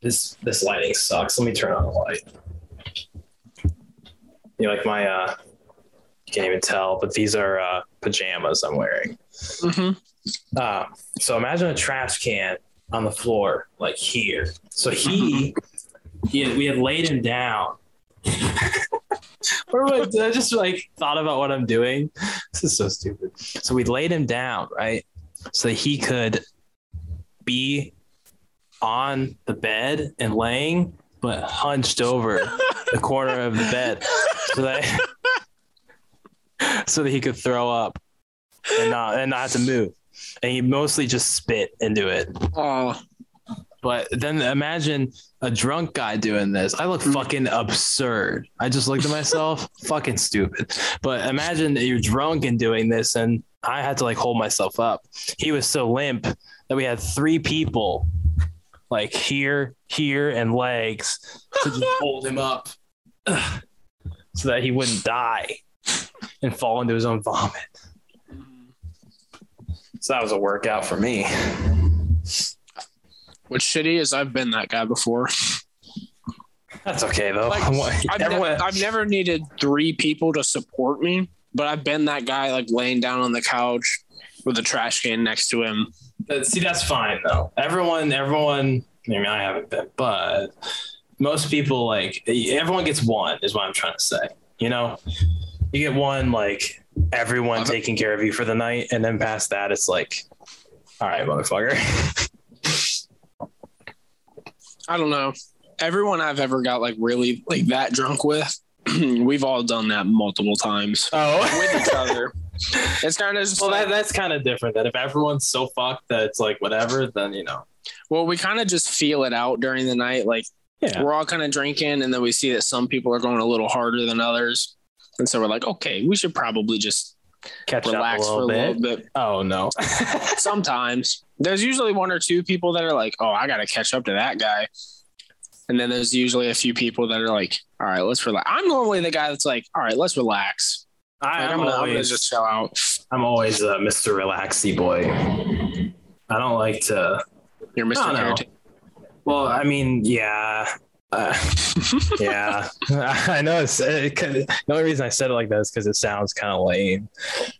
this. This lighting sucks. Let me turn on the light. You know, like my? uh You can't even tell, but these are uh pajamas I'm wearing. Mm-hmm. Uh, so imagine a trash can on the floor, like here. So he, he had, we had laid him down. What am I, I just like thought about what I'm doing. This is so stupid. So we laid him down, right? So that he could be on the bed and laying, but hunched over the corner of the bed, so that so that he could throw up and not and not have to move. And he mostly just spit into it. Oh, But then imagine a drunk guy doing this. I look mm. fucking absurd. I just looked at myself, fucking stupid. But imagine that you're drunk and doing this, and I had to like hold myself up. He was so limp that we had three people like here, here, and legs to just hold him up so that he wouldn't die and fall into his own vomit. So that was a workout for me. What's shitty is I've been that guy before. That's okay though. Like, I've, ne- I've never needed three people to support me, but I've been that guy like laying down on the couch with a trash can next to him. Uh, see that's fine though everyone everyone i mean i haven't been but most people like everyone gets one is what i'm trying to say you know you get one like everyone Okay. taking care of you for the night and then past that it's like all right motherfucker I don't know. Everyone I've ever got like really like that drunk with, we've all done that multiple times oh with each other. It's kind of just well like, that, that's kind of different that if everyone's so fucked that it's like whatever then you know well, we kind of just feel it out during the night. Like yeah we're all kind of drinking, and then we see that some people are going a little harder than others, and so we're like, okay, we should probably just catch relax up a for a bit. little bit. oh no Sometimes there's usually one or two people that are like, oh, I got to catch up to that guy. And then there's usually a few people that are like, all right, let's relax. I'm normally the guy that's like, all right, let's relax. I, Like, I'm, I'm, gonna, always just chill out. I'm always a Mr. Relaxy boy. I don't like to. You're Mr. Well, I mean, yeah, uh, yeah. I know. It's, it the only reason I said it like that is because it sounds kind of lame.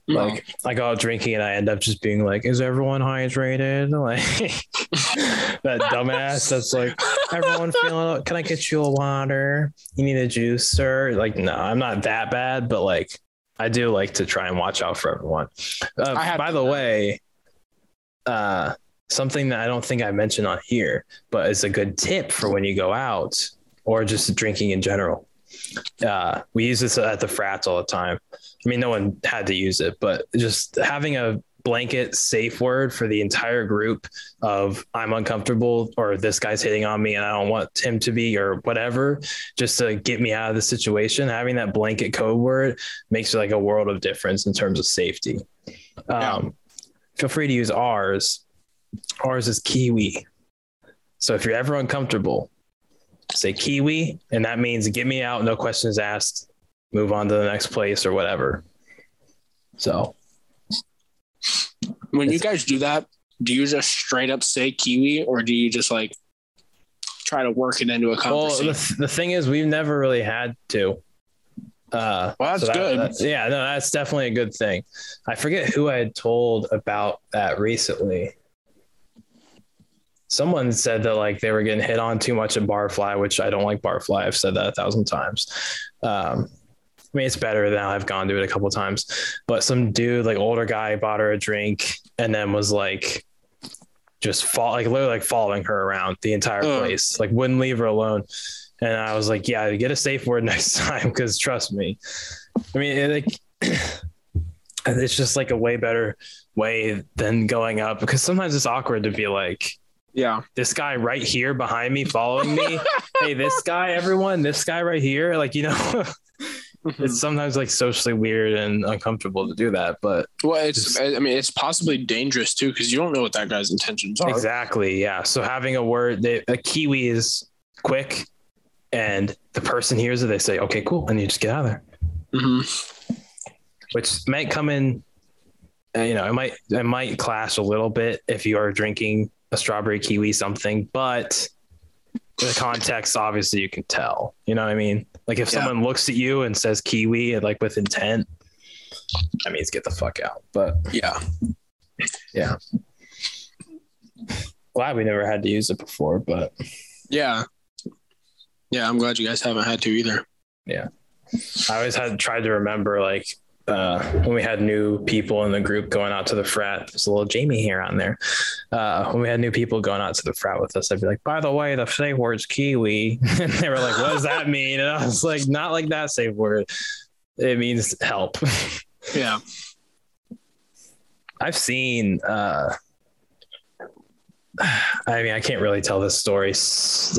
Like I go out drinking and I end up just being like, "Is everyone hydrated?" Like that dumbass. That's like, "Everyone feeling? Can I get you a water? You need a juice, sir?" Like, no, I'm not that bad, but like, I do like to try and watch out for everyone. Uh, by the way, uh, something that I don't think I mentioned on here, but it's a good tip for when you go out or just drinking in general. Uh, we use this at the frats all the time. I mean, no one had to use it, but just having a blanket safe word for the entire group of I'm uncomfortable or this guy's hitting on me and I don't want him to be or whatever, just to get me out of the situation. Having that blanket code word makes like a world of difference in terms of safety. Yeah. Um, Feel free to use ours. Ours is Kiwi. So if you're ever uncomfortable, say Kiwi, and that means get me out, no questions asked, move on to the next place or whatever. So When you guys do that, do you just straight up say Kiwi or do you just like try to work it into a Well, conversation? the, the thing is, we've never really had to. Uh, Well, that's that- good. that's- yeah, no, that's definitely a good thing. I forget who I had told about that recently. Someone said that like they were getting hit on too much at Barfly, which I don't like Barfly. I've said that a thousand times. Um, I mean, it's better than I've gone to it a couple times. But some dude, like older guy, bought her a drink and then was like, just fall like literally like following her around the entire place, like wouldn't leave her alone. And I was like, yeah, get a safe word next time because trust me. I mean, it, like it's just like a way better way than going up because sometimes it's awkward to be like yeah. this guy right here behind me following me. hey, this guy, everyone, this guy right here, like you know. it's sometimes like socially weird and uncomfortable to do that, but well, it's, I mean, it's possibly dangerous too because you don't know what that guy's intentions are. Exactly. Yeah. So having a word that a kiwi is quick and the person hears it, they say, okay, cool. And you just get out of there, Mhm. which might come in, uh, you know, it might, it might clash a little bit if you are drinking a strawberry kiwi something, but the context, obviously you can tell, you know what I mean? Like if Yeah. someone looks at you and says kiwi, like with intent, that means get the fuck out. But Yeah. Yeah. Glad we never had to use it before, but Yeah. Yeah. I'm glad you guys haven't had to either. Yeah, I always had tried to remember like uh, when we had new people in the group going out to the frat. There's a little Jamie here on there. Uh, when we had new people going out to the frat with us, I'd be like, "By the way, the safe word's kiwi," and they were like, "What does that mean?" And I was like, "Not like that safe word. It means help." Yeah. I've seen. Uh, I mean, I can't really tell this story.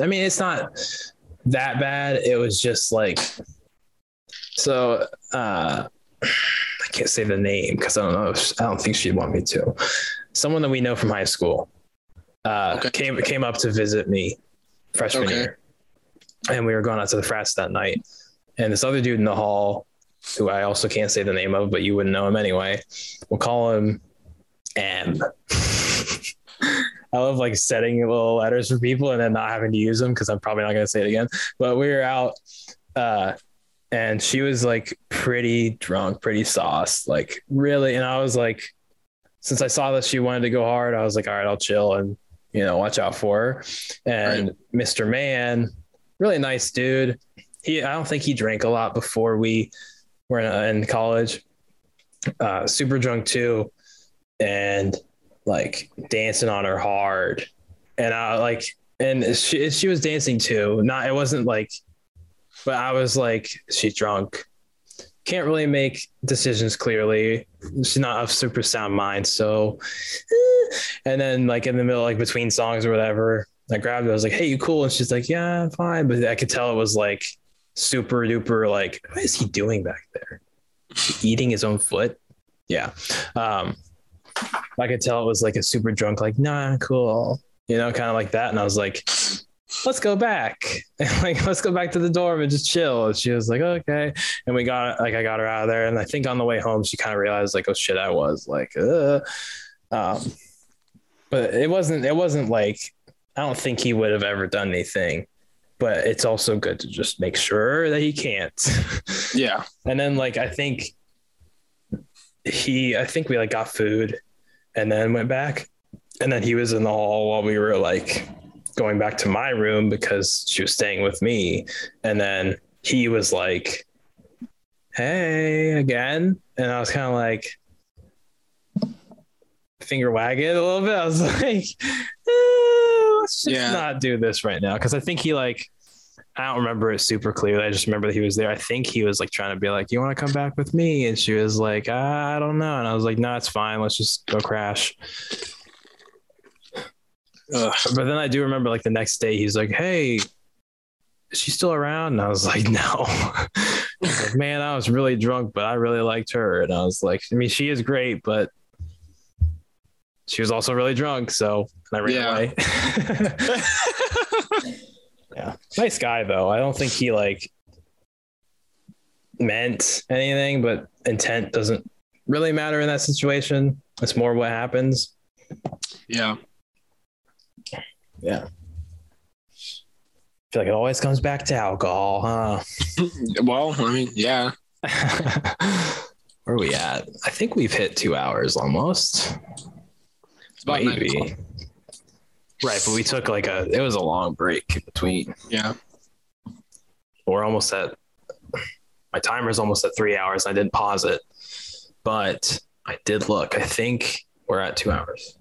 I mean, it's not that bad. It was just like, so uh, I can't say the name because I don't know. If, I don't think she'd want me to. Someone that we know from high school. uh, Okay. came came up to visit me freshman Okay. year, and we were going out to the frats that night. And this other dude in the hall, who I also can't say the name of, but you wouldn't know him anyway. We'll call him M. I love like setting little letters for people and then not having to use them because I'm probably not going to say it again. But we were out, uh, and she was like pretty drunk, pretty sauced, like really. And I was like, since I saw that she wanted to go hard, I was like, all right, I'll chill and you know watch out for her. And Mr. Man, really nice dude. He, I don't think he drank a lot before we were in, in college. Uh, super drunk too, and like dancing on her hard, and I like, and she she was dancing too. Not it wasn't like, but I was like, she's drunk. Can't really make decisions clearly. She's not of super sound mind, so. eh. And then like in the middle, like between songs or whatever, I grabbed her. I was like, "Hey, you cool?" And she's like, "Yeah, fine." But I could tell it was like super duper. Like, what is he doing back there? Eating his own foot? Yeah. Um, I could tell it was like a super drunk. Like, nah, cool. You know, kind of like that. And I was like, "Let's go back. and like, let's go back to the dorm and just chill." And she was like, "Okay." And we got like I got her out of there. And I think on the way home, she kind of realized like, "Oh shit, I was like." Uh. Um, but it wasn't. It wasn't like I don't think he would have ever done anything, but it's also good to just make sure that he can't. Yeah. and then like I think he, I think we like got food and then went back, and then he was in the hall while we were like going back to my room because she was staying with me, and then he was like, "Hey, again," and I was kind of like finger wagging a little bit. I was like, eh, let's just Yeah. not do this right now. Cause I think he like, I don't remember it super clearly. I just remember that he was there. I think he was like trying to be like, you want to come back with me? And she was like, I don't know. And I was like, no, it's fine. Let's just go crash. But then I do remember like the next day, he's like, hey, is she still around? And I was like, no. He's like, man, I was really drunk, but I really liked her. And I was like, I mean, she is great, but she was also really drunk. So and I ran Yeah. away. yeah. Nice guy, though. I don't think he like meant anything, but intent doesn't really matter in that situation. It's more what happens. yeah. Yeah. I feel like it always comes back to alcohol, huh? Well, I mean, yeah. Where are we at? I think we've hit two hours almost. It's about. Maybe. Right, but we took like a it was a long break in between. Yeah. We're almost at my timer's almost at three hours. I didn't pause it, but I did look. I think we're at two hours.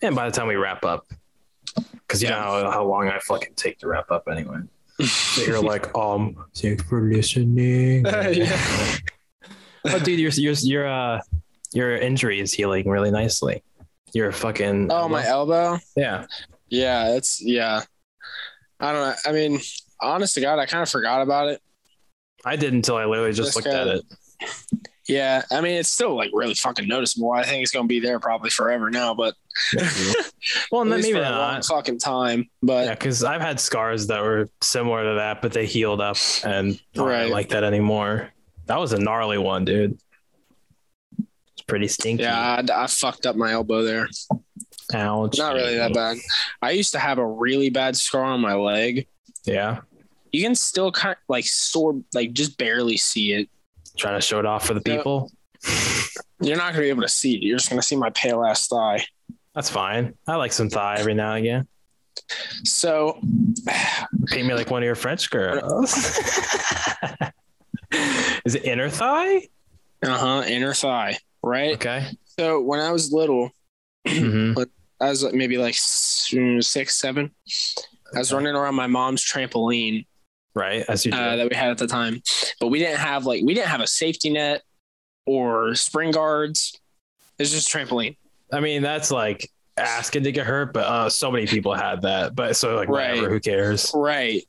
And by the time we wrap up, because you Yeah. know how, how long I fucking take to wrap up anyway. So you're like, um, thanks for listening. Yeah. oh, dude, your your your uh your injury is healing really nicely. Your fucking Oh, my elbow. yeah. Yeah, it's yeah. I don't know. I mean, honest to God, I kind of forgot about it. I did until I literally just Just looked at kinda- it. Yeah, I mean, it's still like really fucking noticeable. I think it's gonna be there probably forever now, but Well, at then least maybe for a long not. fucking time. But Yeah, because I've had scars that were similar to that, but they healed up and I don't Right. like that anymore. That was a gnarly one, dude. It's pretty stinky. yeah, I, I fucked up my elbow there. Ouch. Not really that bad. I used to have a really bad scar on my leg. Yeah. You can still kind of like sort like just barely see it. Trying to show it off for the people. You're not gonna be able to see it. You're just gonna see my pale ass thigh. That's fine. I like some thigh every now and again. So Paint me like one of your French girls. Is it inner thigh? uh huh, inner thigh, right? Okay. So when I was little, hmm I was maybe like six, seven. I was running around my mom's trampoline Right. As you uh, that we had at the time, but we didn't have like we didn't have a safety net or spring guards. It's just trampoline. I mean, that's like asking to get hurt, but uh, so many people had that. But so like Right. whatever, who cares? Right.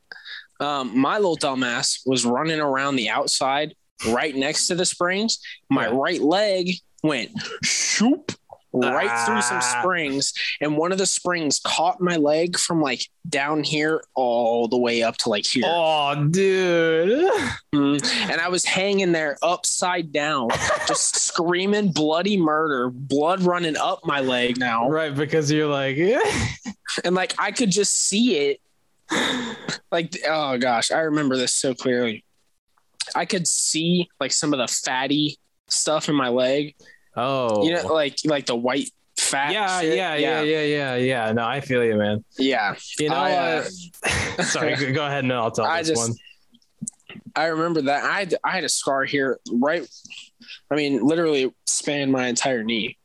Um, my little dumbass was running around the outside right next to the springs. My right leg went shoop right through some Ah. springs, and one of the springs caught my leg from like down here all the way up to like here. Oh, dude. Mhm. And I was hanging there upside down, just screaming bloody murder, blood running up my leg now. Right, because you're like, And like I could just see it. Like, oh gosh, I remember this so clearly. I could see like some of the fatty stuff in my leg. Oh, You know, like like the white fat. yeah, shit. yeah, yeah, yeah, yeah, yeah. No, I feel you, man. yeah. You know, I, uh, sorry, go ahead and I'll tell I this just- one. I remember that. I had, I had a scar here, right? I mean, literally spanned my entire knee.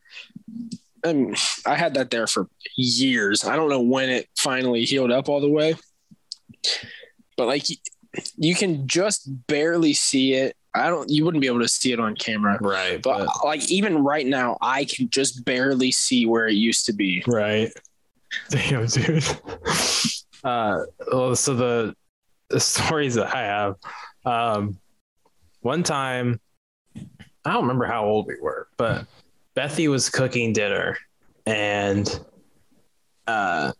And I had that there for years. I don't know when it finally healed up all the way, but like you can just barely see it. I don't. You wouldn't be able to see it on camera, Right, but like even right now, I can just barely see where it used to be. Right. Damn, dude. Uh, well, so the the stories that I have, um, one time, I don't remember how old we were, but Bethy was cooking dinner, and uh,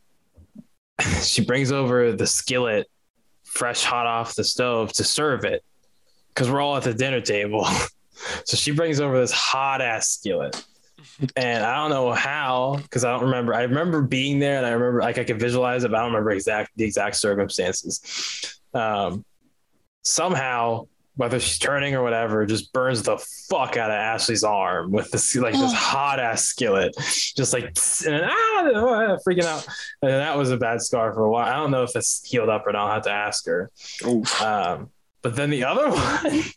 she brings over the skillet, fresh hot off the stove, to serve it, because we're all at the dinner table. so she brings over this hot ass skillet and I don't know how because I don't remember. I remember being there, and I remember like I could visualize it, but I don't remember exact the exact circumstances. Um, somehow, whether she's turning or whatever, just burns the fuck out of Ashley's arm with this like this hot ass skillet, just like and ah, freaking out. And that was a bad scar for a while. I don't know if it's healed up or not. I'll have to ask her. Oof. Um, but then the other one.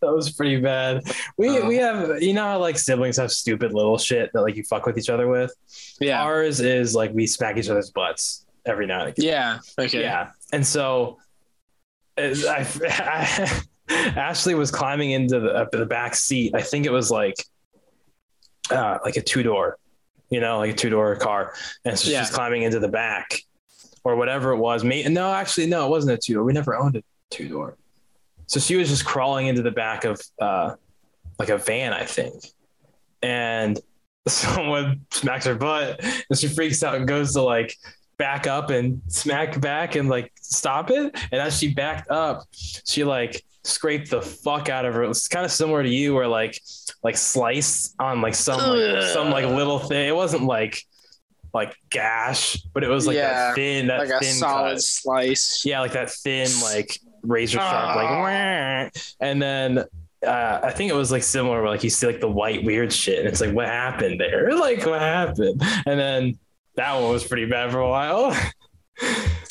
That was pretty bad. We Oh. we have you know how like siblings have stupid little shit that like you fuck with each other with. Yeah. Ours is like we smack each other's butts every now and again. Yeah. Okay. Yeah, and so I, I, Ashley was climbing into the, uh, the back seat. I think it was like uh, like a two door, you know, like a two door car, and so Yeah. she's climbing into the back or whatever it was. Me, no, actually, no, it wasn't a two door. We never owned a two door. So she was just crawling into the back of uh, like a van, I think, and someone smacks her butt, and she freaks out and goes to like back up and smack back and like stop it. And as she backed up, she like scraped the fuck out of her. It's kind of similar to you, where like like sliced on like some like, some like little thing. It wasn't like like gash, but it was like Yeah, that thin, that Like a thin solid cut. slice. Yeah, like that thin, like razor sharp, Ah. like wah. and then uh, I think it was like similar, where like you see like the white weird shit, and it's like, what happened there? Like, what happened? And then that one was pretty bad for a while.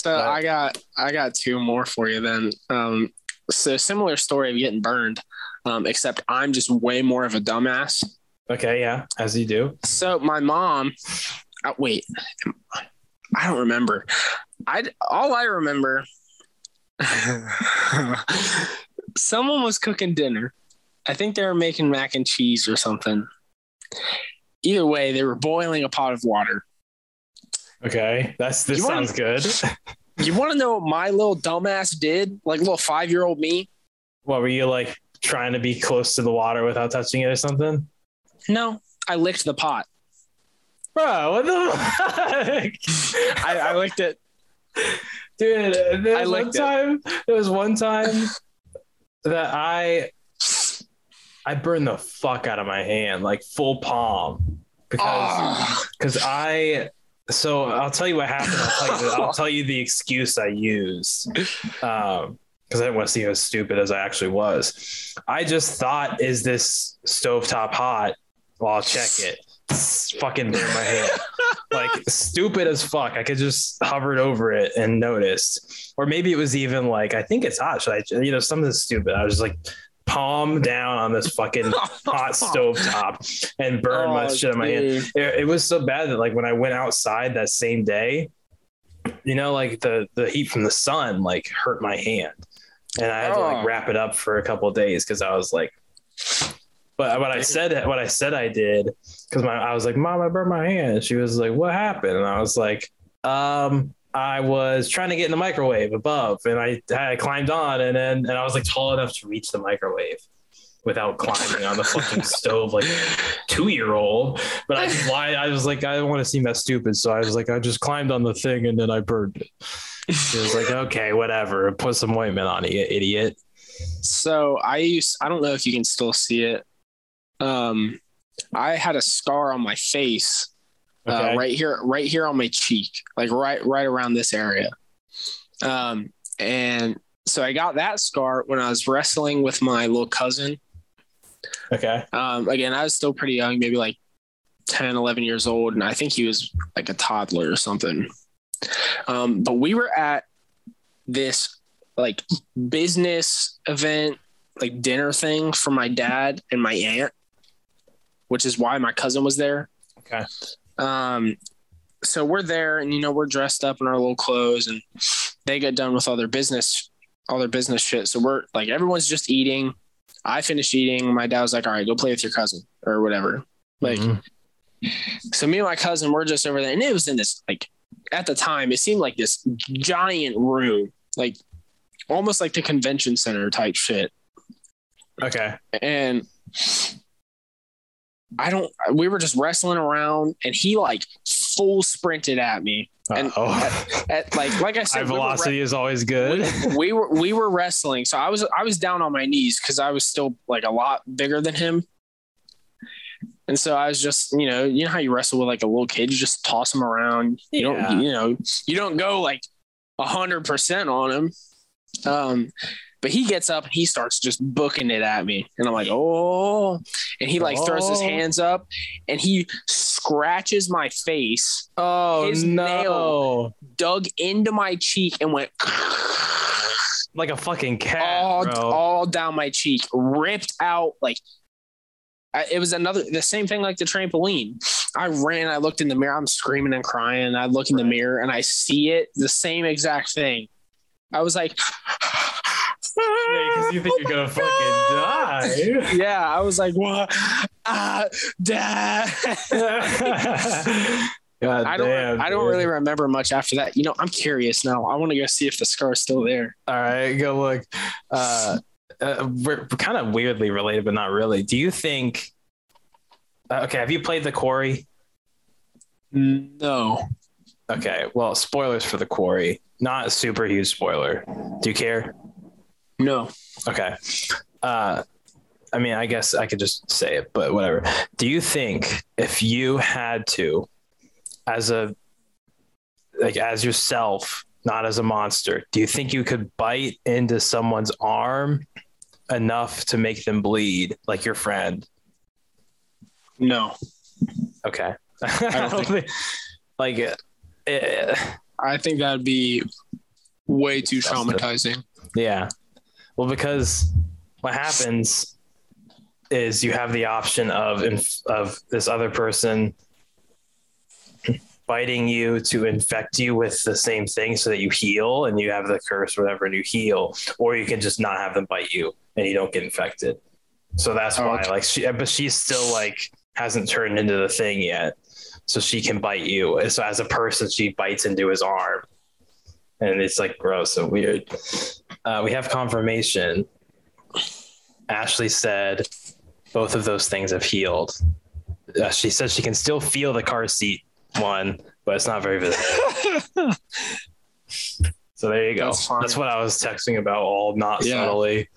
So Right. I got I got two more for you then. Um, so similar story of getting burned, um, except I'm just way more of a dumbass. okay, yeah, as you do. So my mom, uh, wait, I don't remember. I all I remember. someone was cooking dinner. I think they were making mac and cheese or something. Either way, they were boiling a pot of water. Okay, that's this You wanna- sounds good. You want to know what my little dumbass did? Like little five year old me? what were you like trying to be close to the water without touching it or something? No, I licked the pot. Bro, what the fuck? I, I licked it. Dude, there I was one licked it. time. There was one time that I I burned the fuck out of my hand, like full palm, because Ah. because I. So I'll tell you what happened. I'll tell you. The, I'll tell you the excuse I used. Um, because I didn't want to seem as stupid as I actually was. I just thought, is this stovetop hot? Well, I'll check it. Fucking burn my hand. like stupid as fuck. I could just hovered over it and noticed. Or maybe it was even like, I think it's hot. Should I, you know, something stupid. I was just like palm down on this fucking hot stove top and burn my Oh, shit on my hand. It, it was so bad that like when I went outside that same day, you know, like the the heat from the sun like hurt my hand, and I had to Oh. like wrap it up for a couple of days because I was like, but what I said what I said I did because my I was like, Mom, I burned my hand. She was like, What happened? And I was like, Um. I was trying to get in the microwave above, and I I climbed on, and then and I was like tall enough to reach the microwave without climbing on the fucking stove like two year old. But I just why I was like, I don't want to seem that stupid. So I was like, I just climbed on the thing and then I burned it. It was like, okay, whatever. Put some ointment on it, you idiot. So I used I don't know if you can still see it. Um I had a scar on my face Okay. uh, right here right here on my cheek, like right right around this area. Um and so I got that scar when I was wrestling with my little cousin. Okay. Um again, I was still pretty young, maybe like 10, 11 years old and I think he was like a toddler or something. Um but we were at this like business event like dinner thing for my dad and my aunt which is why my cousin was there Okay. um so we're there and you know we're dressed up in our little clothes and they get done with all their business all their business shit so we're like everyone's just eating i finished eating my dad was like all right go play with your cousin or whatever like Mhm. so me and my cousin we're just over there and it was in this like at the time it seemed like this giant room like almost like the convention center type shit okay. and I don't. We were just wrestling around, and he like full sprinted at me. And oh, At like, like I said, we velocity is always good. re- we were we were wrestling. So I was I was down on my knees because I was still like a lot bigger than him. And so I was just, you know, you know how you wrestle with like a little kid, you just toss him around. You Yeah. don't, you know, you don't go like a hundred percent on him. Um, but he gets up and he starts just booking it at me. And I'm like, oh, and he like throws his Oh. hands up and he scratches my face, Oh His no! dug into my cheek and went Like a fucking cat, all, all down my cheek, ripped out like it was another the same thing like the trampoline. I ran, I looked in the mirror, I'm screaming and crying. I look in the mirror and I see it, the same exact thing. I was like, because you think you're gonna fucking die. yeah, I was like, what? Ah, dad. God I don't. damn, I don't dude. really remember much after that. You know, I'm curious now. I want to go see if the scar is still there. All right, go look. Uh, uh, we're kind of weirdly related, but not really. Do you think? Uh, okay, have you played the Quarry? No. Okay, well, spoilers for the Quarry. Not a super huge spoiler. Do you care? No. Okay. Uh, I mean, I guess I could just say it, but whatever. Do you think if you had to, as a like as yourself, not as a monster, do you think you could bite into someone's arm enough to make them bleed, like your friend? No. Okay. I don't don't think, like, eh, I think that'd be way too traumatizing. Yeah. Well, because what happens is you have the option of of this other person biting you to infect you with the same thing so that you heal and you have the curse or whatever and you heal or you can just not have them bite you and you don't get infected. So that's Oh, why okay. like she but she's still like hasn't turned into the thing yet. So she can bite you. And so as a person she bites into his arm and it's like gross and weird. Uh, we have confirmation. Ashley said both of those things have healed. Uh, she says she can still feel the car seat one but it's not very visible. So there you go. That's that's what i was texting about all not Yeah. subtly.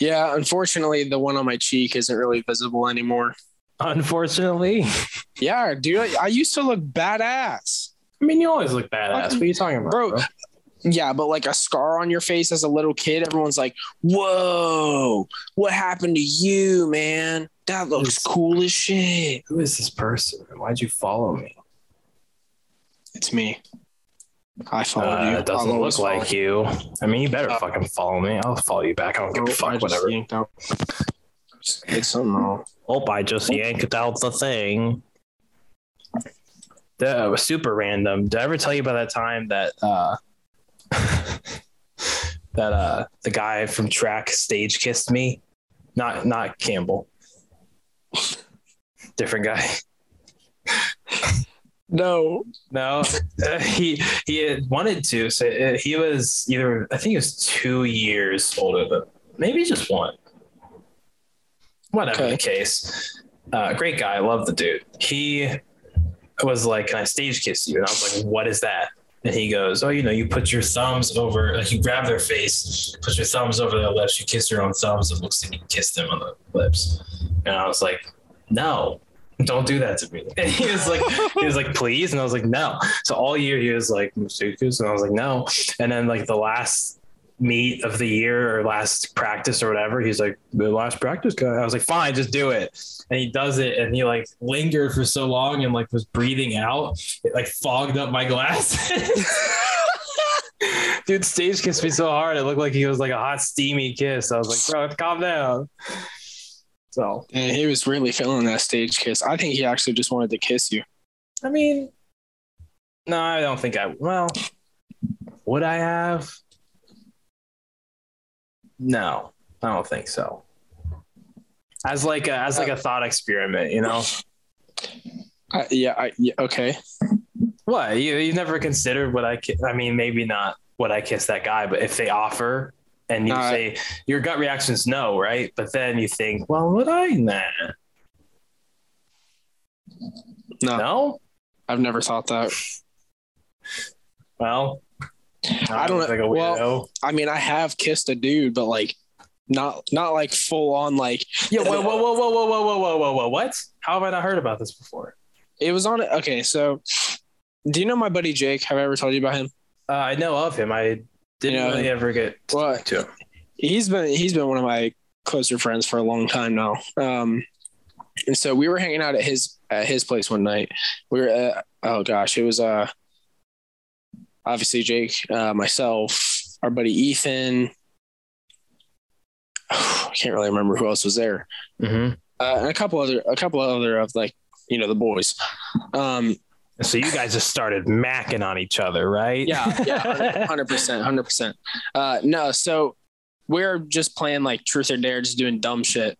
Yeah, unfortunately, the one on my cheek isn't really visible anymore. unfortunately. Yeah, dude, I, I used to look badass. I mean you always look badass what are you talking about Bro, Yeah, but like a scar on your face as a little kid, everyone's like, "Whoa, what happened to you, man? That looks It's- cool as shit." who is this person why'd you follow me It's me. I followed Uh, you. it doesn't I'll look like you. I mean, you better Uh, fucking follow me. I'll follow you back. I don't give a I fuck. just Whatever. yanked out. It's something wrong. Oh, I just yanked out the thing. That was super random. Did I ever tell you about that time that uh that uh the guy from track stage kissed me? Not not Campbell. Different guy. No, No, uh, he he wanted to. So uh, he was either I think he was two years older than maybe just one. whatever Okay. the case. Uh, great guy, I love the dude. He was like, "Can I stage kiss you?" And I was like, "What is that?" And he goes, "Oh, you know, you put your thumbs over, like you grab their face, put your thumbs over their lips, you kiss your own thumbs. It looks like you kissed them on the lips." And I was like, "No." Don't do that to me. And he was like, he was like, please. And I was like, no. So all year he was like. And I was like, no. And then like the last meet of the year or last practice or whatever. He's like, the last practice guy. I was like, fine, just do it. And he does it and he like lingered for so long and like was breathing out. It like fogged up my glasses. Dude, stage kissed me so hard. It looked like he was like a hot, steamy kiss. I was like, bro, calm down. So, And he was really feeling that stage kiss. I think he actually just wanted to kiss you. I mean, no, I don't think I, well, would I have? No, I don't think so. As like a, as like a thought experiment, you know. I, yeah, I, yeah, okay. What you you never considered what I ki- I mean maybe not what I kiss that guy, but if they offer and you I- say your gut reaction is no, right? But then you think, well, would I? Nah, No, no. I've never thought that. Well, I don't know. Like Well. I mean, I have kissed a dude, but like, not not like full on. Like yeah. Whoa, whoa, whoa, whoa, whoa, whoa, whoa, whoa, whoa, whoa. What? How have I not heard about this before? it was on. Okay, so do you know my buddy Jake? Have I ever told you about him? Uh, I know of him. I didn't You know, really ever get Well, to him. he's been he's been one of my closer friends for a long time now. Um, and so we were hanging out at his at his place one night. We were at, oh gosh, it was uh obviously Jake, uh, myself, our buddy Ethan. I can't really remember who else was there. Mm-hmm. Uh, and a couple other a couple other of like you know the boys. Um, So you guys just started macking on each other, right? yeah, yeah, hundred percent, hundred percent. Uh, no, so we're just playing like truth or dare, just doing dumb shit.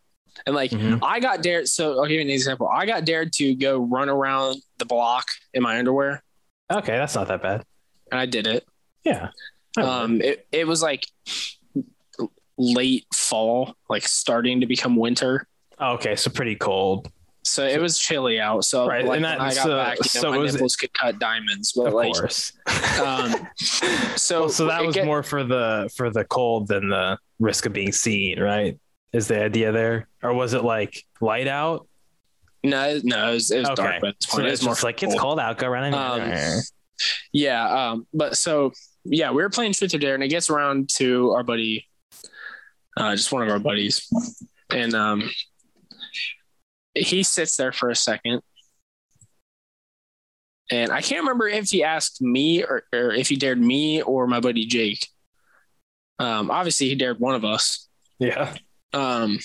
And like Mhm. I got dared. So I'll give you an example. I got dared to go run around the block in my underwear, Okay, that's not that bad. And I did it. Yeah. Um, it it was like late fall, like starting to become winter. okay, so pretty cold. So it was chilly out. So Right, like and that- I got so- back, you know, so my was it- nipples could cut diamonds. But Of like, course. um, so Well, so that was get- more for the for the cold than the risk of being seen, right? Is the idea there, or was it like light out? no, no, it was, it was Okay, dark, but it's, so it's was more just like it's cold. cold out. Go run in Um. Yeah. Um, but so yeah, we were playing truth or dare, and it gets around to our buddy, uh, just one of our buddies, and um, he sits there for a second, and I can't remember if he asked me or, or if he dared me or my buddy Jake. Um, obviously he dared one of us. yeah. Um,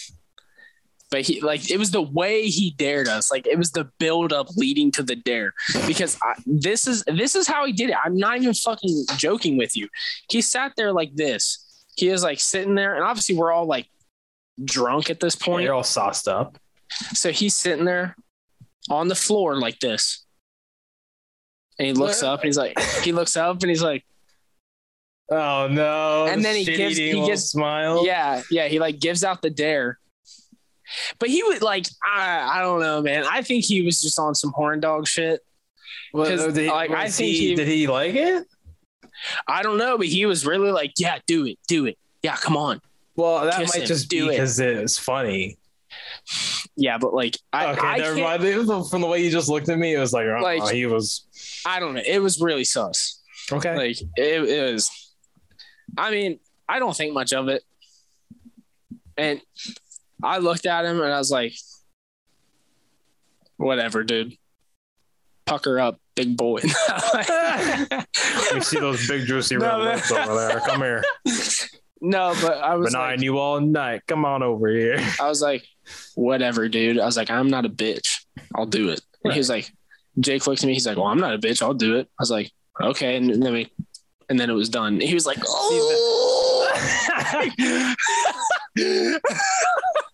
but he like it was the way he dared us. Like it was the build up leading to the dare. Because I, this is this is how he did it. I'm not even fucking joking with you. He sat there like this. He is like sitting there, and obviously we're all like drunk at this point. You're all sauced up. So he's sitting there on the floor like this. And he looks up and he's like, he looks up and he's like, Oh no! And then he gives- he little gives- smile. Yeah, yeah. He like gives out the dare. But he would like, I, I don't know, man. I think he was just on some horn dog shit. Well, 'Cause, oh, did he- like, I think he- he- did he like it? I don't know, but he was really like, yeah, do it, do it. Yeah, come on. Well, that Kiss might him, just be do it. because it's funny. Yeah, but like, I, okay, I, never can't- mind. From the way you just looked at me, it was like, oh, Like- he was I don't know. It was really sus. okay. Like, it, it was. I mean, I don't think much of it. And I looked at him and I was like, whatever, dude. Pucker up, big boy. we see those big juicy red No, lips over there. Come here. no, but I was eyeing like, you all night. Come on over here. I was like, whatever, dude. I was like, I'm not a bitch. I'll do it. And he was like, Jake looked at me. He's like, well, I'm not a bitch. I'll do it. I was like, okay. And then we, and then it was done. He was like, oh.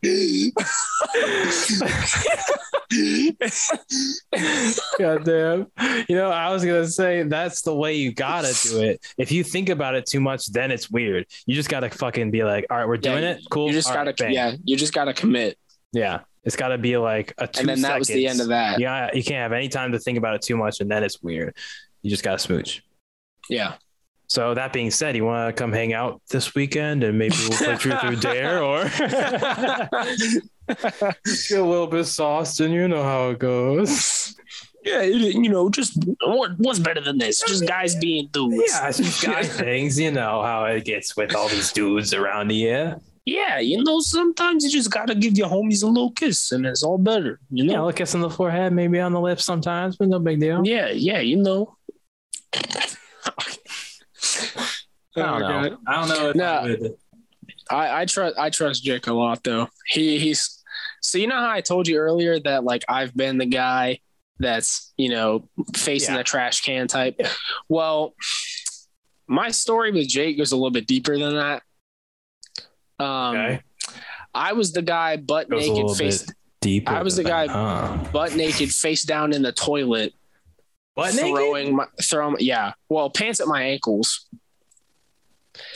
God damn. You know, I was gonna say that's the way you gotta do it. If you think about it too much, then it's weird. You just gotta fucking be like, all right, we're doing it. Cool. You just All gotta, right, yeah, you just gotta commit. Yeah, it's got to be like a two and then that was the end of that. Yeah, you can't have any time to think about it too much, and then it's weird. You just got to smooch. Yeah. So that being said, you want to come hang out this weekend, and maybe we'll play Truth or Dare, or get a little bit sauced, and you know how it goes. Yeah, you know, just what, what's better than this? Just guys being dudes. Yeah, just guy things. You know how it gets with all these dudes around here. Yeah, you know, sometimes you just gotta give your homies a little kiss, and it's all better. You Yeah, a know. little kiss on the forehead, maybe on the lips sometimes, but no big deal. Yeah, yeah, you know. I don't know. I don't know if No. I. I, trust I trust Jake a lot though. He he's so you know how I told you earlier that like I've been the guy that's you know facing Yeah. the trash can type. Well, my story with Jake goes a little bit deeper than that. Um, Okay. I was the guy butt Goes naked, face deeper. I was the guy- Huh? butt naked, face down in the toilet, Naked? throwing my throwing yeah, well pants at my ankles.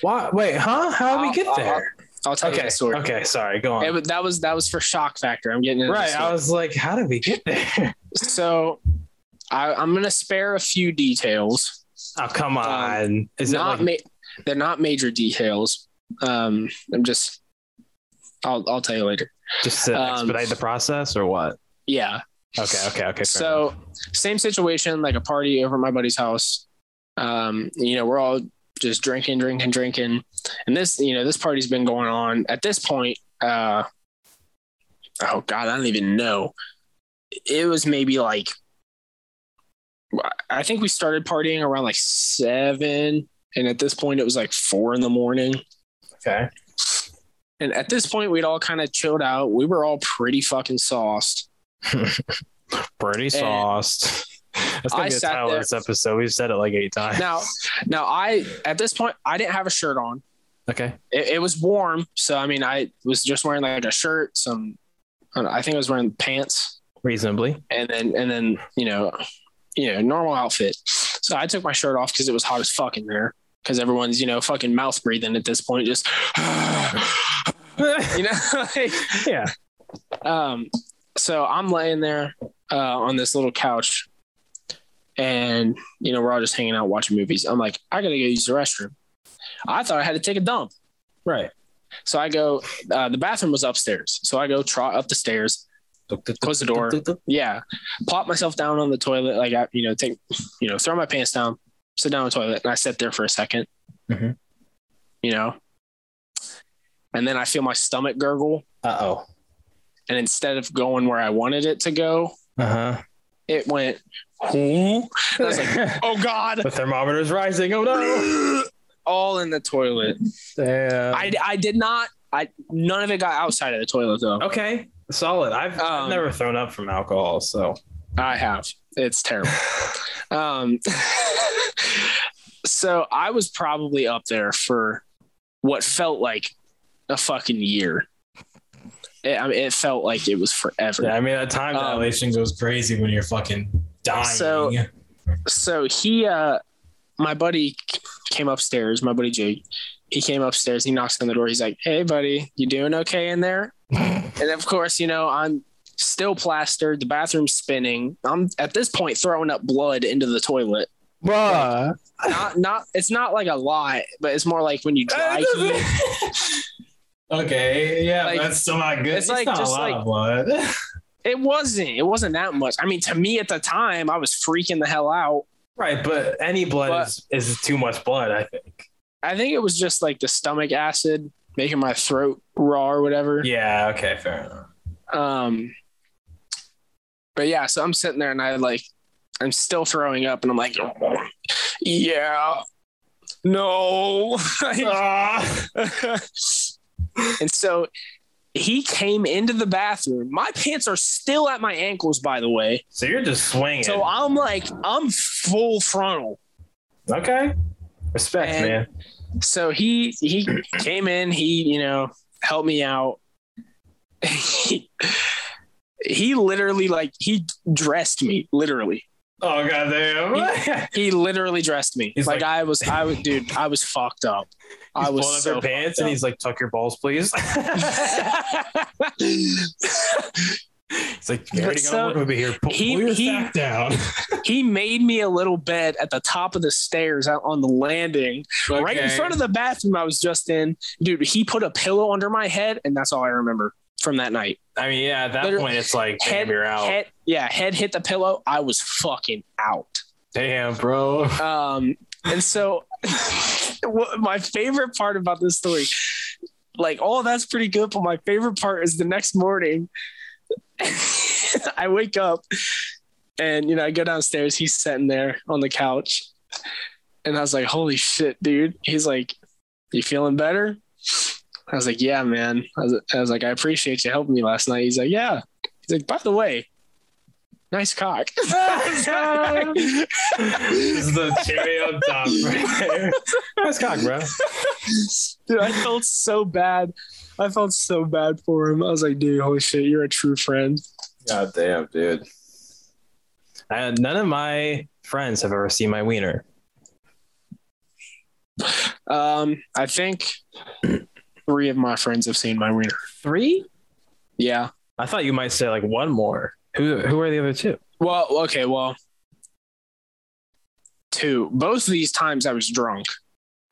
Why? Wait, huh? How did we I'll- get I'll- there? I'll tell you Okay. the story. Okay. Sorry. Go on. It, that was that was for shock factor. I'm getting right. I was like, how did we get there? So I, I'm going to spare a few details. Oh, come on. Is not like? ma- they're not major details. Um, I'm just, I'll, I'll tell you later. just to um, expedite the process or what? Yeah. Okay. Okay. Okay. so enough. same situation, like a party over at my buddy's house. Um, you know, we're all just drinking, drinking, drinking. And this, you know, this party's been going on at this point. Uh, oh God, I don't even know. It was maybe like, I think we started partying around like seven. And at this point, it was like four in the morning. okay. And at this point, we'd all kind of chilled out. We were all pretty fucking sauced. Pretty sauced. That's gonna I be the sat title there- this episode. We've said it like eight times. Now, now I at this point I didn't have a shirt on. Okay. It, it was warm, so I mean I was just wearing like a shirt, some I, don't know, I think I was wearing pants, Reasonably. and then and then you know, you know, normal outfit. So I took my shirt off because it was hot as fuck in there. Because everyone's you know fucking mouth breathing at this point, just you know. like, yeah. um, so I'm laying there uh, on this little couch, and you know we're all just hanging out watching movies. I'm like, I gotta go use the restroom. I thought I had to take a dump, Right. so I go. Uh, the bathroom was upstairs, so I go trot up the stairs. Close the door. Yeah, plop myself down on the toilet, like I, you know, take, you know, throw my pants down, sit down on the toilet, and I sit there for a 2nd Mhm. You know, and then I feel my stomach gurgle, Uh oh. And instead of going where I wanted it to go, Uh huh. it went. Who? I was like, oh god! the thermometer's rising. Oh no. All in the toilet. Damn. I, I did not. I none of it got outside of the toilet though. okay. Solid. I've, I've Um, never thrown up from alcohol, so I have. It's terrible. um, so I was probably up there for what felt like a fucking year. It, I mean, it felt like it was forever. yeah. I mean, that time Um, dilation goes crazy when you're fucking dying. So- so he uh my buddy came upstairs my buddy jake he came upstairs he knocks on the door he's like hey buddy you doing okay in there and of course you know i'm still plastered the bathroom's spinning i'm at this point throwing up blood into the toilet Bruh. not not it's not like a lot but it's more like when you dry heat okay. Yeah, Like, that's still not good. it's It's, like not just a lot like- of blood. it wasn't it wasn't that much i mean to me at the time i was freaking the hell out right, but any blood But- is, is too much blood. I think. i think it was just like the stomach acid making my throat raw or whatever Yeah. Okay. Fair enough. Um, but yeah, so I'm sitting there and I like, I'm still throwing up and I'm like, yeah, no. Ah. and so he came into the bathroom. My pants are still at my ankles, by the way. So you're just swinging. So I'm like, I'm full frontal. okay. Respect, And- man. So he he came in. He you know helped me out. he, he literally like he dressed me literally Oh god damn. He literally dressed me. He's like, like- I was, I was, dude, I was fucked up. I was pulling up so your pants and he's like, tuck your balls, please. He's like, you already So, got with here. Pull, he- pull your he- down. he made me a little bed at the top of the stairs out on the landing, right in front of the bathroom I was just in. Dude, he put a pillow under my head, and that's all I remember from that night. I mean, yeah, at that Literally- point, it's like, damn, you're out. head, yeah, head hit the pillow. I was fucking out. Damn, bro. Um, and so, my favorite part about this story, like, oh, that's pretty good. But my favorite part is the next morning, I wake up and, you know, I go downstairs. He's sitting there on the couch. And I was like, holy shit, dude. He's like, you feeling better? I was like, yeah, man. I was, I was like, I appreciate you helping me last night. He's like, yeah. He's like, by the way, nice cock. this is the cherry on top right there. Nice cock, bro. dude, I felt so bad. I felt so bad for him. I was like, dude, holy shit, you're a true friend. God damn, dude. And none of my friends have ever seen my wiener. Um, I think three of my friends have seen my wiener. Three? Yeah. I thought you might say like one more. Who who are the other two? Well, okay, well, two. Both of these times I was drunk.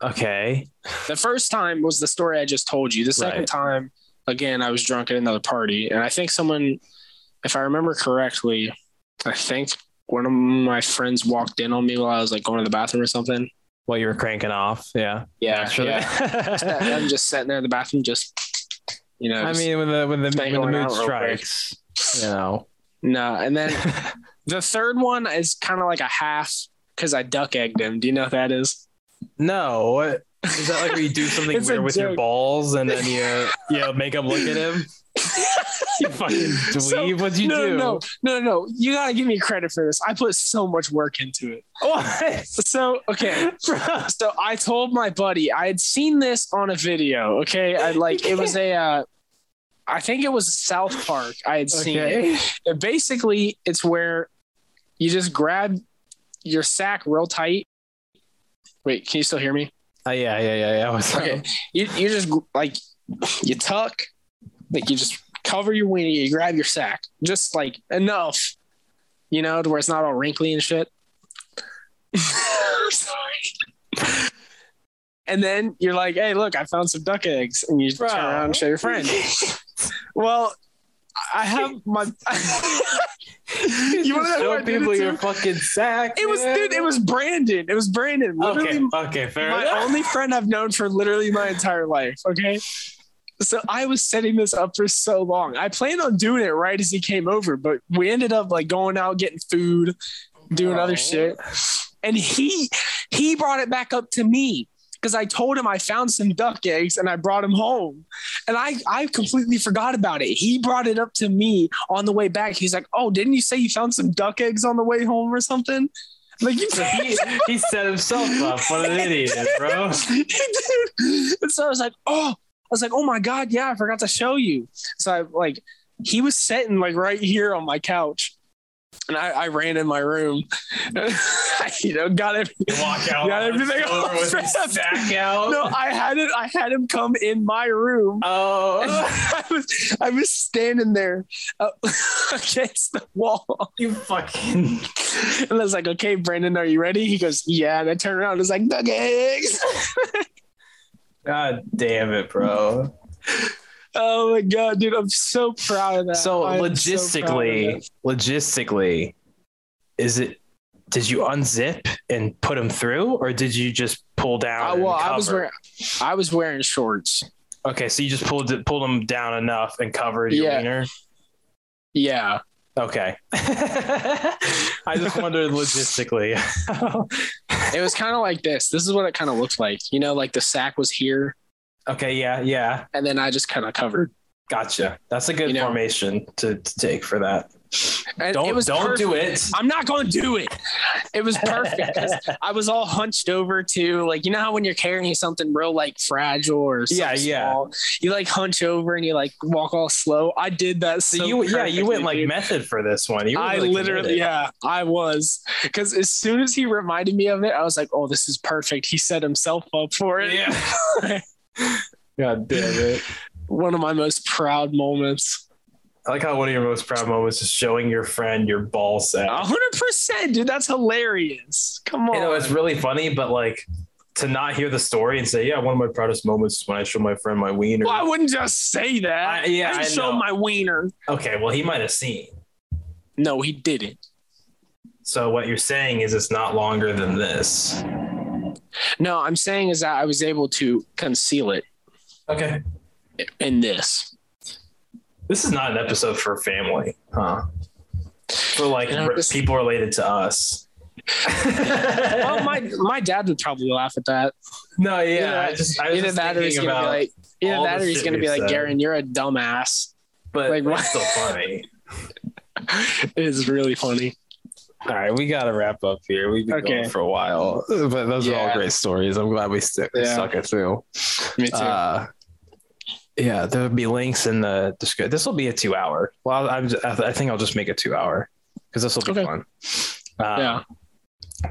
Okay. The first time was the story I just told you. The second Right. time, again, I was drunk at another party, and I think someone, if I remember correctly, I think one of my friends walked in on me while I was like going to the bathroom or something. While you were cranking off. Yeah. Yeah, Naturally. yeah. I'm just sitting there in the bathroom, just you know. I mean, when the when the, when the mood out real quick. strikes, you know. No. And then the third one is kind of like a half because I duck egged him. Do you know what that is? No, what is that like? Where you do something weird with your balls and then you you make them look at him? You fucking dweeb. So- What'd you no, do? No, no, no, no. You gotta give me credit for this. I put so much work into it. What? So okay, so I told my buddy I had seen this on a video. Okay, I like it was a. Uh, I think it was South Park. I had seen it. And basically, it's where you just grab your sack real tight. Wait, can you still hear me? Uh, yeah, yeah, yeah, yeah. What's Okay. up? You you just like you tuck, like you just cover your weenie, you grab your sack, just like enough, you know, to where it's not all wrinkly and shit. Sorry. And then you're like, hey, look, I found some duck eggs. And you Bro. turn around and show your friend. well, I have my. you want to Show who I did people your fucking sack. It was, man. dude, it was Brandon. It was Brandon. Literally, Okay, okay, fair my enough. only friend I've known for literally my entire life. Okay. So I was setting this up for so long. I planned on doing it right as he came over, but we ended up like going out getting food, doing Oh. other shit. And he he brought it back up to me because I told him I found some duck eggs and I brought him home. And I I completely forgot about it. He brought it up to me on the way back. He's like, "Oh, didn't you say you found some duck eggs on the way home or something?" Like you So he, he set himself up. What an idiot, bro. And so I was like, oh, I was like, oh my God, yeah, I forgot to show you. So I like he was sitting like right here on my couch. And I, I ran in my room, you know, got it. Walk out Got everything floor all with your out. No, I had it. I had him come in my room. Oh, I was I was standing there uh, against the wall, you fucking. and I was like, "Okay, Brandon, are you ready?" He goes, "Yeah." And I turn around, and was like, "Duck eggs." God damn it, bro. Oh my god, dude! I'm so proud of that. So I'm so logistically, it. logistically, is it? Did you unzip and put them through, or did you just pull down? Uh, well, I was wearing, I was wearing shorts. Okay, so you just pulled it, pulled them down enough and covered your Yeah. wiener. Yeah, Okay. I just wondered logistically. it was kind of like this. This is what it kind of looked like. You know, like the sack was here, okay, yeah, yeah, and then I just kind of covered. gotcha. That's a good You know- formation to, to take for that. And Don't don't perfect. do it. I'm not going to do it. It was perfect I was all hunched over to like you know how when you're carrying something real like fragile or Yeah, something yeah. small, you like hunch over and you like walk all slow. I did that. So, So you yeah you went like dude. method for this one. You I literally, yeah, I was. Because as soon as he reminded me of it, I was like, oh, this is perfect. He set himself up for it. Yeah. God damn it. One of my most proud moments. I like how one of your most proud moments is showing your friend your ball sack. 100%, dude. That's hilarious. Come on. You know, it's really funny, but like to not hear the story and say, yeah, one of my proudest moments is when I show my friend my wiener. well, I wouldn't just say that. I- yeah, I I showed know. my wiener. Okay, well, he might have seen. No, he didn't. So what you're saying is it's not longer than this. No, I'm saying is that I was able to conceal it Okay. in this. This is not an episode for family, huh? For like You know, re- this- people related to us. Well, my my dad would probably laugh at that. no, yeah, Either- I just I was Either just that or he's thinking gonna be about, like, either that or he's gonna be like. Garen, you're a dumbass. but like, it's still funny. It is really funny. All right, we got to wrap up here. We've been Okay. going for a while, but those are all great stories. I'm glad we st- Yeah. stuck it through. Me too. Uh, yeah, there'll be links in the description. This will be a two hour. Well, I'm just, I I think I'll just make it two hour because this will be Okay. fun. Um, yeah.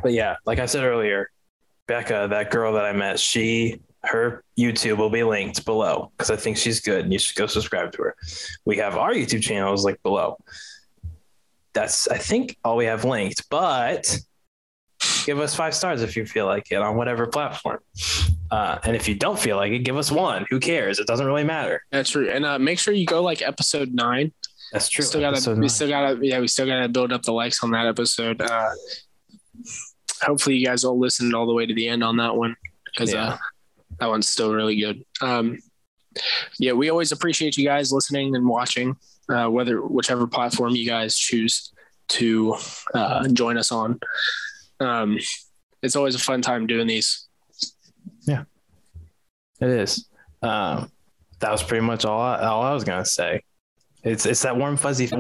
But yeah, like I said earlier, Bekah, that girl that I met, she her YouTube will be linked below because I think she's good and you should go subscribe to her. We have our YouTube channels like below. That's I think all we have linked, but give us five stars if you feel like it on whatever platform. Uh, and if you don't feel like it, give us one. Who cares? It doesn't really matter. That's true. And uh, make sure you go like episode nine. That's true. still gotta, Episode we nine. still gotta, yeah, we still gotta build up the likes on that episode. Uh, hopefully, you guys all listened all the way to the end on that one because Yeah. uh, that one's still really good. Um, yeah, we always appreciate you guys listening and watching, uh, whether whichever platform you guys choose to uh, join us on. Um, it's always a fun time doing these. Yeah, it is. Um, that was pretty much all I, all I was gonna say. It's it's that warm fuzzy